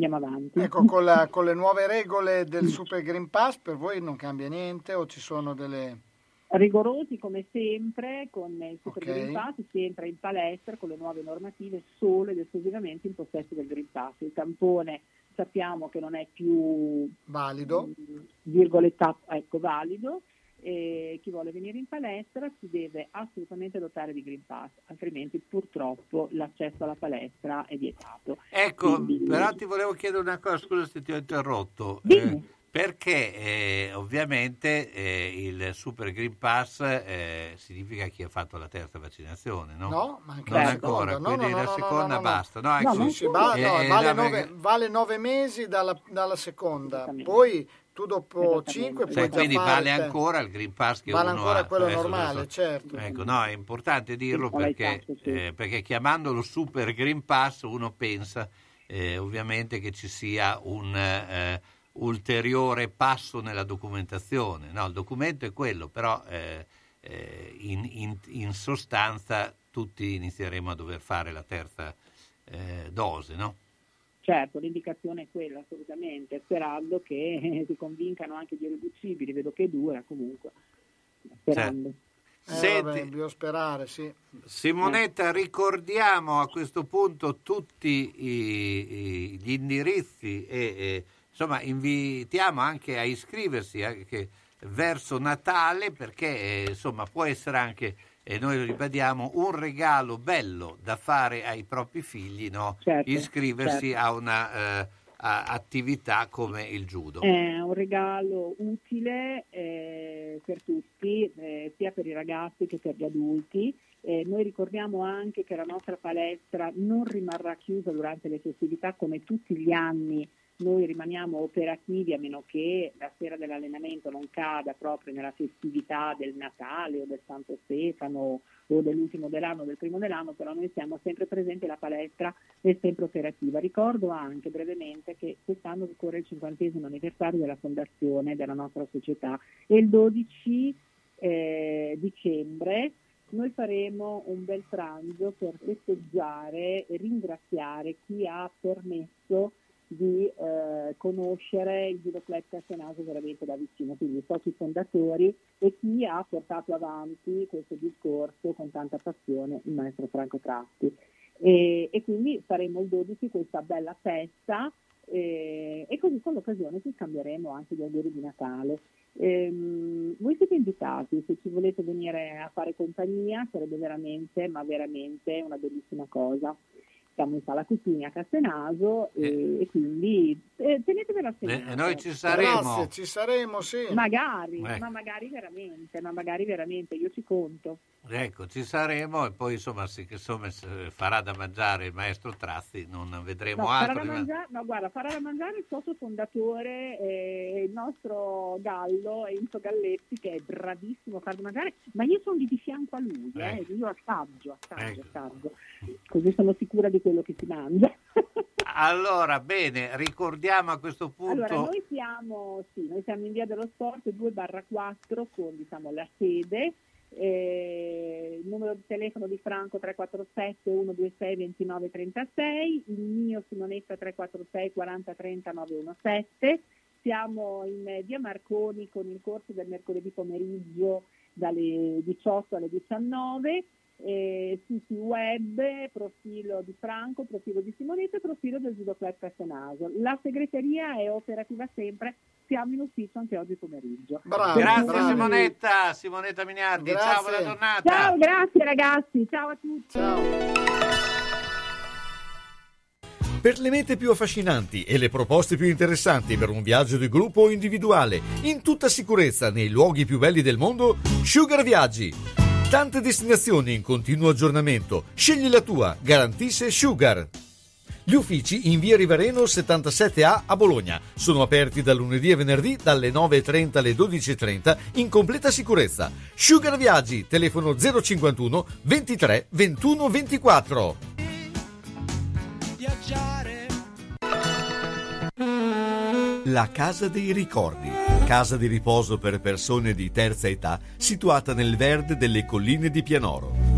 Andiamo avanti. Ecco, con, la- con le nuove regole del Super Green Pass per voi non cambia niente o ci sono delle... rigorosi come sempre con il Super Ok. Green Pass, sempre in palestra con le nuove normative solo ed esclusivamente in possesso del Green Pass. Il tampone sappiamo che non è più valido, virgolettato, ecco, valido. E chi vuole venire in palestra si deve assolutamente dotare di Green Pass, altrimenti purtroppo l'accesso alla palestra è vietato. Ecco, Quindi- però ti volevo chiedere una cosa, scusa se ti ho interrotto. Eh, perché eh, ovviamente eh, il Super Green Pass eh, significa chi ha fatto la terza vaccinazione, no? No, ma anche non la ancora. No, quindi no, la no, no, seconda basta. No, ecco, sì, sì, va- eh, eh, vale, la- nove, vale nove mesi dalla, dalla seconda, poi tu dopo cinque puoi Cioè, quindi vale ancora il Green Pass che Vale uno ancora ha. quello Adesso- normale, adesso- certo. Ecco, no, è importante dirlo perché, esatto, sì. eh, perché chiamandolo Super Green Pass uno pensa eh, ovviamente che ci sia un eh, ulteriore passo nella documentazione. No, il documento è quello, però eh, eh, in, in- in sostanza tutti inizieremo a dover fare la terza eh, dose, no? Certo, l'indicazione è quella assolutamente, sperando che eh, si convincano anche gli irriducibili, vedo che dura comunque, sperando. Eh, Senti- vabbè, bisogna sperare, sì. Simonetta, ricordiamo a questo punto tutti i- i- gli indirizzi e, e, insomma invitiamo anche a iscriversi anche verso Natale perché eh, insomma può essere anche e noi lo ribadiamo un regalo bello da fare ai propri figli no? Certo, iscriversi certo. a una eh, a- attività come il judo È un regalo utile eh, per tutti, eh, sia per i ragazzi che per gli adulti. Eh, noi ricordiamo anche che la nostra palestra non rimarrà chiusa durante le festività come tutti gli anni. Noi rimaniamo operativi a meno che la sera dell'allenamento non cada proprio nella festività del Natale o del Santo Stefano o dell'ultimo dell'anno o del primo dell'anno, però noi siamo sempre presenti, la palestra è sempre operativa. Ricordo anche brevemente che quest'anno ricorre il cinquantesimo anniversario della fondazione della nostra società e il 12 eh, dicembre noi faremo un bel pranzo per festeggiare e ringraziare chi ha permesso di eh, conoscere il Club Castenaso veramente da vicino, quindi i soci fondatori e chi ha portato avanti questo discorso con tanta passione, il maestro Franco Tratti. E, e quindi faremo il 12 questa bella festa eh, e così con l'occasione ci scambieremo anche gli auguri di Natale. Ehm, voi siete invitati, se ci volete venire a fare compagnia sarebbe veramente, ma veramente una bellissima cosa. Siamo in sala Custini a Castenaso e, e quindi eh, tenetevelo a Eh, e noi ci saremo Grazie, ci saremo, sì. Magari, Ecco. ma magari veramente, ma magari veramente, io ci conto. Ecco, ci saremo e poi insomma, che, insomma, farà da mangiare il maestro Trazzi, non vedremo No, farà altro. da mangiare, no, guarda, farà da mangiare il socio fondatore, eh, il nostro Gallo, Enzo Galletti, che è bravissimo a far da mangiare, ma io sono lì di fianco a lui, eh, Ecco. io assaggio, assaggio, Ecco. assaggio, così sono sicura di quello che si mangia. Allora, bene, ricordiamo a questo punto... Allora, noi siamo, sì, noi siamo in via dello sport 2 barra 4 con diciamo, la sede, eh, il numero di telefono di Franco 347 126 29 36, il mio Simonetta 346 40 30 917. Siamo in via Marconi con il corso del mercoledì pomeriggio dalle 18 alle 19. Eh, siti web, profilo di Franco, profilo di Simonetta e profilo del Judo Club Castenaso. La segreteria è operativa sempre, siamo in ufficio anche oggi pomeriggio. Per Grazie cui- Simonetta, Simonetta Minardi, ciao, buona giornata. Ciao, grazie ragazzi, ciao a tutti. Per le mete più affascinanti e le proposte più interessanti per un viaggio di gruppo o individuale, in tutta sicurezza nei luoghi più belli del mondo, Sugar Viaggi. Tante destinazioni in continuo aggiornamento. Scegli la tua, garantisce Sugar. Gli uffici in via Rivareno 77A a Bologna sono aperti dal lunedì e venerdì dalle 9.30 alle 12.30 in completa sicurezza. Sugar Viaggi, telefono 051 23 21 24. La Casa dei Ricordi. Casa di riposo per persone di terza età situata nel verde delle colline di Pianoro.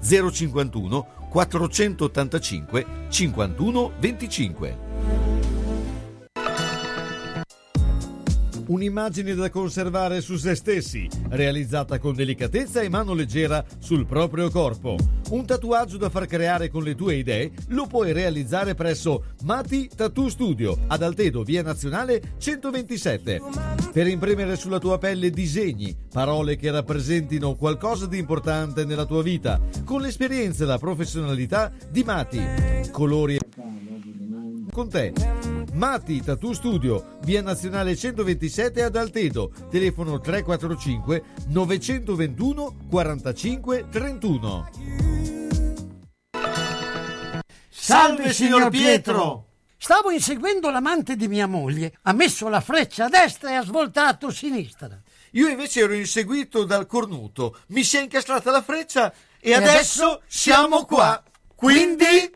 051 485 51 25. Un'immagine da conservare su se stessi, realizzata con delicatezza e mano leggera sul proprio corpo. Un tatuaggio da far creare con le tue idee lo puoi realizzare presso Mati Tattoo Studio ad Altedo, via Nazionale 127. Per imprimere sulla tua pelle disegni, parole che rappresentino qualcosa di importante nella tua vita, con l'esperienza e la professionalità di Mati. Colori con te. Mati Tattoo Studio, via Nazionale 127 ad Altedo, telefono 345 921 45 31. Salve signor Pietro! Stavo inseguendo l'amante di mia moglie. Ha messo la freccia a destra e ha svoltato a sinistra. Io invece ero inseguito dal cornuto, mi si è incastrata la freccia e, E adesso, adesso siamo qua. Quindi...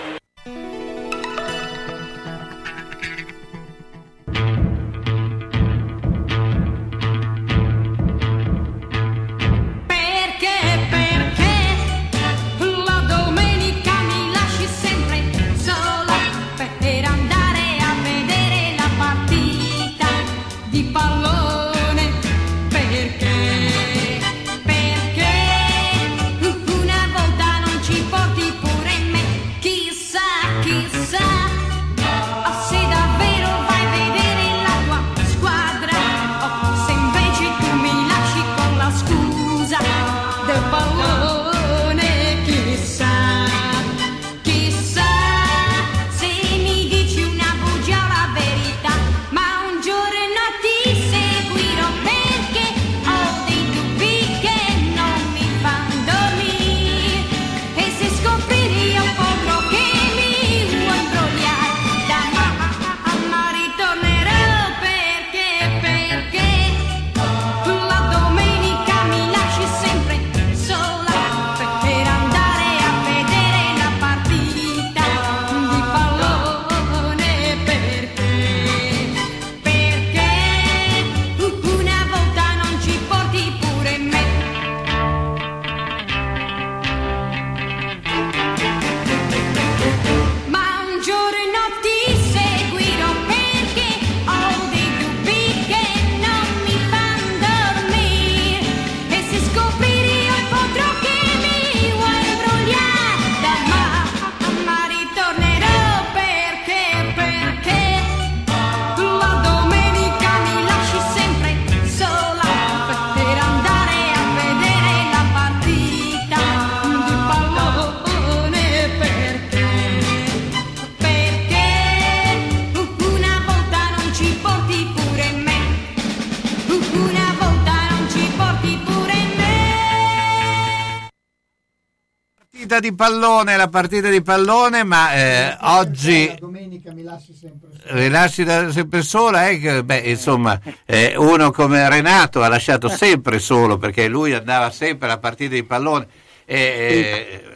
Partita di pallone, la partita di pallone, ma eh, oggi domenica mi lasci sempre rilasci da sempre sola, eh, beh, insomma, eh, uno come Renato ha lasciato sempre solo perché lui andava sempre alla partita di pallone, eh,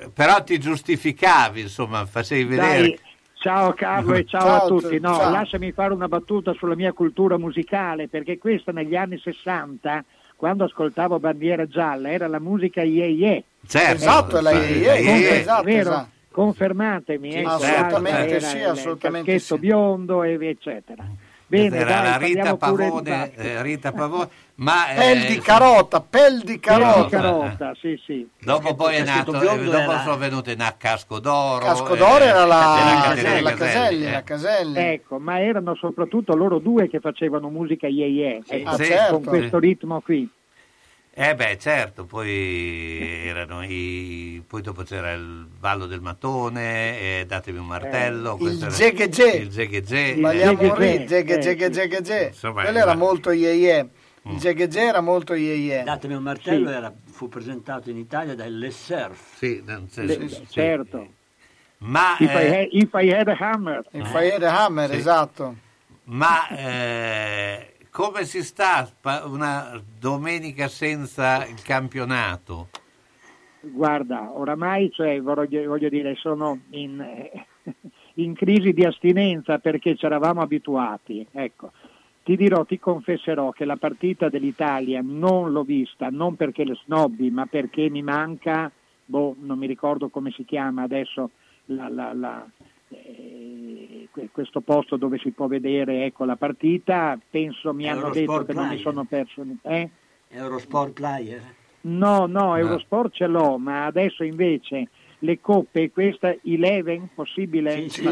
eh, però ti giustificavi, insomma, facevi vedere. Dai, ciao Carlo e ciao, Ciao a tutti, No, ciao. lasciami fare una battuta sulla mia cultura musicale, perché questa negli anni 60, quando ascoltavo Bandiera Gialla, era la musica Ye Ye. Certo, Esatto, è la sì, Ye. esatto, Vero? esatto. Confermatemi, Sì, eh, assolutamente sì, assolutamente il sì. biondo e eccetera. Bene, Era dai, la Rita Pavone, eh, Rita Pavone, ma eh, Pel di carota, pel di carota. Pel di carota, sì, sì. dopo poi è nato, eh, biondo dopo era- sono venute in Casco d'Oro. Casco d'Oro eh, era la, Caterina la Caselli, Caselli, eh. la Caselli. Ecco, ma erano soprattutto loro due che facevano musica Ye Ye, ecco, Ah, certo. con questo ritmo qui. Eh beh, certo, poi erano i poi dopo c'era il ballo del mattone, eh, datemi un martello, il questo era- Zeghe il Zeghe eh, Zeghe eh, Zeghe Zeghe Ge. Insomma, Quello era- molto ye ye. Mm. Il Zeghe Ge era molto ye ye. Datemi un martello Sì. era- fu presentato in Italia dai Les Surf. Sì, Le- sì, certo. Ma, If, I eh, had, if I had a hammer. Il Fire Hammer, Sì. esatto. ma eh, come si sta una domenica senza il campionato? Guarda, oramai cioè, voglio, voglio dire, sono in, eh, in crisi di astinenza perché ci eravamo abituati. Ecco, ti dirò, ti confesserò che la partita dell'Italia non l'ho vista, non perché le snobbi, ma perché mi manca, boh, non mi ricordo come si chiama adesso, la- la- la- eh, questo posto dove si può vedere ecco, la partita. Penso mi hanno detto Eurosport che non mi sono perso. Eh? Eurosport Player. No, no, Eurosport ce l'ho, ma adesso invece le coppe, questa Eleven, possibile? sì.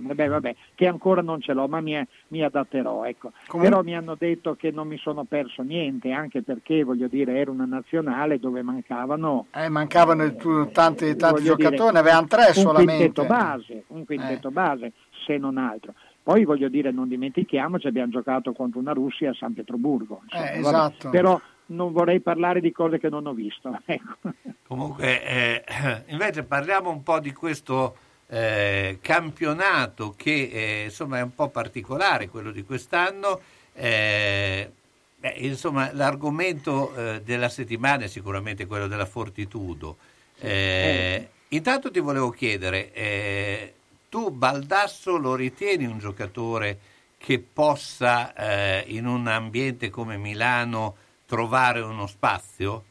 Beh, vabbè, che ancora non ce l'ho, ma mi, mi adatterò, ecco. Comun- Però mi hanno detto che non mi sono perso niente, anche perché, voglio dire, era una nazionale dove mancavano Eh, mancavano tu- tanti, tanti giocatori, ne avevano tre un solamente. quintetto base, un quintetto base, se non altro. Poi voglio dire, non dimentichiamoci, abbiamo giocato contro una Russia a San Pietroburgo. insomma, Eh, vabbè. esatto. Però non vorrei parlare di cose che non ho visto. Ecco. Comunque, eh, invece parliamo un po' di questo eh, campionato che eh, insomma è un po' particolare, quello di quest'anno. Eh, beh, insomma, l'argomento eh, della settimana è sicuramente quello della fortitudo. Eh, Intanto ti volevo chiedere, eh, tu Baldasso lo ritieni un giocatore che possa eh, in un ambiente come Milano trovare uno spazio?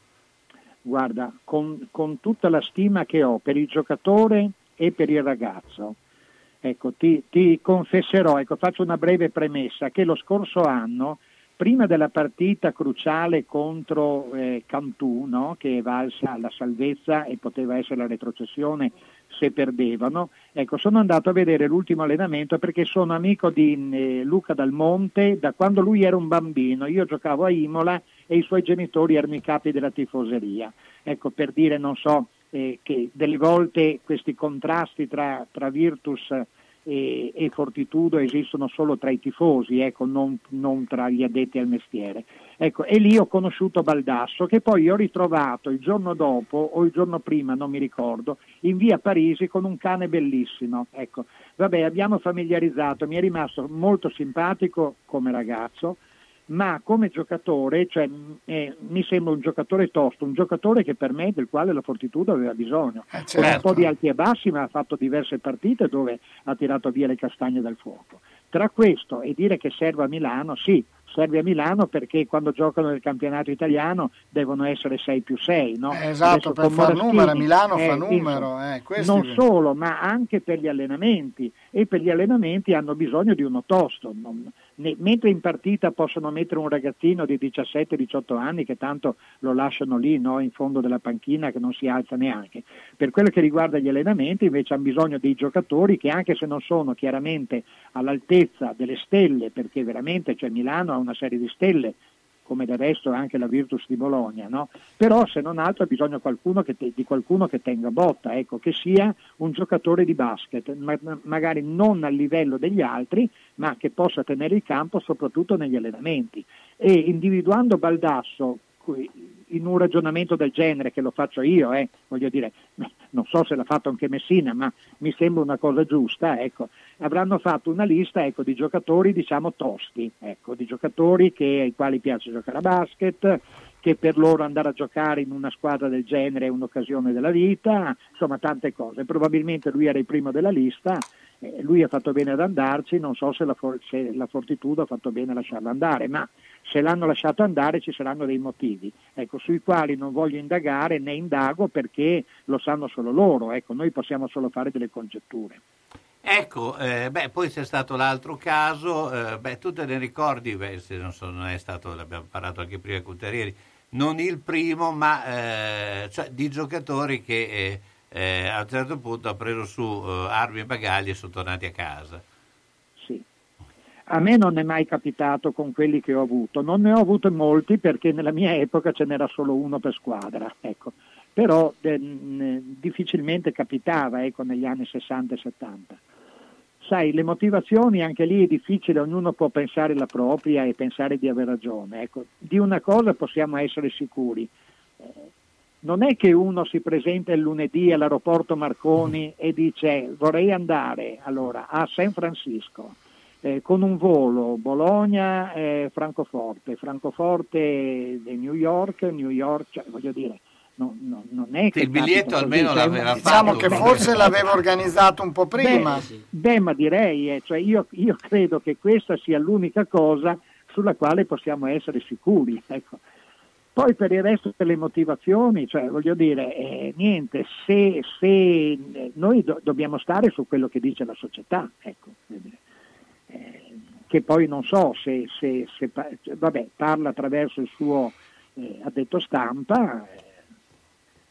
Guarda, con, con tutta la stima che ho per il giocatore e per il ragazzo, ecco, ti, ti confesserò, ecco, faccio una breve premessa, che lo scorso anno, prima della partita cruciale contro eh, Cantù, no, che valsa la salvezza e poteva essere la retrocessione se perdevano, ecco, sono andato a vedere l'ultimo allenamento perché sono amico di eh, Luca Dal Monte da quando lui era un bambino, io giocavo a Imola e i suoi genitori erano i capi della tifoseria. Ecco, per dire, non so, eh, che delle volte questi contrasti tra, tra Virtus e, e Fortitudo esistono solo tra i tifosi, ecco, non, non tra gli addetti al mestiere. Ecco, e lì ho conosciuto Baldasso, che poi ho ritrovato il giorno dopo o il giorno prima, non mi ricordo, in via Parisi con un cane bellissimo. Ecco, vabbè, abbiamo familiarizzato, mi è rimasto molto simpatico come ragazzo, ma come giocatore, cioè, eh, mi sembra un giocatore tosto, un giocatore che per me del quale la Fortitudo aveva bisogno. Con un certo. po' di alti e bassi, ma ha fatto diverse partite dove ha tirato via le castagne dal fuoco. Tra questo e dire che serve a Milano, sì, serve a Milano perché quando giocano nel campionato italiano devono essere 6 più 6, no? Eh, esatto, Adesso per far numero, Milano fa eh, numero, insomma, eh, non solo, ma anche per gli allenamenti e per gli allenamenti hanno bisogno di uno tosto. non- ne- mentre in partita possono mettere un ragazzino di 17-18 anni che tanto lo lasciano lì no, in fondo della panchina che non si alza neanche. Per quello che riguarda gli allenamenti invece hanno bisogno dei giocatori che anche se non sono chiaramente all'altezza delle stelle, perché veramente cioè, Milano ha una serie di stelle come del resto anche la Virtus di Bologna, no? però se non altro ha bisogno qualcuno te- di qualcuno che tenga botta, ecco, che sia un giocatore di basket, ma- ma- magari non al livello degli altri, ma che possa tenere il campo soprattutto negli allenamenti. E individuando Baldasso, in un ragionamento del genere, che lo faccio io, eh, voglio dire, non so se l'ha fatto anche Messina, ma mi sembra una cosa giusta, ecco, avranno fatto una lista ecco, di giocatori diciamo tosti, ecco, di giocatori che, ai quali piace giocare a basket, che per loro andare a giocare in una squadra del genere è un'occasione della vita, insomma tante cose. Probabilmente lui era il primo della lista, eh, lui ha fatto bene ad andarci, non so se la, for- se la Fortitudo ha fatto bene a lasciarlo andare, ma se l'hanno lasciato andare ci saranno dei motivi, ecco, sui quali non voglio indagare né indago perché lo sanno solo loro, ecco, noi possiamo solo fare delle congetture. Ecco, eh, beh, poi c'è stato l'altro caso, eh, beh, tu te ne ricordi, beh, non, so, non è stato, l'abbiamo parlato anche prima con Terrieri, non il primo, ma eh, cioè, di giocatori che eh, a un certo punto hanno preso su eh, armi e bagagli e sono tornati a casa. Sì. A me non è mai capitato con quelli che ho avuto, non ne ho avuto molti perché nella mia epoca ce n'era solo uno per squadra, ecco. però eh, difficilmente capitava ecco, negli anni 60 e 70. Sai, le motivazioni anche lì è difficile, ognuno può pensare la propria e pensare di aver ragione. Ecco, di una cosa possiamo essere sicuri, eh, non è che uno si presenta il lunedì all'aeroporto Marconi e dice vorrei andare allora, a San Francisco eh, con un volo Bologna-Francoforte, Francoforte di New York, New York, cioè, voglio dire, no- no- non è che Il biglietto almeno così, cioè, l'aveva Diciamo fatto. che forse l'aveva organizzato un po' prima. Beh, beh, ma direi, eh, cioè io, io credo che questa sia l'unica cosa sulla quale possiamo essere sicuri. ecco. Poi per il resto delle motivazioni, cioè voglio dire, eh, niente, se, se noi do- dobbiamo stare su quello che dice la società, ecco. Eh, che poi non so se, se- se cioè, vabbè, parla attraverso il suo eh, addetto stampa, eh,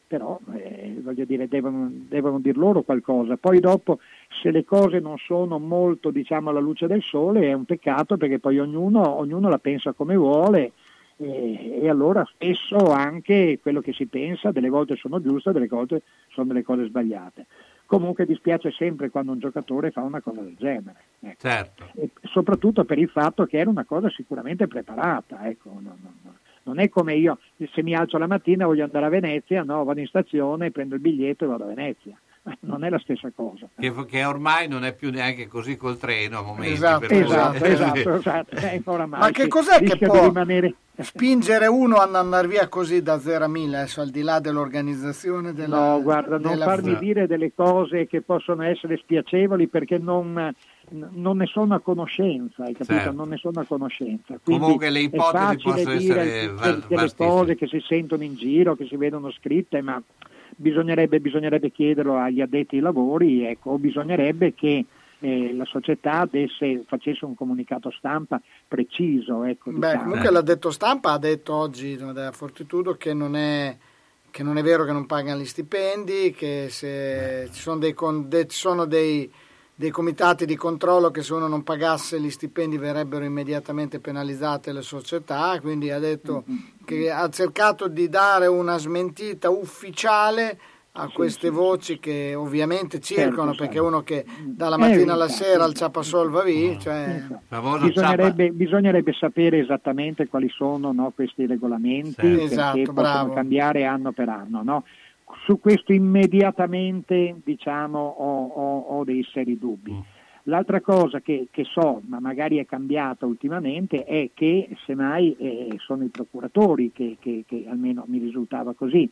però eh, voglio dire, devono, devono dir loro qualcosa. Poi dopo, se le cose non sono molto diciamo, alla luce del sole, è un peccato perché poi ognuno, ognuno la pensa come vuole e, e allora spesso anche quello che si pensa delle volte sono giuste, delle volte sono delle cose sbagliate. Comunque dispiace sempre quando un giocatore fa una cosa del genere. ecco. Certo. E soprattutto per il fatto che era una cosa sicuramente preparata. Ecco, no, no, no. Non è come io, se mi alzo la mattina voglio andare a Venezia, no, vado in stazione, prendo il biglietto e vado a Venezia. Non è la stessa cosa. Che, che ormai non è più neanche così col treno a momenti. Esatto, per cui- Esatto, esatto, esatto. Eh, Ma che cos'è che può rimanere- spingere uno ad andare via così da 0 a 1000, adesso al di là dell'organizzazione della No, guarda, non della- farmi dire delle cose che possono essere spiacevoli perché non, non ne sono a conoscenza, hai capito? Certo. Non ne sono a conoscenza. Quindi Comunque le è ipotesi facile possono dire essere delle cose che si sentono in giro, che si vedono scritte, ma bisognerebbe, bisognerebbe chiederlo agli addetti ai lavori, ecco, o bisognerebbe che eh, la società desse, facesse un comunicato stampa preciso. Ecco, Beh, diciamo. comunque l'ha detto stampa, ha detto oggi della Fortitudo che non è che non è vero che non pagano gli stipendi, che se ci sono dei, con- de- ci sono dei, dei comitati di controllo che se uno non pagasse gli stipendi verrebbero immediatamente penalizzate le società, quindi ha detto che ha cercato di dare una smentita ufficiale a queste voci che ovviamente circolano, Certo, perché certo. uno che dalla mattina alla sera al ciapassol va via, cioè... Bisognerebbe, bisognerebbe sapere esattamente quali sono no, questi regolamenti Sì. perché Esatto, possono bravo. cambiare anno per anno. no? Su questo immediatamente diciamo, ho, ho- ho dei seri dubbi. L'altra cosa che, che so, ma magari è cambiata ultimamente, è che semmai eh, sono i procuratori che, che- che almeno mi risultava così.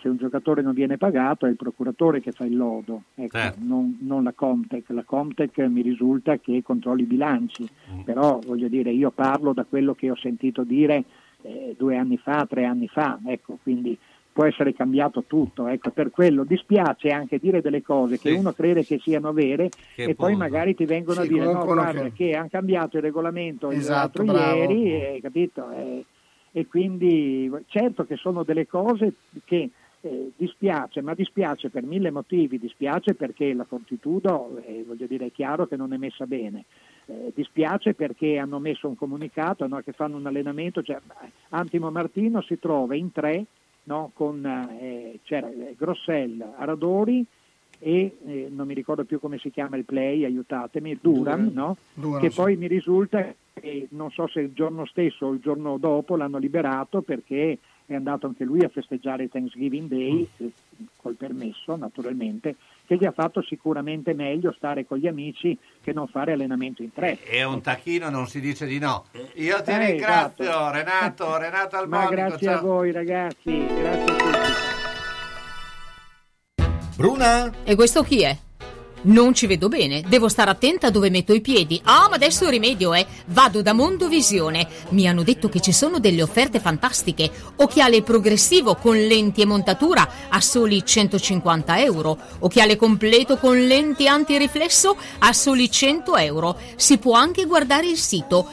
Se un giocatore non viene pagato è il procuratore che fa il lodo, ecco, Certo. non, non la Comtec. La Comtec mi risulta che controlli i bilanci, però voglio dire, io parlo da quello che ho sentito dire eh, due anni fa, tre anni fa, ecco, quindi può essere cambiato tutto, ecco, per quello dispiace anche dire delle cose che Sì. uno crede che siano vere Che e poi magari ti vengono Sì, a dire no, guarda che- che hanno cambiato il regolamento Esatto, ieri, eh, capito? Eh, e quindi certo che sono delle cose che eh, dispiace, ma dispiace per mille motivi, dispiace perché la Fortitudo, eh, voglio dire, è chiaro che non è messa bene, Eh, dispiace perché hanno messo un comunicato no, che fanno un allenamento, cioè, Antimo Martino si trova in tre no, con eh, c'era eh, Grossel, Aradori e eh, non mi ricordo più come si chiama il play, aiutatemi, Duran, no? Duran, che sì. poi mi risulta che non so se il giorno stesso o il giorno dopo l'hanno liberato perché è andato anche lui a festeggiare Thanksgiving Day, Mm. eh, col permesso naturalmente, che gli ha fatto sicuramente meglio stare con gli amici che non fare allenamento in tre. È un tacchino, non si dice di no. Io ti Eh, ringrazio, esatto. Renato, Renato Ma Albonico. grazie a ciao. voi ragazzi, grazie a tutti. Bruna? E questo chi è? Non ci vedo bene, devo stare attenta dove metto i piedi. Ah, ma adesso il rimedio è: vado da Mondovisione. Mi hanno detto che ci sono delle offerte fantastiche. Occhiale progressivo con lenti e montatura a soli 150 euro. Occhiale completo con lenti antiriflesso a soli 100 euro. Si può anche guardare il sito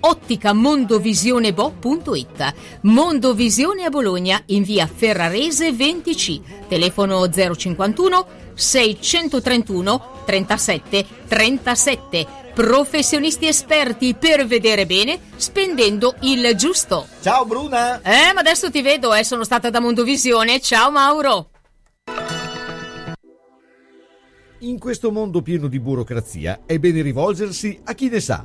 www.otticamondovisionebo.it. Mondovisione a Bologna in via Ferrarese 20C. Telefono 051 631 37 37. Professionisti esperti per vedere bene spendendo il giusto. Ciao Bruna! Eh, ma adesso ti vedo, eh, sono stata da Mondovisione. Ciao Mauro! In questo mondo pieno di burocrazia è bene rivolgersi a chi ne sa.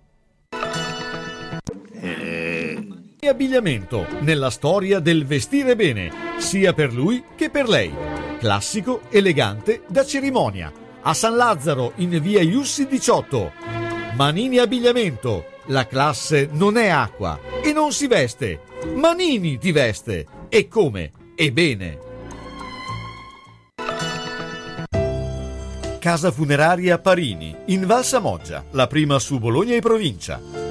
E abbigliamento, nella storia del vestire bene, sia per lui che per lei. Classico, elegante, da cerimonia. A San Lazzaro, in via Iussi 18. Manini Abbigliamento. La classe non è acqua e non si veste. Manini ti veste. E come? E bene. Casa funeraria Parini, in Val Samoggia, la prima su Bologna e provincia.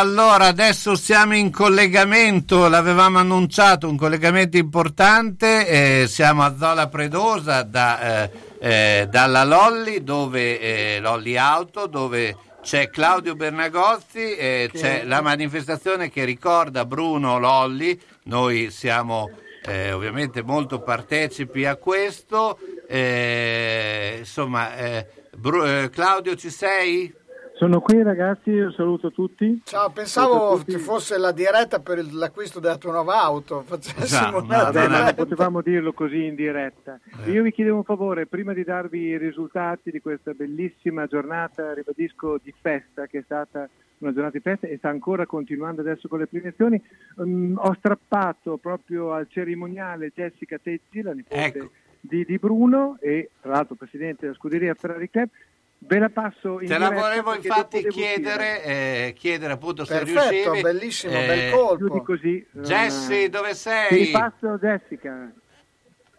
Allora, adesso siamo in collegamento, l'avevamo annunciato, un collegamento importante, eh, siamo a Zola Predosa da, eh, eh, dalla Lolli, dove, eh, Lolli Auto, dove c'è Claudio Bernagozzi, eh, Che- c'è la manifestazione che ricorda Bruno Lolli, noi siamo eh, ovviamente molto partecipi a questo, insomma, Bru- Claudio ci sei? Sono qui ragazzi, io saluto tutti. Ciao, pensavo Tutti. ci fosse la diretta per l'acquisto della tua nuova auto. Facessimo Esatto, una no, diretta. potevamo dirlo così in diretta. Io vi chiedevo un favore, prima di darvi i risultati di questa bellissima giornata, ribadisco, di festa, che è stata una giornata di festa e sta ancora continuando adesso con le premiazioni, mm, ho strappato proprio al cerimoniale Jessica Teggi, la nipote Ecco. di, di Bruno e tra l'altro presidente della scuderia Ferrari Club. Ve la passo in Te la volevo infatti chiedere, eh, chiedere appunto se Perfetto, riuscivi. bellissimo, Eh, bel colpo. Così. non- Jessy, dove Ti sei? passo Jessica.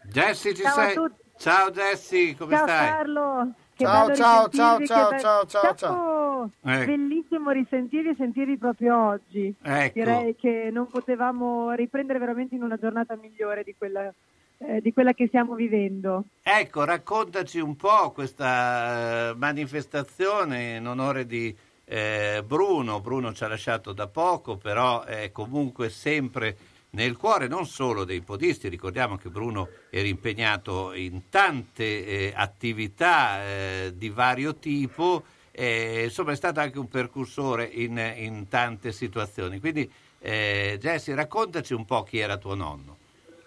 Jessy, ci Ciao a sei? tutti. Ciao Jessy, come ciao stai? Carlo. Che Ciao, ciao, ciao, ciao, be- ciao, ciao, ciao. Ecco. Bellissimo risentirvi e sentirvi proprio oggi. Ecco. Direi che non potevamo riprendere veramente in una giornata migliore di quella, eh, di quella che stiamo vivendo. Ecco, raccontaci un po' questa eh, manifestazione in onore di eh, Bruno. Bruno ci ha lasciato da poco, però è comunque sempre nel cuore non solo dei podisti, ricordiamo che Bruno era impegnato in tante eh, attività eh, di vario tipo, eh, insomma è stato anche un percursore in, in tante situazioni. Quindi eh, Jessy, raccontaci un po' chi era tuo nonno.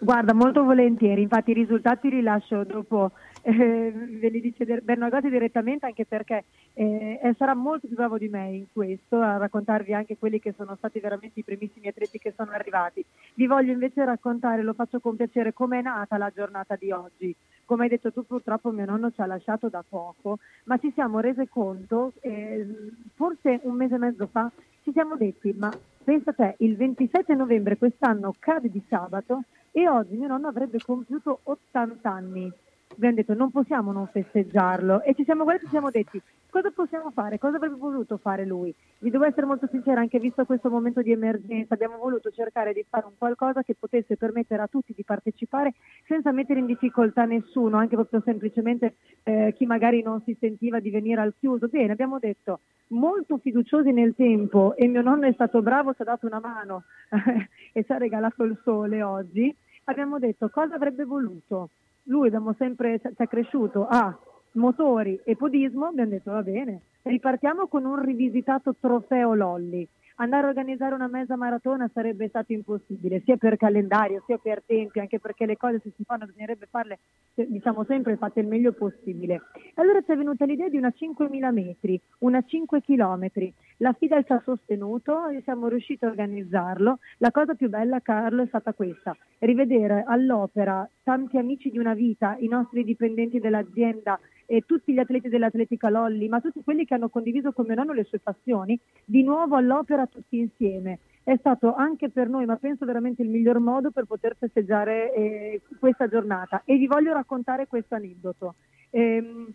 Guarda, molto volentieri, infatti i risultati li lascio dopo, eh, ve li dice Bernagotti direttamente anche perché eh, sarà molto più bravo di me in questo, a raccontarvi anche quelli che sono stati veramente i primissimi atleti che sono arrivati. Vi voglio invece raccontare, lo faccio con piacere, com'è nata la giornata di oggi. Come hai detto tu purtroppo mio nonno ci ha lasciato da poco, ma ci siamo rese conto, eh, forse un mese e mezzo fa, ci siamo detti, ma pensa te, il 27 novembre quest'anno cade di sabato e oggi mio nonno avrebbe compiuto 80 anni. Abbiamo detto non possiamo non festeggiarlo e ci siamo guardati e ci siamo detti cosa possiamo fare, cosa avrebbe voluto fare lui. Vi devo essere molto sincera, anche visto questo momento di emergenza, abbiamo voluto cercare di fare un qualcosa che potesse permettere a tutti di partecipare senza mettere in difficoltà nessuno, anche proprio semplicemente eh, chi magari non si sentiva di venire al chiuso. Bene, abbiamo detto molto fiduciosi nel tempo e mio nonno è stato bravo, ci ha dato una mano e ci ha regalato il sole oggi. Abbiamo detto cosa avrebbe voluto. Lui abbiamo sempre, ci ha cresciuto a motori e podismo, abbiamo detto va bene, ripartiamo con un rivisitato trofeo Lolli. Andare a organizzare una mezza maratona sarebbe stato impossibile, sia per calendario, sia per tempi, anche perché le cose se si fanno bisognerebbe farle, diciamo sempre, fatte il meglio possibile. Allora ci è venuta l'idea di una 5.000 metri, una 5 chilometri. La FIDAL ci ha sostenuto e siamo riusciti a organizzarlo. La cosa più bella, Carlo, è stata questa, rivedere all'opera tanti amici di una vita, i nostri dipendenti dell'azienda e tutti gli atleti dell'Atletica Lolli, ma tutti quelli che hanno condiviso con mio nonno le sue passioni, di nuovo all'opera tutti insieme. È stato anche per noi, ma penso veramente il miglior modo per poter festeggiare eh, questa giornata. E vi voglio raccontare questo aneddoto. Ehm,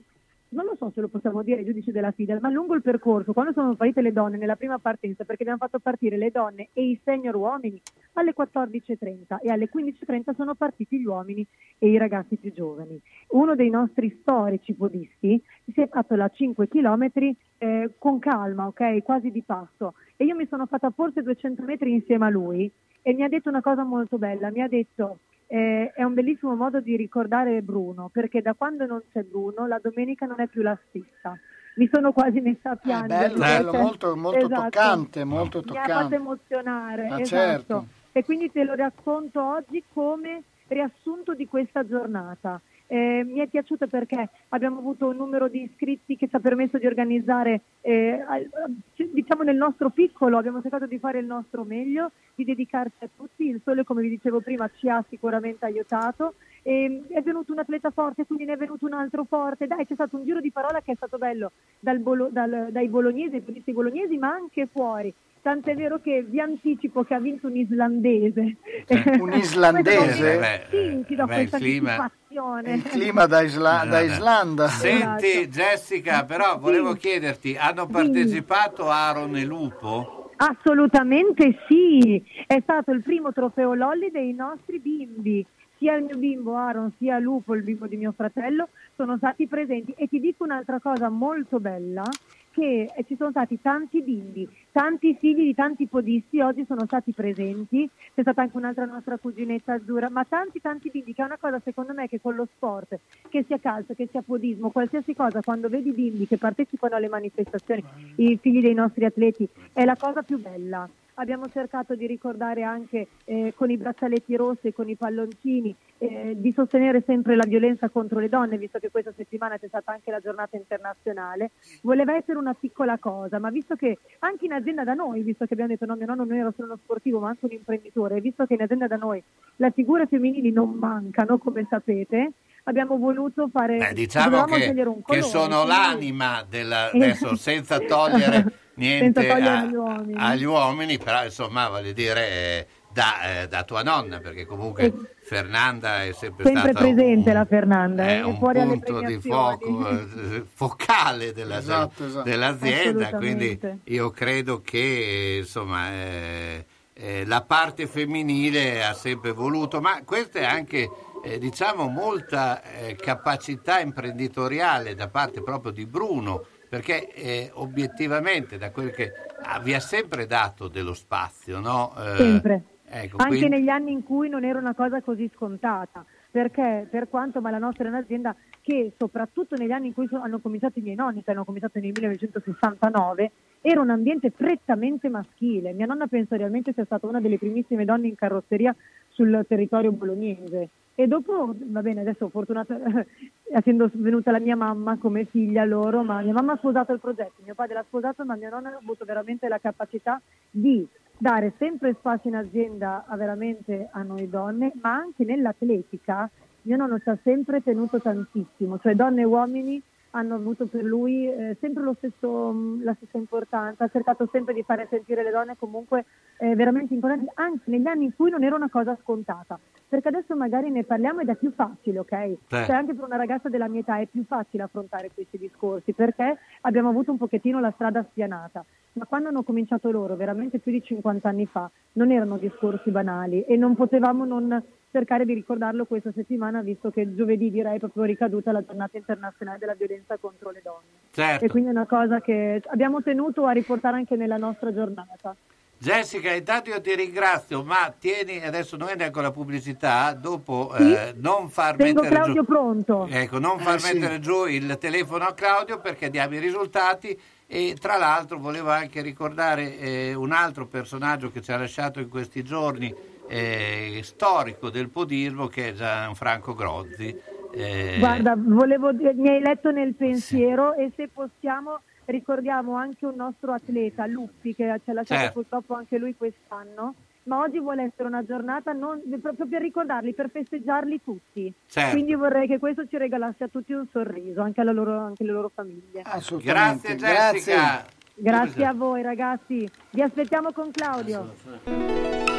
non lo so se lo possiamo dire ai giudici della FIDEL, ma lungo il percorso, quando sono partite le donne nella prima partenza, perché abbiamo fatto partire le donne e i senior uomini alle 14.30 e alle 15.30 sono partiti gli uomini e i ragazzi più giovani. Uno dei nostri storici podisti si è fatto la 5 km eh, con calma, ok, quasi di passo, e io mi sono fatta forse 200 metri insieme a lui e mi ha detto una cosa molto bella, mi ha detto eh, è un bellissimo modo di ricordare Bruno, perché da quando non c'è Bruno la domenica non è più la stessa. Mi sono quasi messa a piangere. bello, bello, perché- molto, molto Esatto. toccante, molto Mi ha fatto toccante. emozionare, Ah, esatto. certo. E quindi te lo racconto oggi come riassunto di questa giornata. Eh, mi è piaciuto perché abbiamo avuto un numero di iscritti che ci ha permesso di organizzare, eh, al- diciamo nel nostro piccolo, abbiamo cercato di fare il nostro meglio, di dedicarci a tutti. Il sole, come vi dicevo prima, ci ha sicuramente aiutato. E è venuto un atleta forte, quindi ne è venuto un altro forte. Dai, c'è stato un giro di parola che è stato bello dal bolo- dal- dai bolognesi, turisti bolognesi, ma anche fuori. Tant'è vero che vi anticipo che ha vinto un islandese. Un islandese? Beh, Spinti da beh, il questa clima-. Il clima da, Isla- da Islanda. Senti Jessica, però volevo chiederti, hanno partecipato Aaron e Lupo? Assolutamente sì, è stato il primo trofeo Lolli dei nostri bimbi. Sia il mio bimbo Aaron sia Lupo, il bimbo di mio fratello, sono stati presenti. E ti dico un'altra cosa molto bella, che eh, ci sono stati tanti bimbi, tanti figli di tanti podisti oggi sono stati presenti, c'è stata anche un'altra nostra cuginetta azzurra, ma tanti tanti bimbi, che è una cosa secondo me che con lo sport, che sia calcio, che sia podismo, qualsiasi cosa, quando vedi bimbi che partecipano alle manifestazioni, i figli dei nostri atleti, è la cosa più bella. Abbiamo cercato di ricordare anche eh, con i braccialetti rossi con i palloncini eh, di sostenere sempre la violenza contro le donne, visto che questa settimana c'è stata anche la giornata internazionale. Voleva essere una piccola cosa, ma visto che anche in azienda da noi, visto che abbiamo detto no, mio nonno non era solo uno sportivo ma anche un imprenditore, visto che in azienda da noi le figure femminili non mancano, come sapete, abbiamo voluto fare... Beh, diciamo che, un che colore, sono quindi- l'anima della, adesso senza togliere niente Senza togliere a- agli uomini. agli uomini, però insomma voglio dire eh, da, eh, da tua nonna, perché comunque Fernanda è sempre, Sempre stata un- presente la Fernanda, è eh, un fuori alle punto di fuoco eh, focale della- Esatto, esatto. dell'azienda, quindi io credo che insomma eh, eh, la parte femminile ha sempre voluto, ma questa è anche eh, diciamo molta eh, capacità imprenditoriale da parte proprio di Bruno, perché eh, obiettivamente da quel che ah, vi ha sempre dato dello spazio, no? Eh, Sempre. Ecco, Anche quindi- negli anni in cui non era una cosa così scontata, perché per quanto ma la nostra è un'azienda che soprattutto negli anni in cui so- hanno cominciato i miei nonni, che hanno cominciato nel 1969, era un ambiente prettamente maschile. Mia nonna penso realmente sia stata una delle primissime donne in carrozzeria sul territorio bolognese. E dopo, va bene, adesso fortunata, essendo venuta la mia mamma come figlia loro, ma mia mamma ha sposato il progetto, mio padre l'ha sposato, ma mia nonna ha avuto veramente la capacità di dare sempre spazio in azienda a veramente a noi donne, ma anche nell'atletica mio nonno ci ha sempre tenuto tantissimo, cioè donne e uomini hanno avuto per lui eh, sempre stesso, mh, la stessa importanza, ha cercato sempre di fare sentire le donne comunque eh, veramente importanti, anche negli anni in cui non era una cosa scontata, perché adesso magari ne parliamo ed è più facile, ok? Cioè anche per una ragazza della mia età è più facile affrontare questi discorsi, perché abbiamo avuto un pochettino la strada spianata, ma quando hanno cominciato loro, veramente più di 50 anni fa, non erano discorsi banali e non potevamo non cercare di ricordarlo questa settimana, visto che giovedì direi è proprio ricaduta la giornata internazionale della violenza contro le donne. Certo. E quindi è una cosa che abbiamo tenuto a riportare anche nella nostra giornata. Jessica, intanto io ti ringrazio, ma tieni, adesso non è con la pubblicità, dopo Sì? eh, non far Tengo mettere Claudio giù... pronto. Ecco, non far Eh, sì. mettere giù il telefono a Claudio perché diamo i risultati e tra l'altro volevo anche ricordare eh, un altro personaggio che ci ha lasciato in questi giorni, eh, storico del podismo, che è Gianfranco Grozzi. Eh, Guarda, volevo dire, mi hai letto nel pensiero e se possiamo ricordiamo anche un nostro atleta, Luppi, che ci ha lasciato Certo. purtroppo anche lui quest'anno. Ma oggi vuole essere una giornata non- proprio per ricordarli, per festeggiarli tutti. Certo. Quindi vorrei che questo ci regalasse a tutti un sorriso, anche, alla loro, anche alle loro famiglie. Grazie Jessica. Grazie a voi ragazzi, vi aspettiamo con Claudio.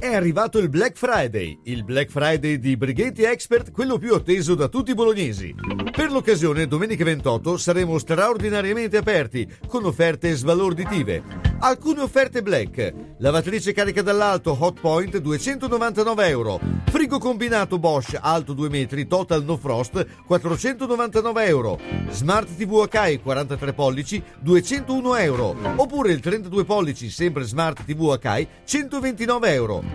È arrivato il Black Friday, il Black Friday di Brighetti Expert, quello più atteso da tutti i bolognesi. Per l'occasione, domenica 28 saremo straordinariamente aperti con offerte sbalorditive. Alcune offerte black: lavatrice carica dall'alto Hot Point 299 euro, frigo combinato Bosch alto 2 metri Total No Frost 499 euro, Smart TV Akai 43 pollici 201 euro, oppure il 32 pollici sempre Smart TV Akai 129 euro.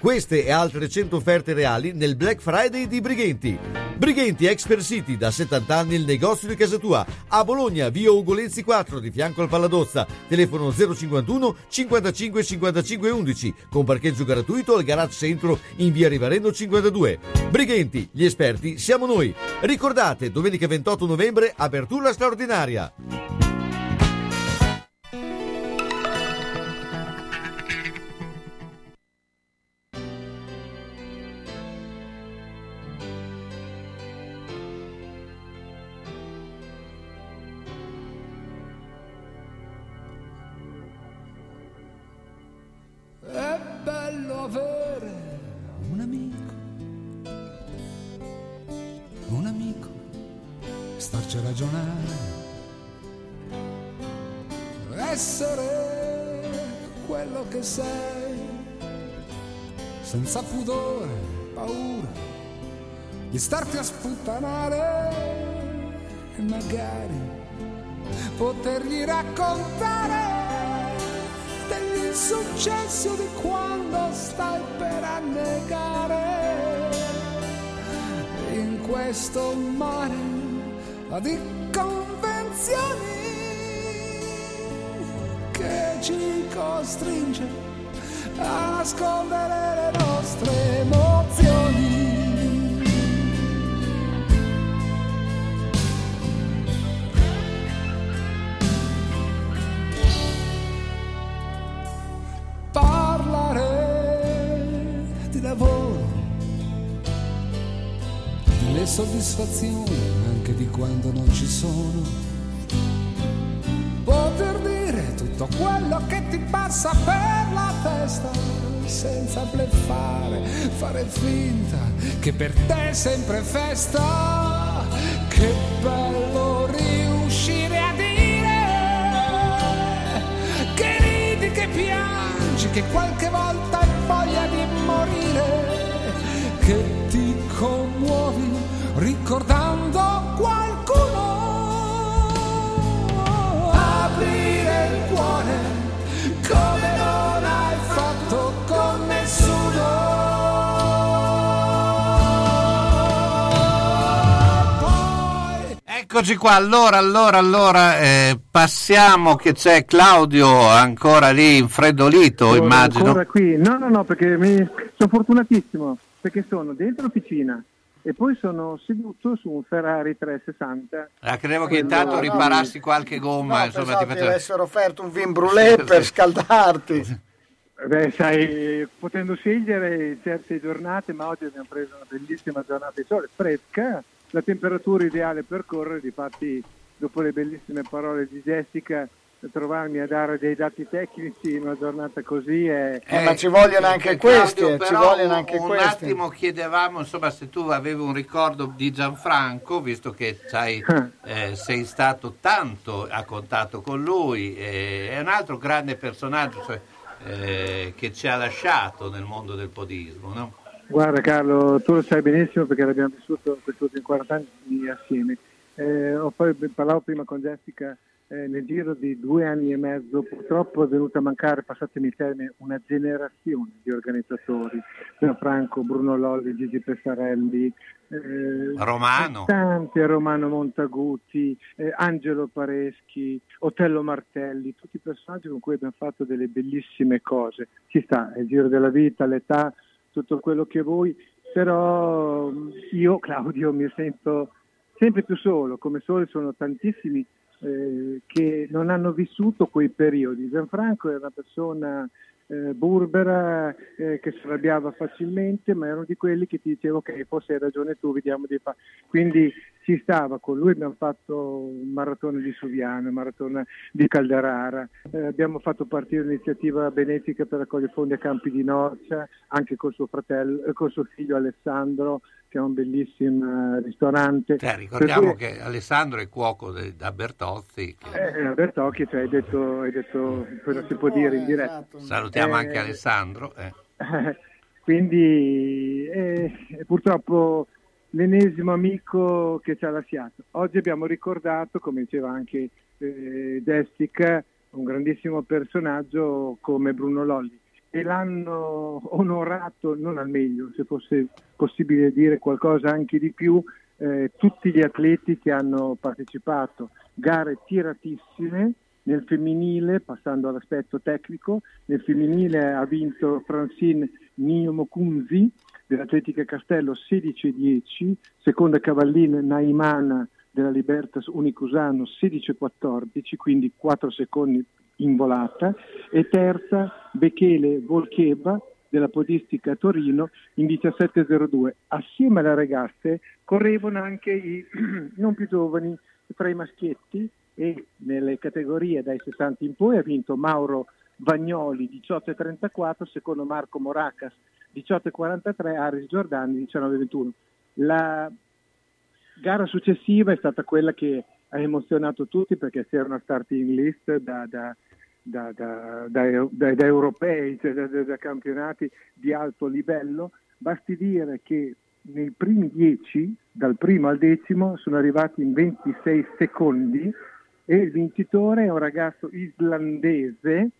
Queste e altre 100 offerte reali nel Black Friday di Brighenti. Brighenti Expert City, da 70 anni il negozio di casa tua. A Bologna, via Ugolezzi 4, di fianco al Palladozza. Telefono 051 55 55 11, con parcheggio gratuito al garage centro in via Rivareno 52. Brighenti, gli esperti siamo noi. Ricordate, domenica 28 novembre, apertura straordinaria. Senza pudore, paura di starti a sputtanare e magari potergli raccontare degli insuccessi o di quando stai per annegare. In questo mare di convenzioni che ci costringe nascondere parlare di lavoro, delle soddisfazioni anche di quando non ci sono, tutto quello che ti passa per la testa senza bleffare, fare finta che per te è sempre festa, che bello riuscire a dire che ridi, che piangi, che qualche volta hai voglia di morire, che ti commuovi ricordando Eccoci qua, allora, allora, allora, eh, passiamo che c'è Claudio ancora lì infreddolito, Sono immagino. ancora qui. No, no, no, perché mi... sono fortunatissimo, perché sono dentro l'officina e poi sono seduto su un Ferrari 360. Ah, credevo che intanto no, riparassi qualche gomma, insomma, ti faceva... avessero offerto un vin brûlé per scaldarti. Beh, sai, potendo scegliere certe giornate, ma oggi abbiamo preso una bellissima giornata di sole, fresca, la temperatura ideale per correre, difatti dopo le bellissime parole di Jessica, trovarmi a dare dei dati tecnici in una giornata così è... Eh, ma ci vogliono anche questi, Claudio, eh, ci però vogliono anche un questi. attimo chiedevamo insomma se tu avevi un ricordo di Gianfranco visto che eh, sei stato tanto a contatto con lui eh, è un altro grande personaggio cioè, eh, che ci ha lasciato nel mondo del podismo no? Guarda Carlo, tu lo sai benissimo perché l'abbiamo vissuto questi ultimi 40 anni assieme. Eh, ho poi parlavo prima con Jessica, eh, nel giro di due anni e mezzo purtroppo è venuta a mancare, passatemi il termine, una generazione di organizzatori. Gianfranco, Bruno Lolli, Gigi Pessarelli, eh, Romano. Tante, Romano Montaguti, eh, Angelo Pareschi, Otello Martelli, tutti i personaggi con cui abbiamo fatto delle bellissime cose. Ci sta, è il giro della vita, l'età, tutto quello che vuoi, però mh, io, Claudio, mi sento sempre più solo, come soli sono tantissimi eh, che non hanno vissuto quei periodi. Gianfranco era una persona eh, burbera, eh, che si arrabbiava facilmente, ma era uno di quelli che ti diceva ok, forse hai ragione tu, vediamo di fare. Quindi ci stava, con lui abbiamo fatto un maratone di Suviano, un maratone di Calderara, eh, abbiamo fatto partire un'iniziativa benefica per raccogliere fondi a Campi di Norcia, anche col suo fratello, eh, col suo figlio Alessandro, che ha un bellissimo eh, ristorante. Cioè, ricordiamo cui- che Alessandro è cuoco de- da Bertozzi che- eh, Bertocchi, cioè, hai detto, hai detto, non si può dire in diretta. salutiamo anche Eh, Alessandro eh. Quindi purtroppo l'ennesimo amico che ci ha lasciato. Oggi abbiamo ricordato, come diceva anche eh, Jessica, un grandissimo personaggio come Bruno Lolli e l'hanno onorato non al meglio, se fosse possibile dire qualcosa anche di più, eh, tutti gli atleti che hanno partecipato, gare tiratissime nel femminile, passando all'aspetto tecnico, nel femminile ha vinto Francine Niomokunzi dell'Atletica Castello 16-10, seconda cavallina Naimana della Libertas Unicusano 16-14, quindi 4 secondi in volata, e terza Bekele Volcheba della podistica Torino in 17.02. Assieme alle ragazze correvano anche i non più giovani tra i maschietti e nelle categorie dai 60 in poi ha vinto Mauro Vagnoli 18.34, secondo Marco Moracas 18.43, Aris Giordani 19.21. La gara successiva è stata quella che ha emozionato tutti perché c'era una starting list da, da- da- da- europei, cioè da campionati di alto livello. Basti dire che nei primi 10, dal primo al decimo, sono arrivati in 26 secondi e il vincitore è un ragazzo islandese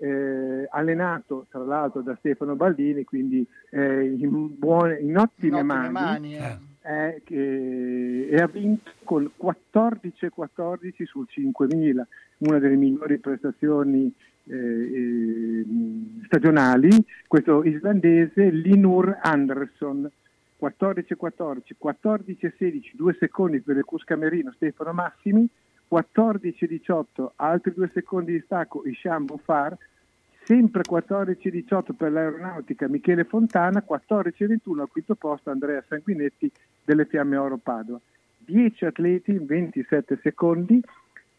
eh, allenato tra l'altro da Stefano Baldini, quindi eh, in, buone, in ottime, In ottime mani, mani, eh. eh, che- e ha vinto col 14-14 sul 5000, una delle migliori prestazioni eh, stagionali, questo islandese Linur Andersson. 14-14, 14-16, due secondi per il Cuscamerino Stefano Massimi, 14-18, altri due secondi di stacco Isham Bufar, sempre 14-18 per l'aeronautica Michele Fontana, 14-21 al quinto posto Andrea Sanguinetti delle Fiamme Oro Padova. 10 atleti in 27 secondi,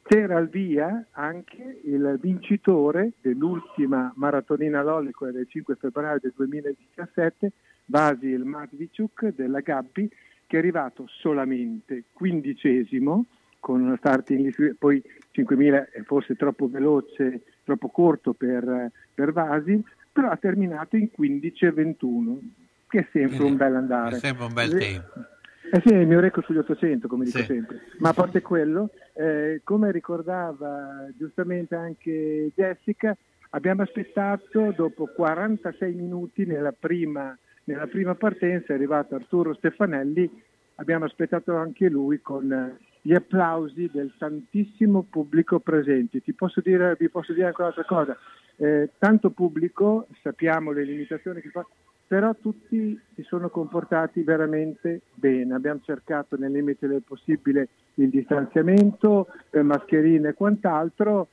c'era al via anche il vincitore dell'ultima maratonina Lollico del 5 febbraio del 2017, Vasil Matvichuk della Gabbi, che è arrivato solamente quindicesimo con una starting poi 5.000 è forse troppo veloce, troppo corto per, per Vasil, però ha terminato in 15-21, che è sempre un bel andare. È sempre un bel Eh, tempo. eh sì, è il mio record sugli 800, come dico Sì. sempre. Ma a parte quello, eh, come ricordava giustamente anche Jessica, abbiamo aspettato dopo 46 minuti nella prima, nella prima partenza, è arrivato Arturo Stefanelli, abbiamo aspettato anche lui con eh, gli applausi del tantissimo pubblico presente. Ti posso dire, vi posso dire anche un'altra cosa, eh, tanto pubblico, sappiamo le limitazioni che fa, però tutti si sono comportati veramente bene. Abbiamo cercato nel limite del possibile il distanziamento, eh, mascherine e quant'altro.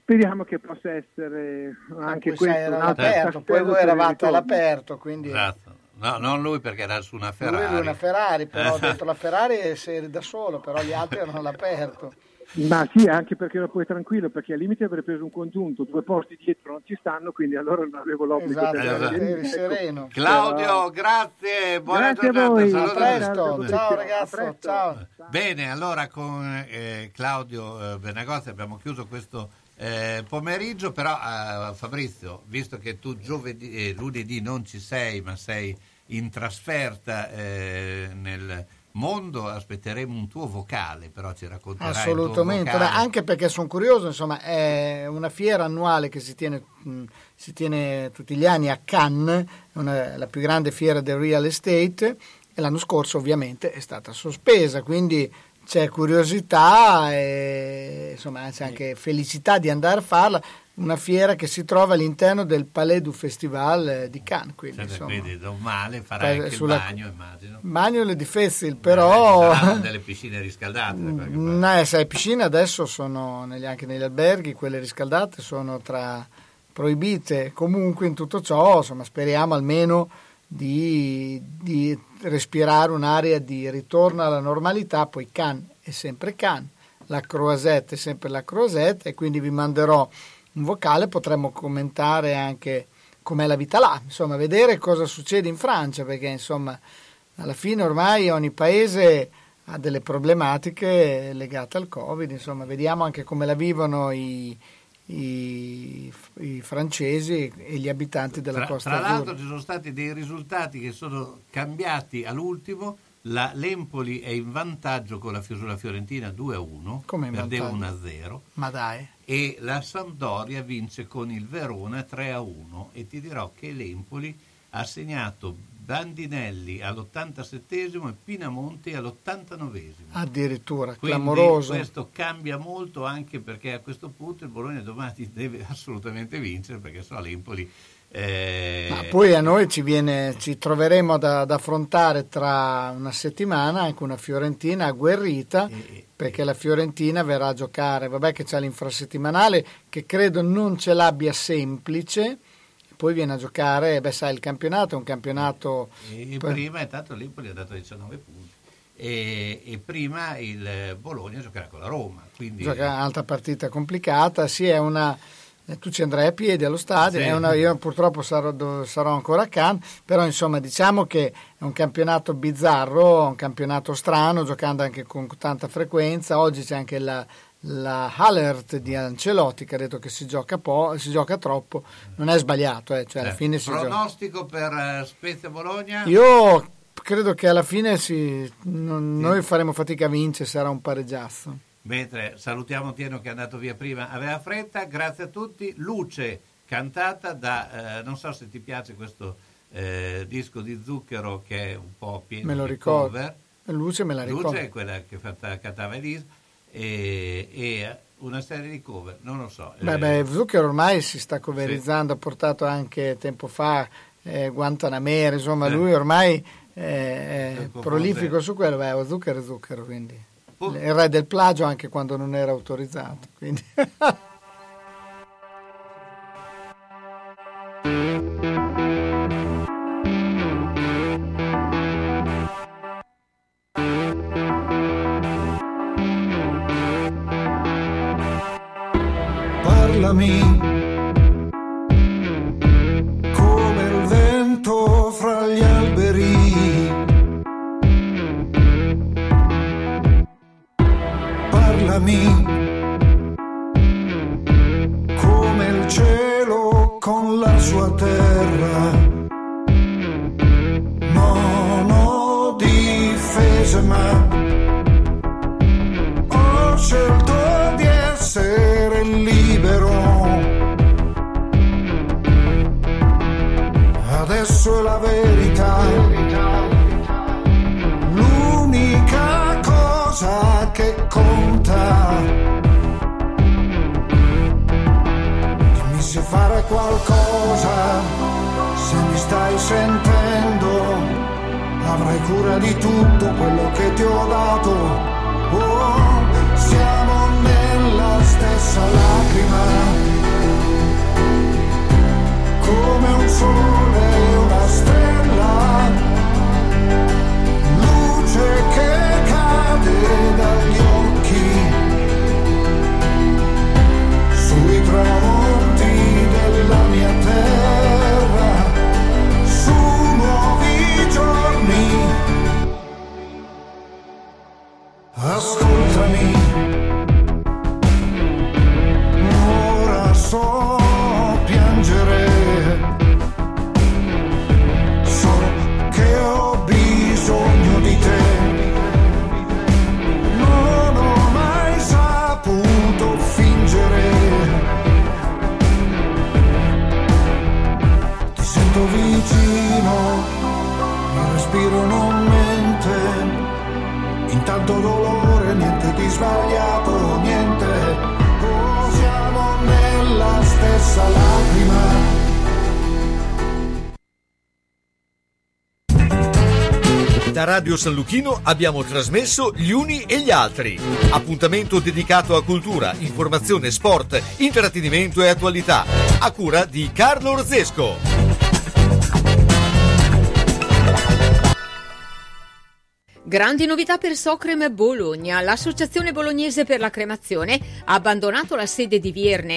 Speriamo che possa essere anche questo era un altro all'aperto, poi voi eravate all'aperto, quindi Esatto. No, non lui perché era su una lui Ferrari. era una Ferrari, però Esatto. dentro la Ferrari sei da solo, però gli altri erano all'aperto. Ma sì, anche perché ero poi tranquillo, perché al limite avrei preso un congiunto, due posti dietro non ci stanno, quindi allora non avevo l'obbligo Esatto, di Esatto. andare ecco. sereno. Claudio, grazie, buona Grazie a giornata. saluto A presto, ciao ragazzo, A presto. ciao. Bene, allora con eh, Claudio eh, Benagozzi abbiamo chiuso questo eh, pomeriggio, però eh, Fabrizio, visto che tu giovedì, eh, lunedì non ci sei, ma sei in trasferta eh, nel mondo, aspetteremo un tuo vocale, però ci racconterai Assolutamente, anche perché sono curioso, insomma, è una fiera annuale che si tiene, mh, si tiene tutti gli anni a Cannes, una- la più grande fiera del real estate, e l'anno scorso ovviamente è stata sospesa, quindi c'è curiosità e insomma c'è anche felicità di andare a farla, una fiera che si trova all'interno del Palais du Festival eh, di Cannes, quindi Cioè, insomma, quindi non male, farai Poi anche sulla- il bagno, immagino. Manuel di Festival, però... Ci saranno delle piscine riscaldate. No, eh, sai, piscine adesso sono negli- anche negli alberghi, quelle riscaldate sono tra proibite. Comunque in tutto ciò, insomma, speriamo almeno di, di respirare un'area di ritorno alla normalità, poi Cannes è sempre Cannes, la Croisette è sempre la Croisette e quindi vi manderò un vocale, potremmo commentare anche com'è la vita là, insomma, vedere cosa succede in Francia, perché insomma, alla fine ormai ogni paese ha delle problematiche legate al Covid, insomma, vediamo anche come la vivono i, i- i francesi e gli abitanti della Tra, Costa tra Azzurra. l'altro ci sono stati dei risultati che sono cambiati all'ultimo. La, L'Empoli è in vantaggio con la, sulla Fiorentina 2-1, Come perdeva vantaggio? 1-0 Ma dai, e la Sampdoria vince con il Verona 3-1 e ti dirò che l'Empoli ha segnato Dandinelli all'87 e Pinamonti all'89. Addirittura, Quindi clamoroso. questo cambia molto anche perché a questo punto il Bologna domani deve assolutamente vincere perché so l'Empoli eh, Ma poi a noi ci, viene, ci troveremo ad, ad affrontare tra una settimana anche una Fiorentina agguerrita perché la Fiorentina verrà a giocare, vabbè che c'è l'infrasettimanale che credo non ce l'abbia semplice, poi viene a giocare, beh sai il campionato è un campionato... e prima intanto l'Empoli ha dato 19 punti e, e prima il Bologna giocherà con la Roma quindi Gioca un'altra partita complicata, sì, è una. eh, Tu ci andrai a piedi allo stadio, Sì. è una- io purtroppo sarò, sarò ancora a Cannes, però insomma diciamo che è un campionato bizzarro, un campionato strano, giocando anche con tanta frequenza. Oggi c'è anche la, la alert di Ancelotti che ha detto che si gioca, po- si gioca troppo, non è sbagliato, eh, cioè alla Eh, fine si gioca. pronostico per eh, Spezia Bologna Io credo che alla fine si- non- noi faremo fatica a vincere, sarà un pareggiazzo. Mentre salutiamo Tieno che è andato via prima, aveva fretta, grazie a tutti. Luce cantata da, eh, non so se ti piace questo eh, disco di Zucchero che è un po' pieno Me lo di ricordo. cover. Luce me la ricordo. Luce è quella che fatta, cantava Elise e, e una serie di cover, non lo so. Beh, Eh, beh, Zucchero ormai si sta coverizzando, ha portato anche tempo fa eh, Guantanamera, insomma Eh. lui ormai eh, è prolifico su quello, beh, Zucchero è Zucchero, quindi il re del plagio anche quando non era autorizzato. Quindi. Radio San Luchino abbiamo trasmesso Gli Uni e gli Altri. Appuntamento dedicato a cultura, informazione, sport, intrattenimento e attualità. A cura di Carlo Orzesco. Grandi novità per Socrem Bologna. L'Associazione Bolognese per la Cremazione ha abbandonato la sede di Vierne